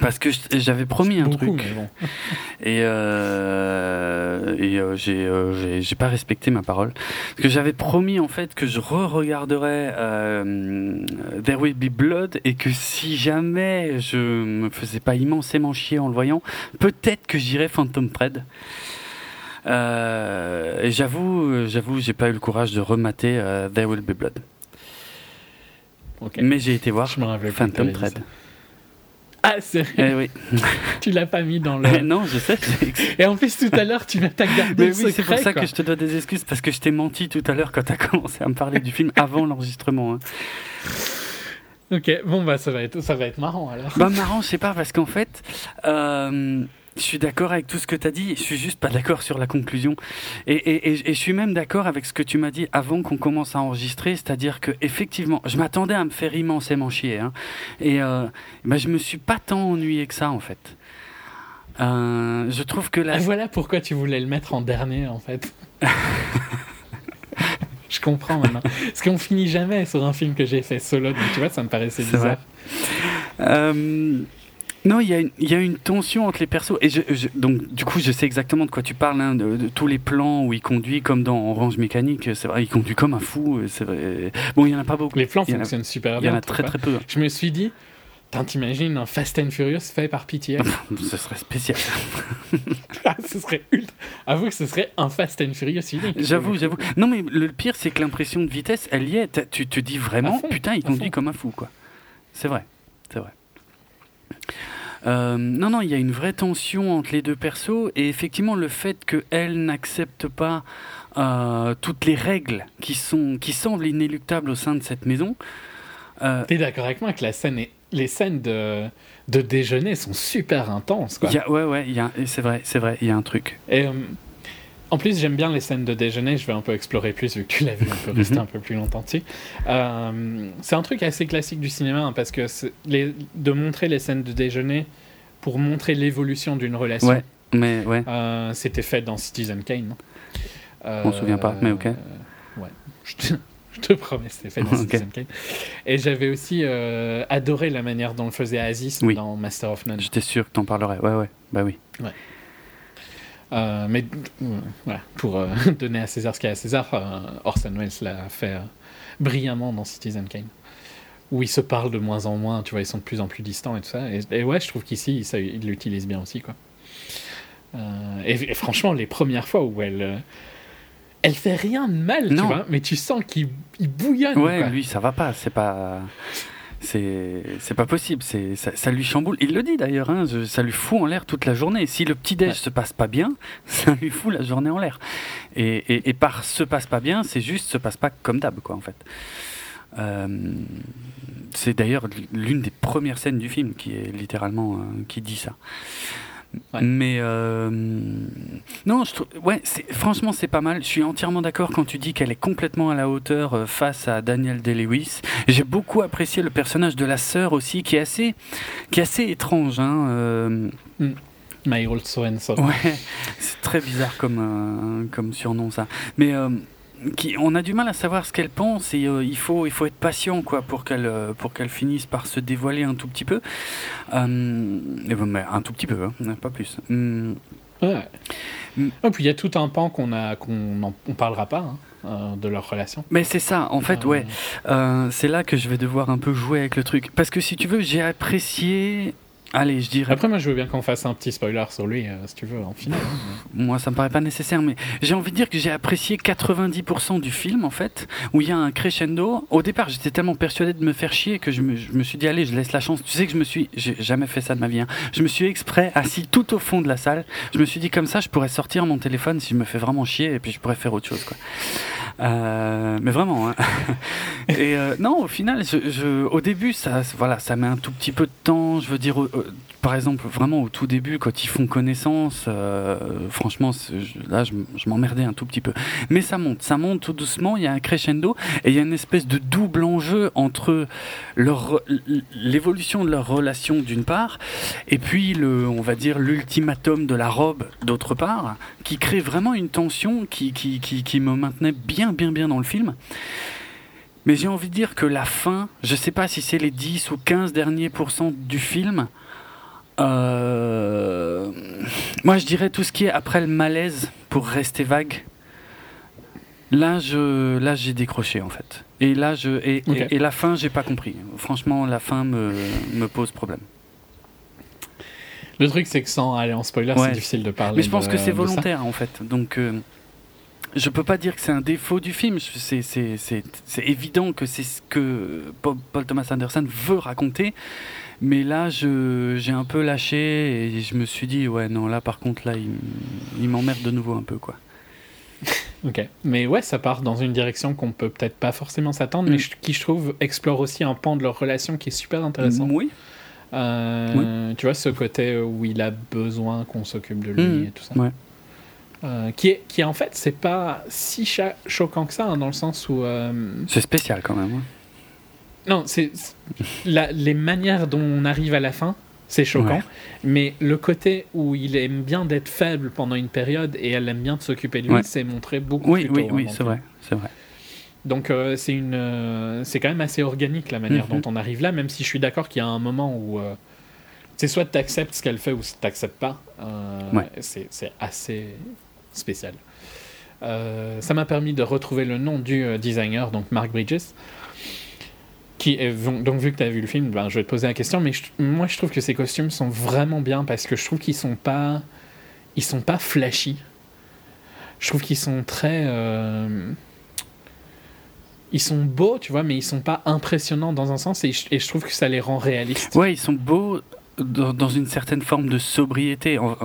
Parce que j'avais promis un beaucoup, truc bon. et, euh, et euh, j'ai euh, pas respecté ma parole. Parce que j'avais promis en fait que je re-regarderais euh, There Will Be Blood et que si jamais je me faisais pas immensément chier en le voyant, peut-être que j'irais Phantom Thread. Euh, et j'avoue, j'avoue, j'ai pas eu le courage de remater euh, There Will Be Blood. Mais j'ai été voir Phantom Thread. Ah, c'est Eh oui. tu l'as pas mis dans le. non, je sais. Et en plus, tout à l'heure, tu m'as gardé Mais le oui, c'est pour ça quoi. que je te dois des excuses parce que je t'ai menti tout à l'heure quand tu as commencé à me parler du film avant l'enregistrement. hein. Ok, bon, bah, ça va être, ça va être marrant alors. Bah marrant, je sais pas parce qu'en fait, euh, je suis d'accord avec tout ce que tu as dit. Je suis juste pas d'accord sur la conclusion. Et, et, et, et je suis même d'accord avec ce que tu m'as dit avant qu'on commence à enregistrer, c'est-à-dire que effectivement, je m'attendais à me faire immensément chier. Hein, et euh, bah, je me suis pas tant ennuyé que ça en fait. Euh, je trouve que la Ah, voilà pourquoi tu voulais le mettre en dernier, en fait. je comprends maintenant. Parce qu'on finit jamais sur un film que j'ai fait solo, donc tu vois, ça me paraissait bizarre. Non, il y, a une- y a tension entre les persos. Et je, je- donc, du coup, je sais exactement de quoi tu parles, hein, de, de tous les plans où il conduit comme dans Orange Mécanique. C'est vrai, il conduit comme un fou. euh, C'est vrai. Bon, il y en a pas beaucoup. Les plans y en a- fonctionnent super Il y bien. en a très très peu. Je me suis dit, t'imagines un Fast and Furious fait par pitié Ce serait spécial. Ah, Ce serait ultra. Avoue que ce serait un Fast and Furious. J'avoue, j'avoue. Non, mais le pire, c'est que l'impression de vitesse, elle y est. Tu te dis vraiment, putain, il conduit comme un fou, quoi. C'est vrai, c'est vrai. Euh, non, non, il y a une vraie tension entre les deux persos et effectivement le fait qu'elle n'accepte pas euh, toutes les règles qui sont qui semblent inéluctables au sein de cette maison. euh, T'es d'accord avec moi que la scène est... les scènes de... de déjeuner sont super intenses, quoi. y a, ouais, ouais, c'est vrai, c'est vrai, il y a un truc. Et euh, en plus, j'aime bien les scènes de déjeuner. Je vais un peu explorer plus vu que tu l'as vu. On peut rester Mhm. un peu plus longtemps dessus. Euh, c'est un truc assez classique du cinéma hein, parce que les, de montrer les scènes de déjeuner pour montrer l'évolution d'une relation. Ouais, mais ouais. Euh, C'était fait dans Citizen Kane. Euh, On se souvient pas, mais ok. euh, ouais, je te, je te promets, c'était fait dans Ok. Citizen Kane. Et j'avais aussi adoré la manière dont le faisait Aziz Oui. dans Master of None. J'étais sûr que t'en parlerais. Ouais, ouais, bah oui. Euh, mais euh, voilà, pour euh, donner à César ce qu'il y a à César, Orson Welles l'a fait brillamment dans Citizen Kane. Où ils se parlent de moins en moins, tu vois, ils sont de plus en plus distants et tout ça. Et, et ouais, je trouve qu'ici, ça, il l'utilise bien aussi, quoi. Et, et franchement, les premières fois où elle. elle fait rien de mal, tu vois, mais tu sens qu'il il bouillonne. Ouais, quoi. lui, ça va pas. C'est pas. C'est c'est pas possible. C'est ça, ça lui chamboule. Il le dit d'ailleurs. Hein, ça lui fout en l'air toute la journée. Si le petit déj Ouais. se passe pas bien, ça lui fout la journée en l'air. Et, et, et par se passe pas bien, c'est juste se passe pas comme d'hab, quoi, en fait. Euh, c'est d'ailleurs l'une des premières scènes du film qui est littéralement euh, qui dit ça. Ouais. Mais euh, non, je trouve, ouais, franchement, c'est pas mal. Je suis entièrement d'accord quand tu dis qu'elle est complètement à la hauteur euh, face à Daniel Day-Lewis. J'ai beaucoup apprécié le personnage de la sœur aussi, qui est assez, qui est assez étrange. Hein, euh, My Old So and So. ouais, c'est très bizarre comme, euh, comme surnom ça. Mais qui, on a du mal à savoir ce qu'elle pense et euh, il faut il faut être patient quoi pour qu'elle euh, pour qu'elle finisse par se dévoiler un tout petit peu. Euh, et mais un tout petit peu hein, pas plus. Hum, Ouais. Puis il y a tout un pan qu'on a qu'on on parlera pas hein, euh, de leur relation. mais c'est ça en fait Euh, ouais Euh, c'est là que je vais devoir un peu jouer avec le truc. Parce que si tu veux j'ai apprécié allez je dirais Après, moi, je veux bien qu'on fasse un petit spoiler sur lui, euh, si tu veux, en finale. hein. Moi, ça me paraît pas nécessaire, mais j'ai envie de dire que j'ai apprécié 90% du film, en fait, où il y a un crescendo. Au départ, j'étais tellement persuadé de me faire chier que je me, je me suis dit, allez, je laisse la chance. Tu sais que je me suis, j'ai jamais fait ça de ma vie. hein. Je me suis exprès assis tout au fond de la salle. Je me suis dit, comme ça, je pourrais sortir mon téléphone si je me fais vraiment chier, et puis je pourrais faire autre chose, quoi. Euh, mais vraiment. Hein. et euh, non, au final, je, je- au début, ça, voilà, ça met un tout petit peu de temps. Je veux dire, par exemple, vraiment au tout début, quand ils font connaissance, euh, franchement, là, je, m'emmerdais un tout petit peu. Mais ça monte, ça monte tout doucement. Il y a un crescendo et il y a une espèce de double enjeu entre l'évolution de leur relation d'une part, et puis le, on va dire l'ultimatum de la robe d'autre part, qui crée vraiment une tension qui, me maintenait bien, bien, bien dans le film. Mais j'ai envie de dire que la fin, je sais pas si c'est les 10 ou 15 derniers pourcents du film, euh, moi je dirais tout ce qui est après le malaise pour rester vague. Là, je, là, j'ai décroché en fait. Et là, je, et, Ok. et, et la fin, j'ai pas compris. Franchement, la fin me, me pose problème. Le truc, c'est que sans aller en spoiler, Ouais. c'est difficile de parler. Mais je pense de- que c'est volontaire en fait. Donc, euh, je peux pas dire que c'est un défaut du film. C'est, c'est, c'est, c'est évident que c'est ce que Paul, Paul Thomas Anderson veut raconter. Mais là, je, j'ai un peu lâché et je me suis dit, ouais, non, là par contre, là, il, il m'emmerde de nouveau un peu, quoi. Ok. Mais ouais, ça part dans une direction qu'on peut peut-être pas forcément s'attendre, Mm. mais je- qui, je trouve, explore aussi un pan de leur relation qui est super intéressant. Oui. Euh, Tu vois, ce côté où il a besoin qu'on s'occupe de lui Mhm. et tout ça. Ouais. Euh, qui, est, qui en fait, c'est pas si choquant que ça, hein, dans le sens où. euh, C'est spécial quand même. hein. Non, c'est les manières dont on arrive à la fin, c'est choquant. Ouais. Mais le côté où il aime bien d'être faible pendant une période et elle aime bien de s'occuper de lui, Ouais. c'est montré beaucoup Oui, plus tôt. oui, oui, c'est vrai, c'est vrai. Donc euh, c'est une, euh, c'est quand même assez organique la manière Mhm. dont on arrive là, même si je suis d'accord qu'il y a un moment où euh, c'est soit tu acceptes ce qu'elle fait ou tu n'acceptes pas. Ouais. c'est, assez spécial. Ça m'a permis de retrouver le nom du designer, donc Mark Bridges. Donc vu que tu as vu le film, ben, je vais te poser la question, mais moi je trouve que ces costumes sont vraiment bien parce que je trouve qu'ils sont pas, ils sont pas flashy. Je trouve qu'ils sont très, euh, ils sont beaux, tu vois, mais ils sont pas impressionnants dans un sens et je trouve que ça les rend réalistes. Ouais, ils sont beaux dans, dans une certaine forme de sobriété en,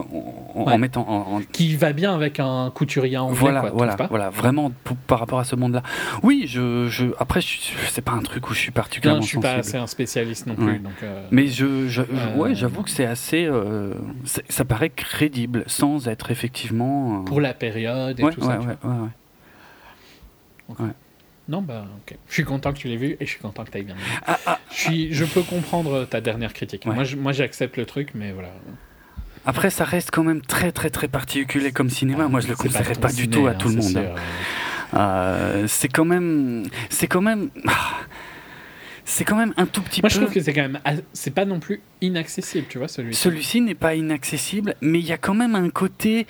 mettant en, Qui va bien avec un couturier anglais, voilà, quoi, voilà, pas voilà, vraiment pour- par rapport à ce monde-là. Oui, je, je après, c'est pas un truc où je suis particulièrement Non, je suis pas assez un spécialiste non plus. Ouais. Donc, euh, Mais je, je- Euh, ouais, j'avoue que c'est assez, euh, ça paraît crédible, sans être effectivement. pour la période et ouais, tout ça. tu Non, bah, ok. Je suis content que tu l'aies vu et je suis content que tu aies bien aimé. Ah, ah, Je, suis, je peux comprendre ta dernière critique. Ouais. Moi, je- moi, j'accepte le truc, mais voilà. Après, ça reste quand même très, très, très particulier comme cinéma. Moi, je le C'est conseillerais pas, du tout à hein, tout le monde. hein. Euh, c'est quand même, c'est quand même, ah, c'est quand même un tout petit Moi, peu. je trouve que c'est quand même. C'est pas non plus inaccessible, tu vois, celui-ci. Celui-ci n'est pas inaccessible, mais il y a quand même un côté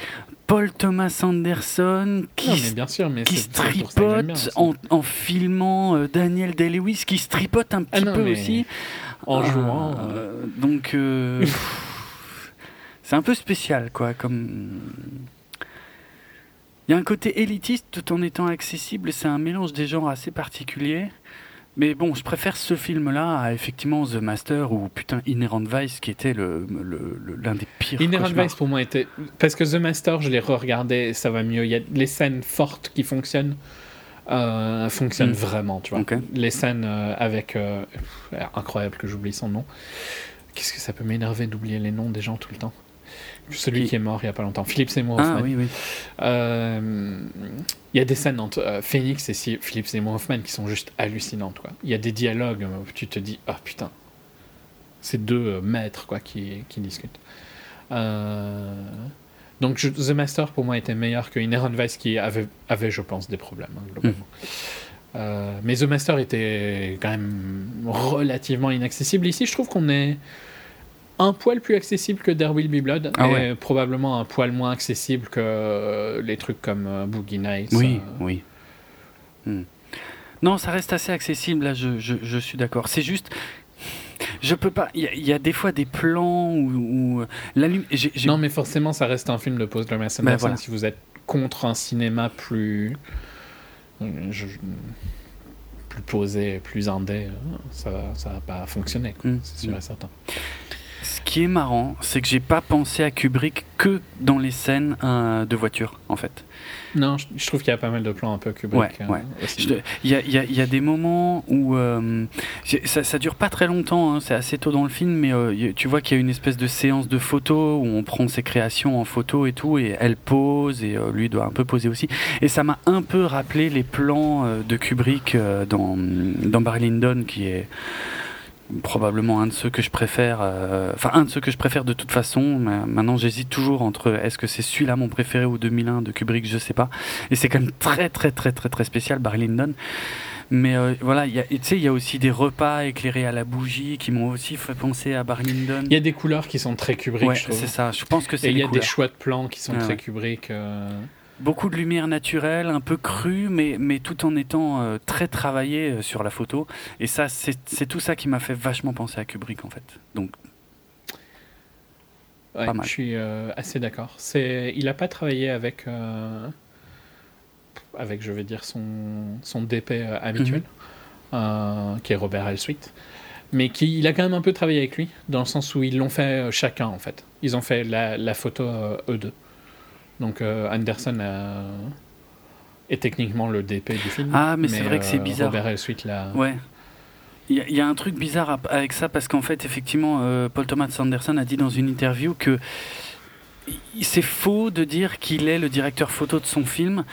Paul Thomas Anderson qui, Non, mais bien sûr, mais qui c'est se bien tripote en, en filmant euh, Daniel Day-Lewis, qui se tripote un Ah petit non, peu aussi. En Ah, jouant. euh, euh, donc, euh, c'est un peu spécial, quoi. Comme il y a un côté élitiste tout en étant accessible. C'est un mélange des genres assez particulier. Mais bon, je préfère ce film-là à effectivement The Master ou putain Inherent Vice qui était le, le- le- l'un des pires. Inherent cauchemars. Vice pour moi était. Parce que The Master, je l'ai re-regardé, ça va mieux. Il y a les scènes fortes qui fonctionnent. euh, fonctionnent Mm. vraiment, tu vois. Les scènes euh, avec. euh, incroyable que j'oublie son nom. Qu'est-ce que ça peut m'énerver d'oublier les noms des gens tout le temps Celui Qui- qui est mort il y a pas longtemps. Philippe Seymour Ah Hoffman. oui, oui. Euh, Il y a des scènes entre euh, Phoenix et Philippe Seymour Hoffman qui sont juste hallucinantes. Quoi. Il y a des dialogues où tu te dis Ah putain, c'est deux euh, maîtres quoi, qui, qui discutent. Euh, Donc je- The Master pour moi était meilleur que Inherent Vice qui avait, avait je pense, des problèmes hein, globalement. Euh, mais The Master était quand même relativement inaccessible. Ici, je trouve qu'on est un poil plus accessible que There Will Be Blood Ah et ouais. probablement un poil moins accessible que euh, les trucs comme euh, Boogie Nights. Oui, euh, oui. Hmm. Non, ça reste assez accessible, là, je, je, je suis d'accord. C'est juste. Je peux pas. Il y, a- il y a des fois des plans où. où la lumi- j'ai- j'ai- Non, mais forcément, ça reste un film de Paul Thomas Anderson. Voilà. Si vous êtes contre un cinéma plus. je- plus posé, plus indé, ça ça va pas fonctionner, quoi. Mm. c'est sûr et certain. Ce qui est marrant, c'est que j'ai pas pensé à Kubrick que dans les scènes euh, de voiture, en fait. Non, je, je trouve qu'il y a pas mal de plans un peu Kubrick. Ouais, euh, ouais. Il y a, il y a- il y a des moments où euh, ça, ça dure pas très longtemps, hein, c'est assez tôt dans le film, mais euh, y- tu vois qu'il y a une espèce de séance de photos où on prend ses créations en photo et tout, et elle pose et lui doit un peu poser aussi. Et ça m'a un peu rappelé les plans de Kubrick dans, dans Barry Lyndon, qui est probablement un de ceux que je préfère, euh, enfin un de ceux que je préfère de toute façon. Maintenant, j'hésite toujours entre est-ce que c'est celui-là mon préféré ou 2001 de Kubrick, je sais pas. Et c'est quand même très très très très très spécial, Barry Lyndon. Mais euh, voilà, tu sais, il y a aussi des repas éclairés à la bougie qui m'ont aussi fait penser à Barry Lyndon. Il y a des couleurs qui sont très Kubrick, Ouais, c'est ça. Je pense que c'est Et il y a des choix de plans qui sont très. Kubrick. euh, Beaucoup de lumière naturelle, un peu crue, mais, mais tout en étant euh, très travaillé euh, sur la photo. Et ça, c'est tout ça qui m'a fait vachement penser à Kubrick en fait. Donc, ouais, Pas mal. je suis euh, assez d'accord. Il a pas travaillé avec, euh, avec, je vais dire son son DP habituel, Mhm. qui est Robert Elswit, mais qui, il a quand même un peu travaillé avec lui, dans le sens où ils l'ont fait chacun en fait. Ils ont fait la, la photo euh, eux deux. Donc euh, Anderson a- est techniquement le DP du film. Ah, mais c'est vrai que c'est euh, bizarre. Robert Elswit l'a. ouais. Il y, a- il y a un truc bizarre avec ça parce qu'en fait, effectivement, euh, Paul Thomas Anderson a dit dans une interview que c'est faux de dire qu'il est le directeur photo de son film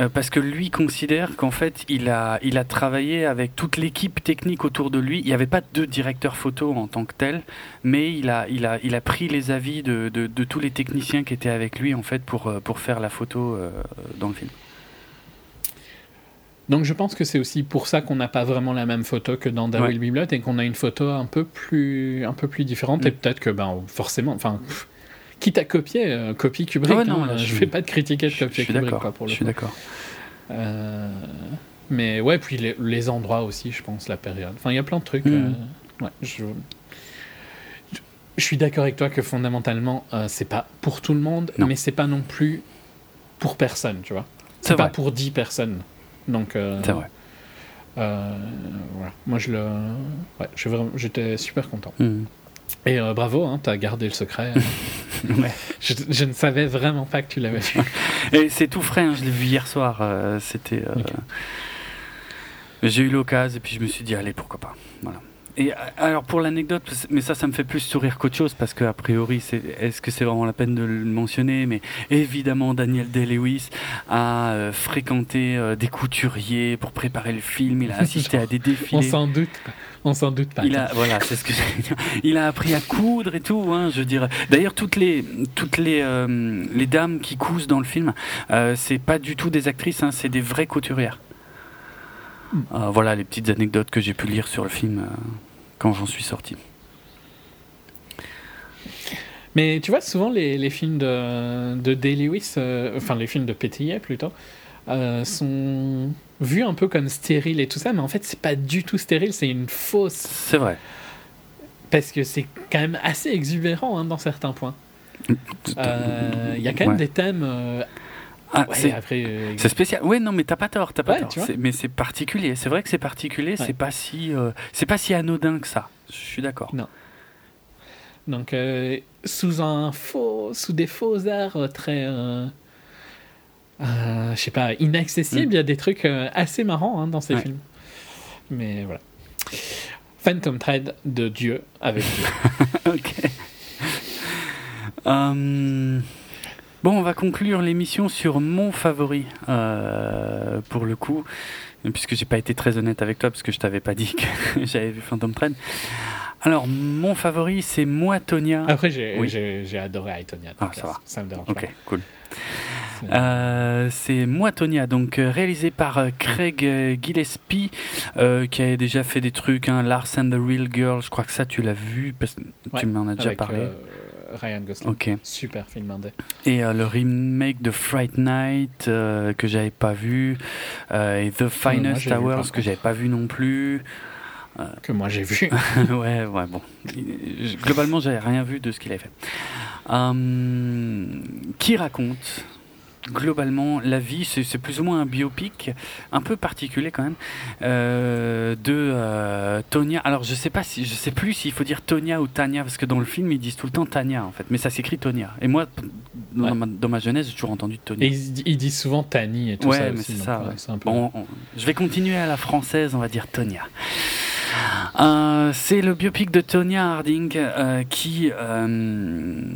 euh, parce que lui considère qu'en fait il a, il a travaillé avec toute l'équipe technique autour de lui. Il n'y avait pas de directeur photo en tant que tel, mais il a, il a, il a pris les avis de, de- de tous les techniciens qui étaient avec lui en fait pour, euh, pour faire la photo euh, dans le film. Donc je pense que c'est aussi pour ça qu'on n'a pas vraiment la même photo que dans There Ouais. Blood et qu'on a une photo un peu plus, un peu plus différente. Mm. Et peut-être que, ben, forcément, enfin, pff, quitte à copier, euh, copie Kubrick. Ah non, hein, là, je je- fais pas de critiquer de Je, je copier suis Kubrick, quoi, pour Je le suis coup. d'accord. Euh, mais ouais, puis les, les endroits aussi, je pense, la période. Enfin, il y a plein de trucs. Mm. euh, ouais, je, je- je suis d'accord avec toi que fondamentalement, euh, c'est pas pour tout le monde, Non. mais c'est pas non plus pour personne, tu vois. C'est pas pour 10 personnes. Donc, C'est vrai. euh, voilà. Moi, je le. Ouais, je suis j'étais super content. Mhm. Et euh, bravo, hein, t'as gardé le secret. Ouais. je, je ne savais vraiment pas que tu l'avais fait. Et c'est tout frais, hein, je l'ai vu hier soir. euh, C'était. euh. J'ai eu l'occasion et puis je me suis dit, allez, pourquoi pas. Voilà. Et alors pour l'anecdote, mais ça, ça me fait plus sourire qu'autre chose parce qu'a priori, c'est, est-ce que c'est vraiment la peine de le mentionner Mais évidemment, Daniel Day-Lewis a euh, fréquenté euh, des couturiers pour préparer le film. Il a assisté à des On défilés. s'en doute. On s'en doute pas. Il a, voilà, c'est ce que. Il a appris à coudre et tout, hein, je dirais. D'ailleurs, toutes les, toutes les, euh, les dames qui cousent dans le film, euh, c'est pas du tout des actrices, hein, c'est des vraies couturières. Euh, voilà les petites anecdotes que j'ai pu lire sur le film euh, quand j'en suis sorti. Mais tu vois, souvent les, les films de, de Day Lewis, euh, enfin les films de Pétillet plutôt, sont vus un peu comme stériles et tout ça, mais en fait c'est pas du tout stérile, c'est une fausse. C'est vrai. Parce que c'est quand même assez exubérant hein, dans certains points. Euh, Il y a quand même Ouais. des thèmes. Ah, ouais, c'est, euh, spécial. Oui, non, mais t'as pas tort, t'as pas Ouais, tort. mais c'est particulier. C'est vrai que c'est particulier. Ouais. C'est pas si, euh, c'est pas si anodin que ça. Je suis d'accord. Donc, euh, sous un faux, sous des faux arts très, je sais pas, inaccessibles, il y a des trucs assez marrants hein, dans ces Mm. Films. Mais voilà. Phantom Thread de Dieu avec Dieu. ok. Euh, bon, on va conclure l'émission sur mon favori euh, pour le coup, puisque j'ai pas été très honnête avec toi parce que je t'avais pas dit que j'avais vu Phantom Thread. Alors, mon favori, c'est Moi, Tonya. Après, j'ai Oui. adoré Aitonia. Ah, ça va. Ça me dérange Ok, pas. cool. C'est- Euh, c'est Moi, Tonya, donc euh, réalisé par Craig Gillespie, euh, qui a déjà fait des trucs, hein, Lars and the Real Girl, je crois que ça, tu l'as vu, parce que Ouais, tu m'en as déjà parlé. euh, Ryan Gosling. Super film indé. Et euh, le remake de Fright Night euh, que j'avais pas vu, euh, et The Finest vu, Hours que j'avais pas vu non plus. Que moi j'ai vu. ouais, ouais, bon. Globalement, j'avais rien vu de ce qu'il avait fait. Qui raconte globalement la vie, c'est plus ou moins un biopic, un peu particulier quand même, euh, de euh, Tonya. Alors je sais pas si, je sais plus s'il faut dire Tonya ou Tanya, parce que dans le film ils disent tout le temps Tanya en fait, mais ça s'écrit Tonya. Et moi, dans, Ouais. ma, dans ma jeunesse, j'ai toujours entendu Tonya. Et ils, ils disent souvent Tani et tout Ouais, ça mais aussi. donc, ça, ouais, ouais. c'est un peu- Bon, on- je vais continuer à la française, on va dire Tonya. Euh, c'est le biopic de Tonya Harding euh, qui euh,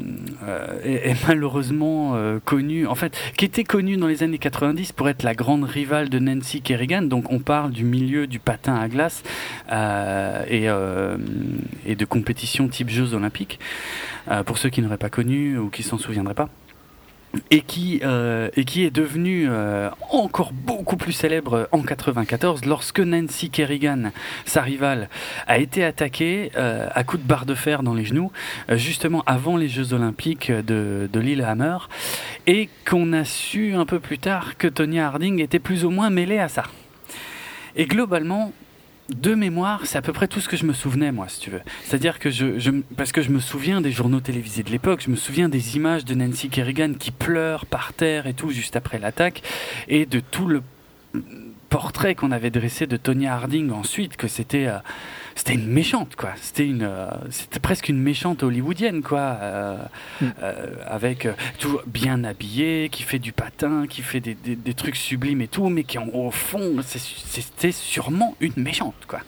est, malheureusement connue, en fait, qui était connue dans les années 90 pour être la grande rivale de Nancy Kerrigan. Donc on parle du milieu du patin à glace et, de compétitions type Jeux Olympiques. Pour ceux qui n'auraient pas connu ou qui s'en souviendraient pas et qui, euh, et qui est devenu euh, encore beaucoup plus célèbre en 94 lorsque Nancy Kerrigan, sa rivale, a été attaquée euh, à coups de barre de fer dans les genoux, justement avant les Jeux Olympiques de, de Lillehammer, et qu'on a su un peu plus tard que Tonya Harding était plus ou moins mêlée à ça. Et globalement, de mémoire, c'est à peu près tout ce que je me souvenais, moi, si tu veux. C'est-à-dire que je, je- parce que je me souviens des journaux télévisés de l'époque, je me souviens des images de Nancy Kerrigan qui pleure par terre et tout juste après l'attaque, et de tout le portrait qu'on avait dressé de Tonya Harding ensuite, que c'était euh, c'était une méchante, quoi. C'était une euh, c'était presque une méchante hollywoodienne, quoi, euh, Mm. euh, avec toujours bien habillée, qui fait du patin, qui fait des, des- des trucs sublimes et tout, mais qui en- au fond c'était sûrement une méchante, quoi.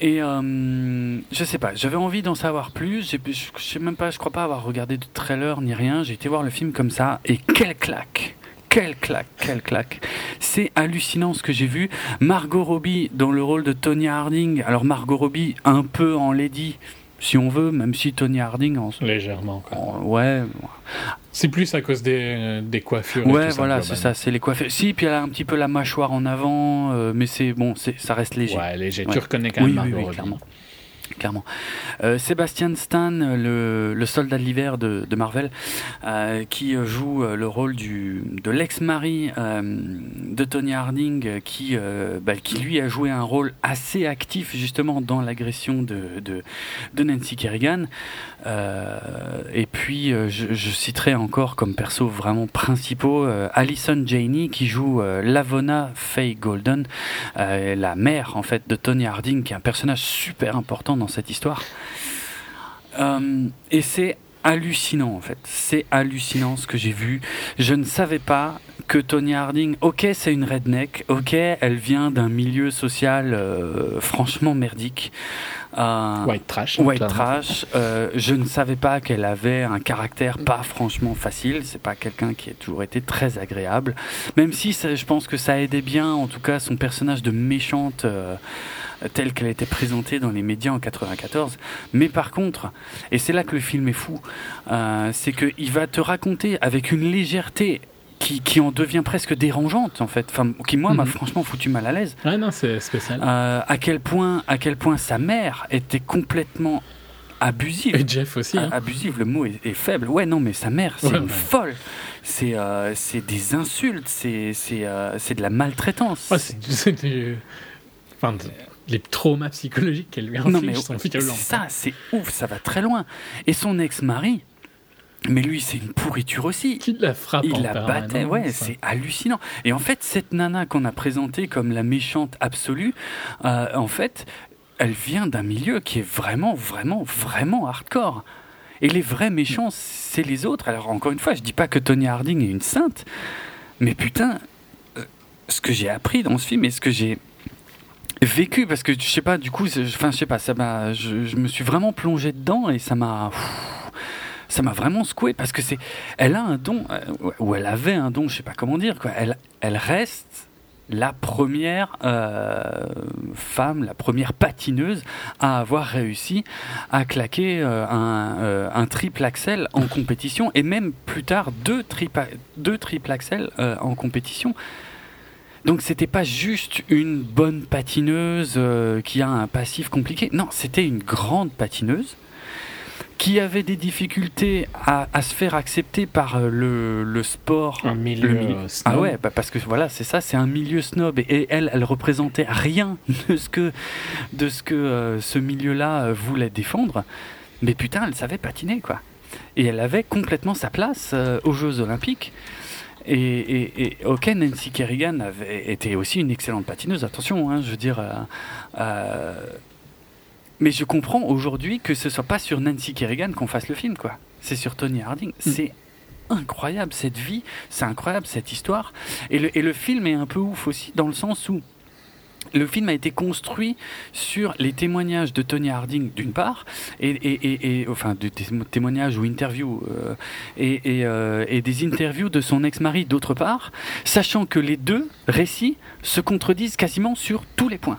Et je sais pas, j'avais envie d'en savoir plus. Je sais même pas, je crois pas avoir regardé de trailer ni rien. J'ai été voir le film comme ça et quelle claque! Quelle claque, quelle claque. C'est hallucinant ce que j'ai vu. Margot Robbie dans le rôle de Tonya Harding. Alors Margot Robbie un peu en lady, si on veut, même si Tonya Harding en... Légèrement. quoi. en- ouais, C'est plus à cause des, des coiffures. et ouais, tout voilà, c'est ça, c'est les coiffures. Si, puis elle a un petit peu la mâchoire en avant, euh, mais c'est bon, c'est ça reste léger. Ouais, léger. Ouais. Tu reconnais quand même oui, Margot oui, Robbie. clairement. Clairement. Euh, Sébastien Stan, le, le soldat de l'hiver de, Marvel, euh, qui joue euh, le rôle du, de l'ex-mari de Tony Harding, qui, bah, qui lui a joué un rôle assez actif justement dans l'agression de, de, Nancy Kerrigan. Et puis, je, citerai encore comme perso vraiment principaux Alison Janey, qui joue Lavona Faye Golden, la mère en fait de Tony Harding, qui est un personnage super important dans cette histoire. Euh, et c'est hallucinant en fait. C'est hallucinant ce que j'ai vu. Je ne savais pas que Tony Harding, ok, c'est une redneck, ok, elle vient d'un milieu social euh, franchement merdique. Euh, White trash. White clairement. trash. euh, je ne savais pas qu'elle avait un caractère pas franchement facile. C'est pas quelqu'un qui a toujours été très agréable. Même si ça- je pense que ça aidait bien, en tout cas, son personnage de méchante euh, tel qu'elle était présentée dans les médias en 94. Mais par contre, et c'est là que le film est fou, euh, c'est qu'il va te raconter avec une légèreté. Qui, qui en devient presque dérangeante en fait, enfin, qui moi m'a Mhm. franchement foutu mal à l'aise. Ouais, non, c'est spécial. Euh, à quel point, à quel point sa mère était complètement abusive. Et Jeff aussi. hein. Abusive, le mot est, est faible. Ouais, non, mais sa mère, c'est Ouais, une ouais. folle. C'est, euh, c'est des insultes, c'est, c'est, euh, c'est de la maltraitance. Ouais, c'est du- Enfin, les traumas psychologiques qu'elle lui non, mais inflige sont c'est violents. ça, c'est ouf, ça va très loin. Et son ex-mari, mais lui, c'est une pourriture aussi. Qui la frappe en Il la battait, ouais, c'est hallucinant. Et en fait, cette nana qu'on a présentée comme la méchante absolue, euh, en fait, elle vient d'un milieu qui est vraiment, vraiment, vraiment hardcore. Et les vrais méchants, c'est les autres. Alors, encore une fois, je dis pas que Tony Harding est une sainte, mais putain, euh, ce que j'ai appris dans ce film et ce que j'ai vécu, parce que je sais pas, du coup, enfin, je sais pas, ça m'a, je, me suis vraiment plongé dedans et ça m'a. Vraiment secoué parce que c'est, elle a un don, euh, ou elle avait un don, je sais pas comment dire, quoi. Elle, elle reste la première euh, femme, la première patineuse à avoir réussi à claquer euh, un, triple axel en compétition et même plus tard deux triple axel en compétition. Donc c'était pas juste une bonne patineuse qui a un passif compliqué, non, c'était une grande patineuse qui avait des difficultés à, à se faire accepter par euh, le, le sport. Un milieu, le milieu. Ah ouais, bah parce que voilà, c'est ça, c'est un milieu snob. Et, elle, elle représentait rien de ce que, de ce, que euh, ce milieu-là euh, voulait défendre. Mais putain, elle savait patiner, quoi. Et elle avait complètement sa place aux Jeux Olympiques. Et, et, et, ok, Nancy Kerrigan avait été aussi une excellente patineuse, attention, hein, je veux dire. Euh, mais je comprends aujourd'hui que ce soit pas sur Nancy Kerrigan qu'on fasse le film, quoi. C'est sur Tony Harding. Mm. C'est incroyable cette vie, c'est incroyable cette histoire. Et le, et le film est un peu ouf aussi, dans le sens où le film a été construit sur les témoignages de Tony Harding d'une part, et, enfin des témoignages ou interviews, euh, euh, et, des interviews de son ex-mari d'autre part, sachant que les deux récits se contredisent quasiment sur tous les points.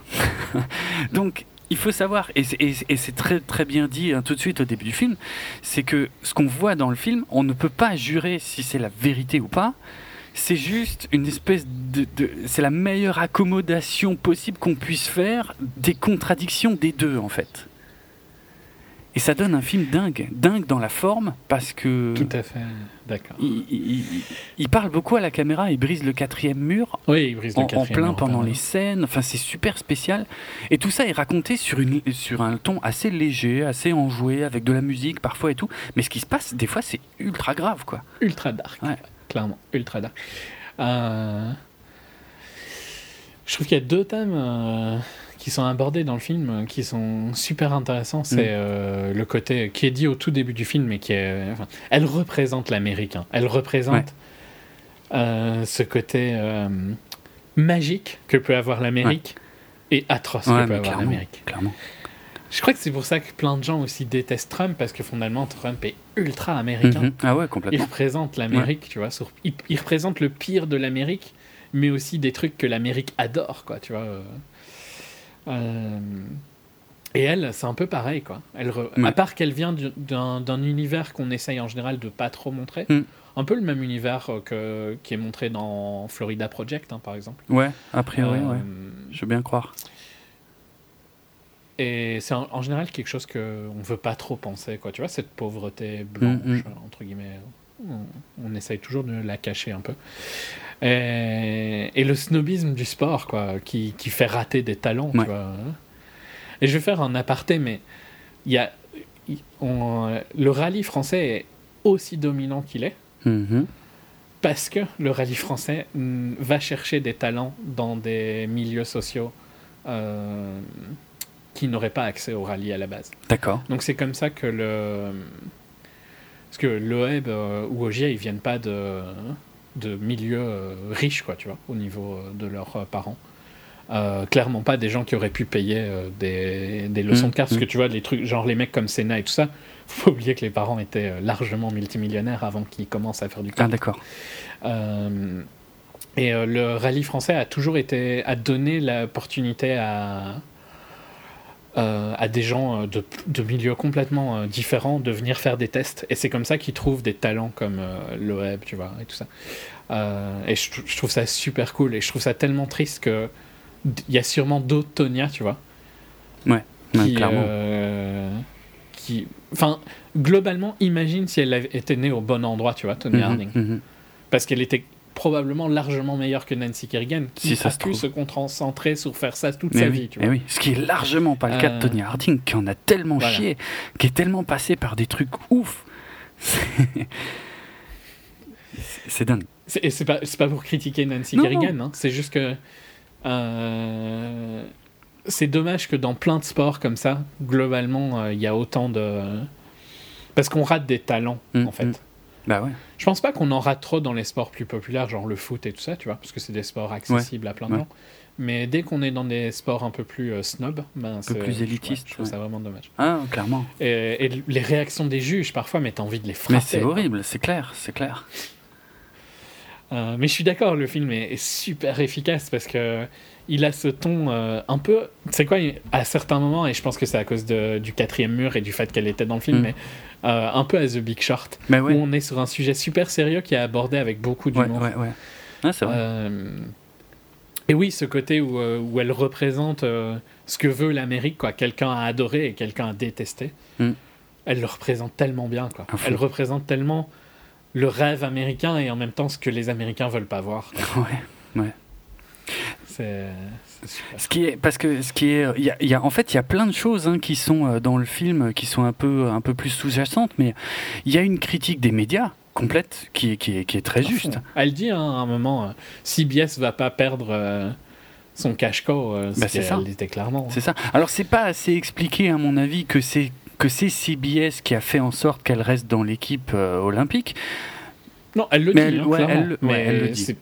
Donc il faut savoir, et c'est très, très bien dit hein, tout de suite au début du film, c'est que ce qu'on voit dans le film, on ne peut pas jurer si c'est la vérité ou pas. C'est juste une espèce de. de c'est la meilleure accommodation possible qu'on puisse faire des contradictions des deux, en fait. Et ça donne un film dingue, dingue dans la forme, parce que. Tout à fait, d'accord. Il, parle beaucoup à la caméra, il brise le quatrième mur. Oui, il brise en, le quatrième en plein pendant les scènes. Enfin, c'est super spécial. Et tout ça est raconté sur, une, sur un ton assez léger, assez enjoué, avec de la musique parfois et tout. Mais ce qui se passe, des fois, c'est ultra grave, quoi. Ultra dark, ouais. Clairement, ultra dark. Euh... Je trouve qu'il y a deux thèmes. Euh qui sont abordés dans le film, qui sont super intéressants. C'est mm. euh, le côté qui est dit au tout début du film, mais qui est. Enfin, elle représente l'américain. Elle représente euh, ce côté euh, magique que peut avoir l'Amérique et atroce que peut avoir l'Amérique. Clairement. Je crois que c'est pour ça que plein de gens aussi détestent Trump, parce que fondamentalement, Trump est ultra américain. Mm-hmm. Ah ouais, complètement. Il représente l'Amérique, tu vois. Sur... Il, il, représente le pire de l'Amérique, mais aussi des trucs que l'Amérique adore, quoi, tu vois. Euh, et elle, c'est un peu pareil, quoi. Elle À part qu'elle vient d'un univers qu'on essaye en général de pas trop montrer. Mm. Un peu le même univers euh, que, qui est montré dans Florida Project, hein, par exemple. Ouais, a priori, ouais. Euh, Je veux bien croire. Et c'est en, général quelque chose qu'on ne veut pas trop penser, quoi. Tu vois, cette pauvreté blanche, mm, mm. entre guillemets. On, on, essaye toujours de la cacher un peu. Et, et, le snobisme du sport, quoi, qui, qui fait rater des talents, ouais. tu vois. Et je vais faire un aparté, mais il y a, on, le rallye français est aussi dominant qu'il est. Mm -hmm. Parce que le rallye français va chercher des talents dans des milieux sociaux euh, qui n'auraient pas accès au rallye à la base. D'accord. Donc c'est comme ça que le. Parce que l'OEB euh, ou OGIA, ils viennent pas de de milieux euh, riches, quoi, tu vois, au niveau euh, de leurs parents. Euh, clairement pas des gens qui auraient pu payer euh, des, des, leçons mmh, de cartes, parce que tu vois, les trucs, genre les mecs comme Senna et tout ça, faut oublier que les parents étaient largement multimillionnaires avant qu'ils commencent à faire du kart. Ah, d'accord. Euh, et le rallye français a toujours été, a donné l'opportunité à, à des gens de, de milieux complètement différents de venir faire des tests. Et c'est comme ça qu'ils trouvent des talents comme Loeb, tu vois, et tout ça. et je, je, trouve ça super cool. Et je trouve ça tellement triste que il y a sûrement d'autres Tonya, tu vois. Ouais, qui, clairement. Euh, qui, enfin, globalement, imagine si elle était née au bon endroit, tu vois, Tonya Mhm, Harding. mhm. Parce qu'elle était probablement largement meilleure que Nancy Kerrigan, qui Si ça a se pu trouve. se concentrer sur faire ça toute Mais sa oui, vie, tu mais vois. oui, ce qui est largement pas le cas Euh, de Tony Harding, qui en a tellement voilà. chié, qui est tellement passé par des trucs ouf. C'est- dingue. Et c'est pas, pas pour critiquer Nancy Non, Kerrigan, hein, c'est juste que. euh, c'est dommage que dans plein de sports comme ça, globalement, euh, il y a autant de. Parce qu'on rate des talents, Mm, en fait. mm. Bah ouais. Je pense pas qu'on en rate trop dans les sports plus populaires, genre le foot et tout ça, tu vois, parce que c'est des sports accessibles à plein de ouais. gens. Mais dès qu'on est dans des sports un peu plus euh, snob, ben c'est- plus je- ouais, élitistes, je trouve ça vraiment dommage. Ah, clairement. Et, et les réactions des juges, parfois, mais t'as envie de les frapper. Mais c'est horrible, c'est clair, c'est clair. Euh, mais je suis d'accord, le film est, est super efficace parce que il a ce ton euh, un peu. C'est quoi À certains moments, et je pense que c'est à cause de, du quatrième mur et du fait qu'elle était dans le film, Mm. mais euh, un peu à The Big Short, Mais ouais. où on est sur un sujet super sérieux qui est abordé avec beaucoup Ouais, d'humour. ouais, ouais. Ah, c'est vrai. Euh, et oui, ce côté où, euh, où elle représente ce que veut l'Amérique, quoi. Quelqu'un à adorer et quelqu'un à détester. Mm. Elle le représente tellement bien, quoi. Elle représente tellement le rêve américain et en même temps ce que les Américains veulent pas voir. ouais. C'est c'est. Ce qui est parce que ce qui est il y a, il y a- en fait il y a plein de choses hein, qui sont euh, dans le film qui sont un peu un peu plus sous-jacentes mais il y a une critique des médias complète qui est qui qui est très juste. Elle dit hein, à un moment, euh, CBS va pas perdre euh, son euh, ce Bah, c'est ça. disait clairement. C'est ça. Alors c'est pas assez expliqué à mon avis que c'est que c'est CBS qui a fait en sorte qu'elle reste dans l'équipe euh, olympique. Non, elle le Mais dit, elle, hein, ouais, clairement. elle, ouais, mais elle le dit.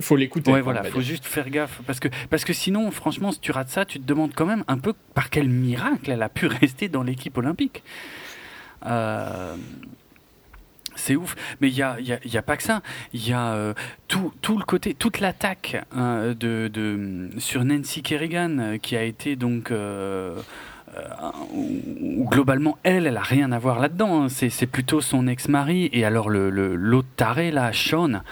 faut l'écouter. Ouais, voilà, faut juste faire gaffe parce que parce que sinon, franchement, si tu rates ça, tu te demandes quand même un peu par quel miracle elle a pu rester dans l'équipe olympique. Euh, c'est ouf, mais il y a, y a- y a pas que ça. Il y a euh, tout, tout le côté, toute l'attaque hein, de, de sur Nancy Kerrigan euh, qui a été donc euh, où, où globalement elle, elle a rien à voir là-dedans. hein. C'est plutôt son ex-mari et alors le le- l'autre taré là, Sean.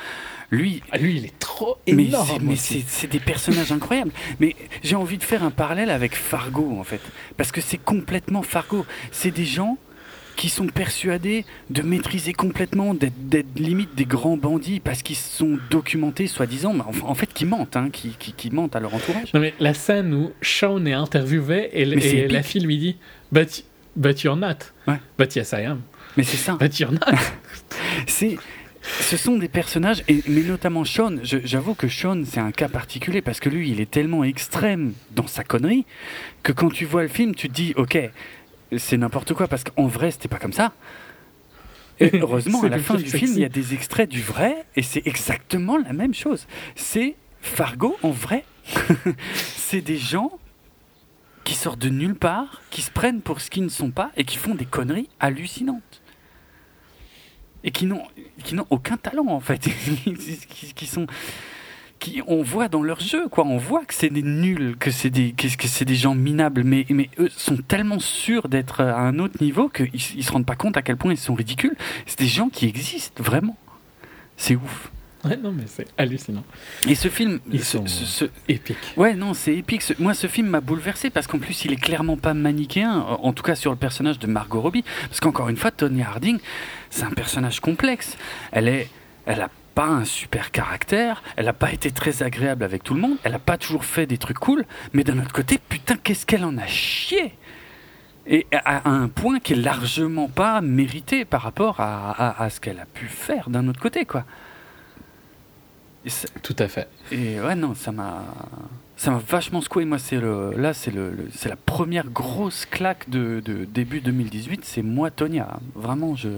Lui, Ah, lui, il est trop mais énorme. mais c'est des personnages incroyables. Mais j'ai envie de faire un parallèle avec Fargo, en fait. Parce que c'est complètement Fargo. C'est des gens qui sont persuadés de maîtriser complètement, d'être limite des grands bandits parce qu'ils sont documentés, soi-disant, mais en, en fait, qui mentent, hein, qui, qui, qui mentent à leur entourage. Non, mais la scène où Sean est interviewé et, et la fille lui dit But, but you're not. Ouais. But yes, I am. Mais c'est ça. But you're not. C'est, ce sont des personnages, et, mais notamment Sean. J'avoue que Sean, c'est un cas particulier parce que lui, il est tellement extrême dans sa connerie que quand tu vois le film, tu te dis, ok, c'est n'importe quoi parce qu'en vrai, c'était pas comme ça. Et heureusement, à la fin du sexy. film, il y a des extraits du vrai et c'est exactement la même chose. C'est Fargo en vrai. c'est des gens qui sortent de nulle part, qui se prennent pour ce qu'ils ne sont pas et qui font des conneries hallucinantes et qui n'ont qui n'ont aucun talent en fait qui, qui sont qui on voit dans leur jeu quoi on voit que c'est des nuls que c'est des que, que c'est des gens minables mais mais eux sont tellement sûrs d'être à un autre niveau qu'ils ils se rendent pas compte à quel point ils sont ridicules c'est des gens qui existent vraiment c'est ouf ouais, non, mais c'est hallucinant. et ce film Ils ce- sont- ce- ce, Épique. Ouais, non, c'est épique. Moi, ce film m'a bouleversé parce qu'en plus, il est clairement pas manichéen, en en tout cas sur le personnage de Margot Robbie. Parce qu'encore une fois, Tony Harding, c'est un personnage complexe. Elle est, elle a pas un super caractère, elle a pas été très agréable avec tout le monde, elle a pas toujours fait des trucs cool, mais d'un autre côté, putain, qu'est-ce qu'elle en a chié et à un point qui est largement pas mérité par rapport à, à- à ce qu'elle a pu faire d'un autre côté, quoi. Tout à fait. et ouais, non, ça m'a. Ça m'a vachement secoué. Moi, c'est le, là, c'est le, le- c'est la première grosse claque de, de début 2018. C'est moi, Tonia. Vraiment, je,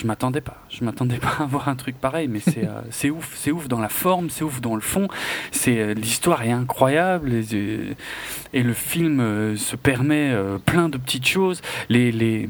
je m'attendais pas. Je m'attendais pas à voir un truc pareil. Mais c'est, euh, c'est ouf. C'est ouf dans la forme. C'est ouf dans le fond. C'est euh, l'histoire est incroyable. Et, et- et le film euh, se permet euh, plein de petites choses. Les, les,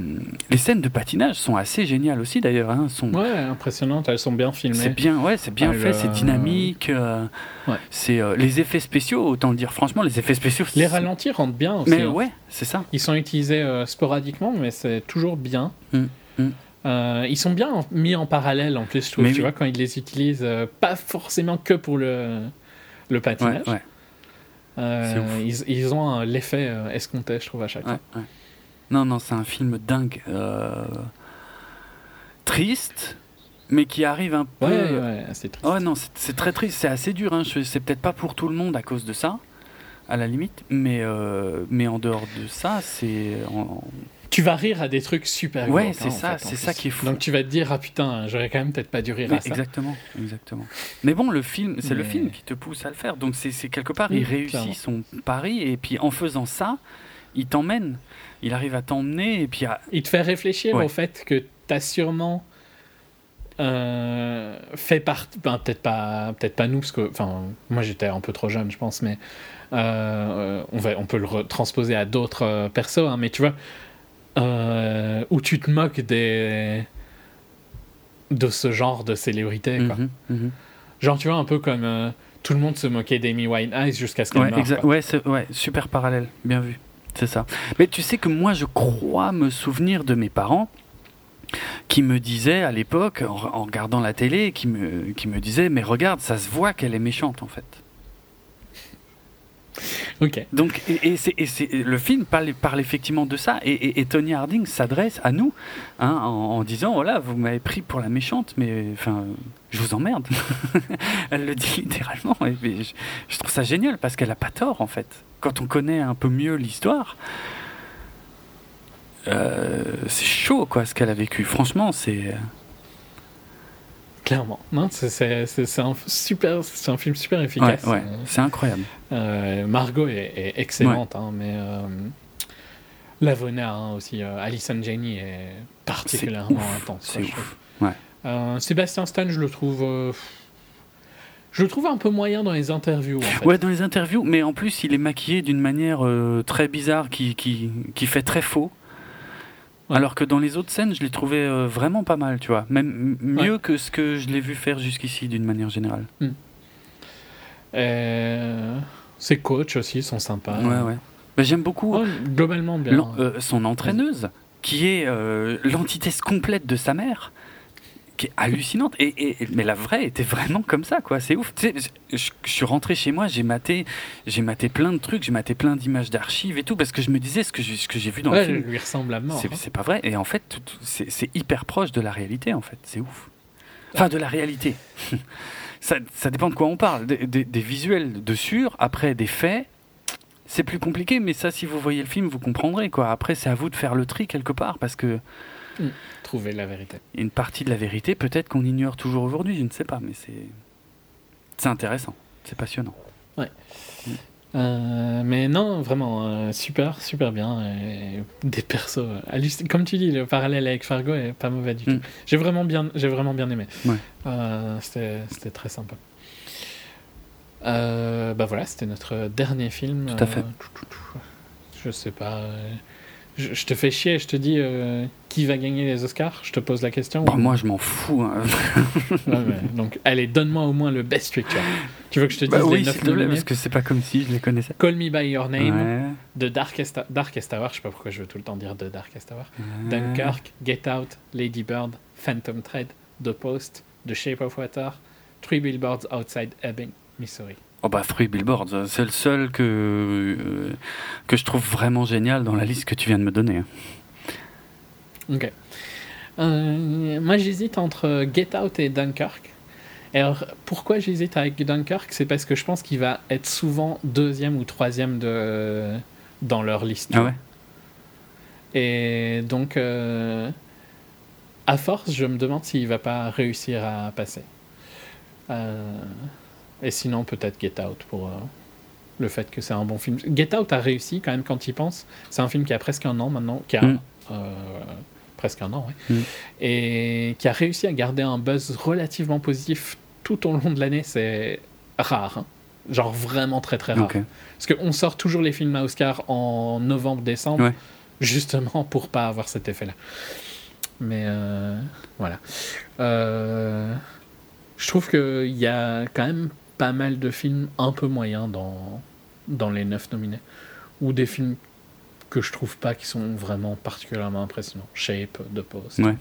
les scènes de patinage sont assez géniales aussi, d'ailleurs. Hein, sont, Ouais, impressionnante. Elles sont bien c'est filmées. bien, ouais, c'est bien Ah, fait, c'est dynamique. euh, Ouais. C'est euh, les effets spéciaux, autant le dire franchement, les effets spéciaux. Les c'est- ralentis rentrent bien aussi. Mais hein. ouais, c'est ça. Ils sont utilisés euh, sporadiquement, mais c'est toujours bien. Mm, mm. Euh, ils sont bien en- mis en parallèle en plus, je trouve. Mais tu oui. vois, quand ils les utilisent, euh, pas forcément que pour le, le Ouais, patinage. ouais, Euh, C'est ouf. ils, ils ont euh, l'effet euh, escompté, je trouve, à chaque ouais, fois. ouais. Non, non, c'est un film dingue. euh, Triste, mais qui arrive un peu. Ouais, ouais, c'est triste. Oh non, c'est très triste, c'est assez dur. Hein. C'est peut-être pas pour tout le monde à cause de ça, à la limite, mais, euh, mais en dehors de ça, c'est. en- Tu vas rire à des trucs super Ouais, c'est ça, c'est ça qui est fou. Donc tu vas te dire, ah putain, j'aurais quand même peut-être pas dû rire à ça. exactement, exactement. Mais bon, le film, c'est le film qui te pousse à le faire. Donc c'est quelque part, Oui, il réussit clairement. son pari et puis en faisant ça, il t'emmène. Il arrive à t'emmener et puis à... Il te fait réfléchir Ouais. au fait que t'as sûrement euh, fait partie, ben, peut-être pas, peut-être pas nous, parce que, enfin, moi j'étais un peu trop jeune, je pense, mais euh, on, va, on peut le transposer à d'autres euh, persos, hein, mais tu vois, euh, où tu te moques des de ce genre de célébrité. Quoi. Mhm, mhm. Genre, tu vois, un peu comme euh, tout le monde se moquait d'Amy Winehouse jusqu'à ce qu'elle Ouais, meure. ouais, super parallèle, bien vu. C'est ça. Mais tu sais que moi, je crois me souvenir de mes parents qui me disaient à l'époque, en, en regardant la télé, qui me, qui me disaient Mais regarde, ça se voit qu'elle est méchante en fait. Donc, et, le film parle, effectivement de ça. Et, Tony Harding s'adresse à nous hein, en, disant Voilà, vous m'avez pris pour la méchante, mais enfin, je vous emmerde. Elle le dit littéralement. Et, je trouve ça génial parce qu'elle a pas tort en fait. Quand on connaît un peu mieux l'histoire, euh, c'est chaud quoi ce qu'elle a vécu. Franchement, c'est. Clairement. Non, c'est, un super, c'est un film super efficace. ouais, c'est incroyable. Euh, Margot est, est excellente, hein, mais euh, Lavona hein, aussi, euh, Alison Janney est particulièrement ouf, intense. quoi. Euh, Sébastien Stan, je le trouve, je le trouve un peu moyen dans les interviews. En fait. Ouais, dans les interviews, mais en plus, il est maquillé d'une manière euh, très bizarre qui, qui, qui fait très faux. Alors que dans les autres scènes, je l'ai trouvé euh, vraiment pas mal, tu vois. Même mieux que ce que je l'ai vu faire jusqu'ici, d'une manière générale. Euh, ses coachs aussi sont sympas. Ouais, ouais. Mais j'aime beaucoup Ouais, globalement bien. euh, son entraîneuse, qui est l'antithèse complète de sa mère, qui est hallucinante. Et, et- mais la vraie était vraiment comme ça, quoi. C'est ouf. Tu sais, je, je suis rentré chez moi, j'ai maté, j'ai maté plein de trucs, j'ai maté plein d'images d'archives et tout, parce que je me disais ce que j'ai, ce que j'ai vu dans Ouais, le film. lui ressemble à mort. C'est hein. c'est pas vrai. Et en fait, tout- tout- c'est hyper proche de la réalité, en fait. C'est ouf. Enfin, de la réalité. ça, ça dépend de quoi on parle. Des, des- des visuels de sûr, après des faits. C'est plus compliqué, mais ça, si vous voyez le film, vous comprendrez. Quoi. Après, c'est à vous de faire le tri quelque part, parce que Trouver la vérité. une partie de la vérité, peut-être qu'on ignore toujours aujourd'hui, je ne sais pas, mais c'est c'est intéressant, c'est passionnant. Euh, mais non, vraiment, euh, super, super bien. et des persos. euh, Comme tu dis, le parallèle avec Fargo est pas mauvais du Mm. tout. J'ai vraiment bien, j'ai vraiment bien aimé. Ouais. Euh, c'était, c'était très sympa. Euh, bah voilà, c'était notre dernier film. Tout à fait. Euh. Je sais pas. Je, je te fais chier, je te dis euh, qui va gagner les Oscars? Je te pose la question. Bon, moi, je m'en fous. hein. Donc, allez, donne-moi au moins le best picture. Tu veux que je te dise Bah les oui, te plaît, nominés? parce que c'est pas comme si je les connaissais. Call Me By Your Name, Ouais. The Darkest, Darkest Hour, je sais pas pourquoi je veux tout le temps dire The Darkest Hour, Ouais. Dunkirk, Get Out, Lady Bird, Phantom Thread, The Post, The Shape of Water, Three Billboards Outside Ebbing, Missouri. Oh bah Three Billboards, euh, c'est le seul que, euh, que je trouve vraiment génial dans la liste que tu viens de me donner. Ok. Euh, moi j'hésite entre Get Out et Dunkirk. Alors pourquoi j'hésite avec Dunkirk? C'est parce que je pense qu'il va être souvent deuxième ou troisième de... dans leur liste. Ah ouais? Et donc, euh, à force, je me demande s'il va pas réussir à passer. Euh, et sinon, peut-être Get Out pour euh, le fait que c'est un bon film. Get Out a réussi quand même quand il pense. C'est un film qui a presque un an maintenant, qui a Mm. euh, presque un an, ouais. Mm. et qui a réussi à garder un buzz relativement positif tout au long de l'année. C'est rare, hein. genre vraiment très très rare. Ok. Parce qu'on sort toujours les films à Oscar en novembre-décembre, Ouais. justement pour pas avoir cet effet-là. Mais euh, voilà. Euh, je trouve qu'il y a quand même pas mal de films un peu moyens dans, dans les neuf nominés. Ou des films que je trouve pas qui sont vraiment particulièrement impressionnants. Shape, The Post. Ouais.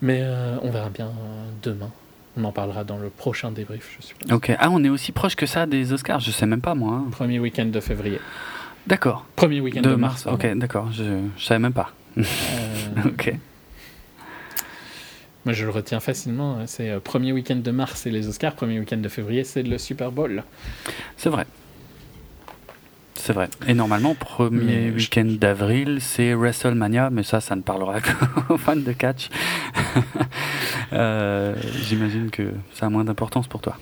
Mais euh, on verra bien euh, demain. On en parlera dans le prochain débrief, je suppose. Ok. Ah, on est aussi proche que ça des Oscars? Je sais même pas moi. hein. Premier week-end de février. D'accord. Premier week-end de, De mars. mars. Ok, d'accord. Je, je savais même pas. Euh, Ok. Moi, je le retiens facilement. hein. C'est euh, premier week-end de mars, c'est les Oscars. Premier week-end de février, c'est le Super Bowl. C'est vrai. C'est vrai. Et normalement, premier je- week-end d'avril, c'est WrestleMania, mais ça, ça ne parlera qu'aux fans de catch. Euh, J'imagine que ça a moins d'importance pour toi.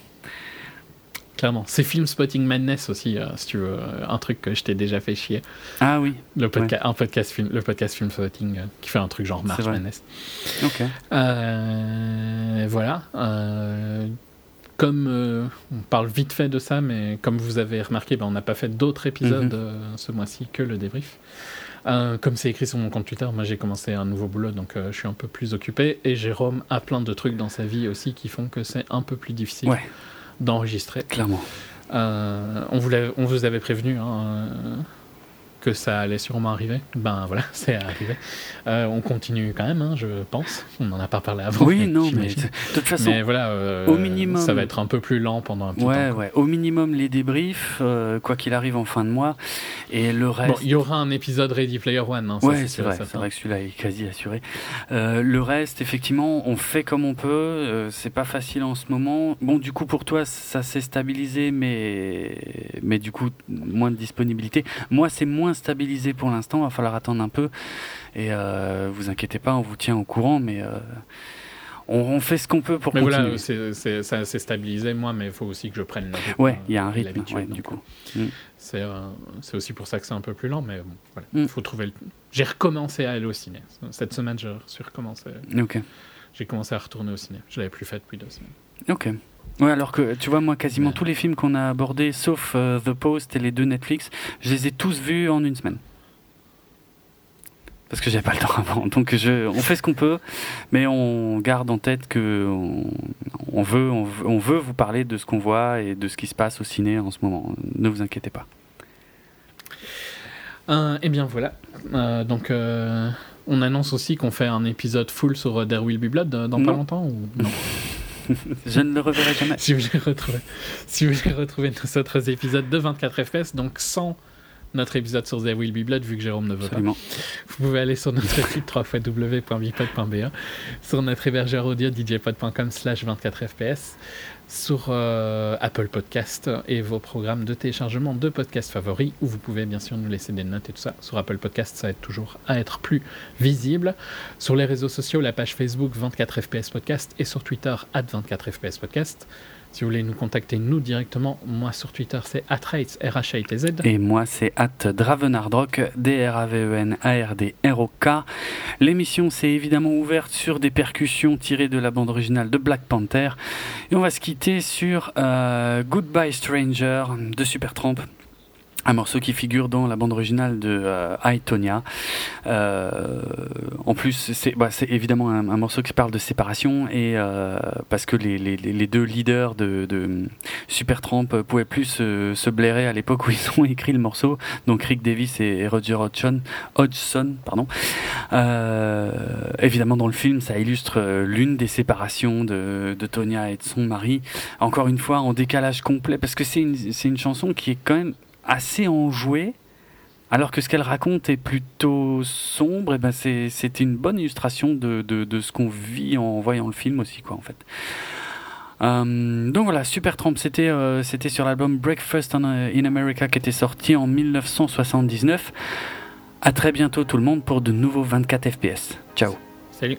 Clairement. C'est Film Spotting Madness aussi, euh, si tu veux. euh, Un truc que je t'ai déjà fait chier. Ah oui, Le, podca- un podcast film, le podcast Film Spotting euh, qui fait un truc genre March. Madness. ok. Euh, voilà. Comme on parle vite fait de ça, mais comme vous avez remarqué, ben, on n'a pas fait d'autres épisodes Mhm. ce mois-ci que le débrief. Euh, comme c'est écrit sur mon compte Twitter, moi j'ai commencé un nouveau boulot, donc euh, je suis un peu plus occupé. Et Jérôme a plein de trucs dans sa vie aussi qui font que c'est un peu plus difficile Ouais. D'enregistrer. Clairement. Euh, on, vous l'avait- on vous avait prévenu hein, euh, que ça allait sûrement arriver. Ben voilà, c'est arrivé. Euh, on continue quand même, hein, je pense. On n'en a pas parlé avant. Oui, non, mais de toute façon, Mais voilà, euh, au minimum- ça va être un peu plus lent pendant un petit ouais, temps. quoi. ouais. Au minimum, les débriefs, euh, quoi qu'il arrive en fin de mois. Et le reste. Bon, il y aura un épisode Ready Player One. Hein, ça, Ouais, c'est vrai, c'est vrai que celui-là est quasi assuré. Le reste, effectivement, on fait comme on peut. c'est pas facile en ce moment. Bon, du coup, pour toi, ça s'est stabilisé, mais mais du coup, moins de disponibilité. Moi, c'est moins stabilisé pour l'instant. Va falloir attendre un peu. Et euh, vous inquiétez pas, on vous tient au courant, mais euh, on, on fait ce qu'on peut pour Mais continuer. voilà, c'est- c'est- ça s'est stabilisé, moi, mais il faut aussi que je prenne le rythme, ouais, euh, il y a un et rythme, ouais, du coup. C'est euh, c'est aussi pour ça que c'est un peu plus lent, mais bon, voilà. Mm. faut trouver le... J'ai recommencé à aller au ciné. Cette semaine, suis recommencé. Ok. J'ai commencé à retourner au ciné. Je l'avais plus fait depuis deux semaines. Ok. Ouais, alors que tu vois, moi, quasiment Ouais. tous les films qu'on a abordés, sauf euh, The Post et les deux Netflix, je les ai tous vus en une semaine. Parce que j'avais pas le temps avant. Donc, je, on fait ce qu'on peut, mais on garde en tête que on, on veut, on, veut, on veut vous parler de ce qu'on voit et de ce qui se passe au ciné en ce moment. Ne vous inquiétez pas. Euh, et bien voilà. Euh, donc, euh, on annonce aussi qu'on fait un épisode full sur There Will Be Blood dans pas longtemps ou non? Je ne le reverrai jamais. si vous voulez retrouver, si vous voulez retrouver nos autres épisodes de 24 FPS, donc sans notre épisode sur There Will Be Blood, vu que Jérôme ne veut Absolument. pas, vous pouvez aller sur notre site www.bipod.be, sur notre hébergeur audio djpod.com slash 24 FPS, sur euh, Apple Podcast et vos programmes de téléchargement de podcasts favoris, où vous pouvez bien sûr nous laisser des notes et tout ça. Sur Apple Podcast, ça aide toujours à être plus visible. Sur les réseaux sociaux, la page Facebook 24 FPS Podcast et sur Twitter, at 24 FPS Podcast. Si vous voulez nous contacter, nous directement, moi sur Twitter, c'est atrates, r h a t z Et moi, c'est at Dravenardrock, D-R-A-V-E-N-A-R-D-R-O-K. L'émission, c'est évidemment ouverte sur des percussions tirées de la bande originale de Black Panther. Et on va se quitter sur euh, Goodbye Stranger de Supertramp. Un morceau qui figure dans la bande originale de euh, I, Tonya. Euh, en plus, c'est bah, évidemment un, morceau qui parle de séparation et euh, parce que les, les, les deux leaders de, de Supertramp pouvaient plus se, se blairer à l'époque où ils ont écrit le morceau, donc Rick Davis et, Roger Hodgson. Hodgson pardon. Euh, évidemment, dans le film, ça illustre euh, l'une des séparations de, de Tonya et de son mari. Encore une fois, en décalage complet, parce que c'est une, une chanson qui est quand même assez enjouée. Alors que ce qu'elle raconte est plutôt sombre, et ben c'est c'est une bonne illustration de, ce qu'on vit en voyant le film aussi, quoi, en fait. Euh, donc voilà, Supertramp, c'était euh, c'était sur l'album Breakfast euh, in America qui était sorti en 1979. À très bientôt tout le monde pour de nouveaux 24 FPS. Ciao. Salut.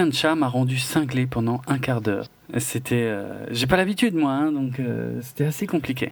putain chat m'a rendu cinglé pendant un quart d'heure. C'était, euh, j'ai pas l'habitude moi, hein, donc euh, c'était assez compliqué.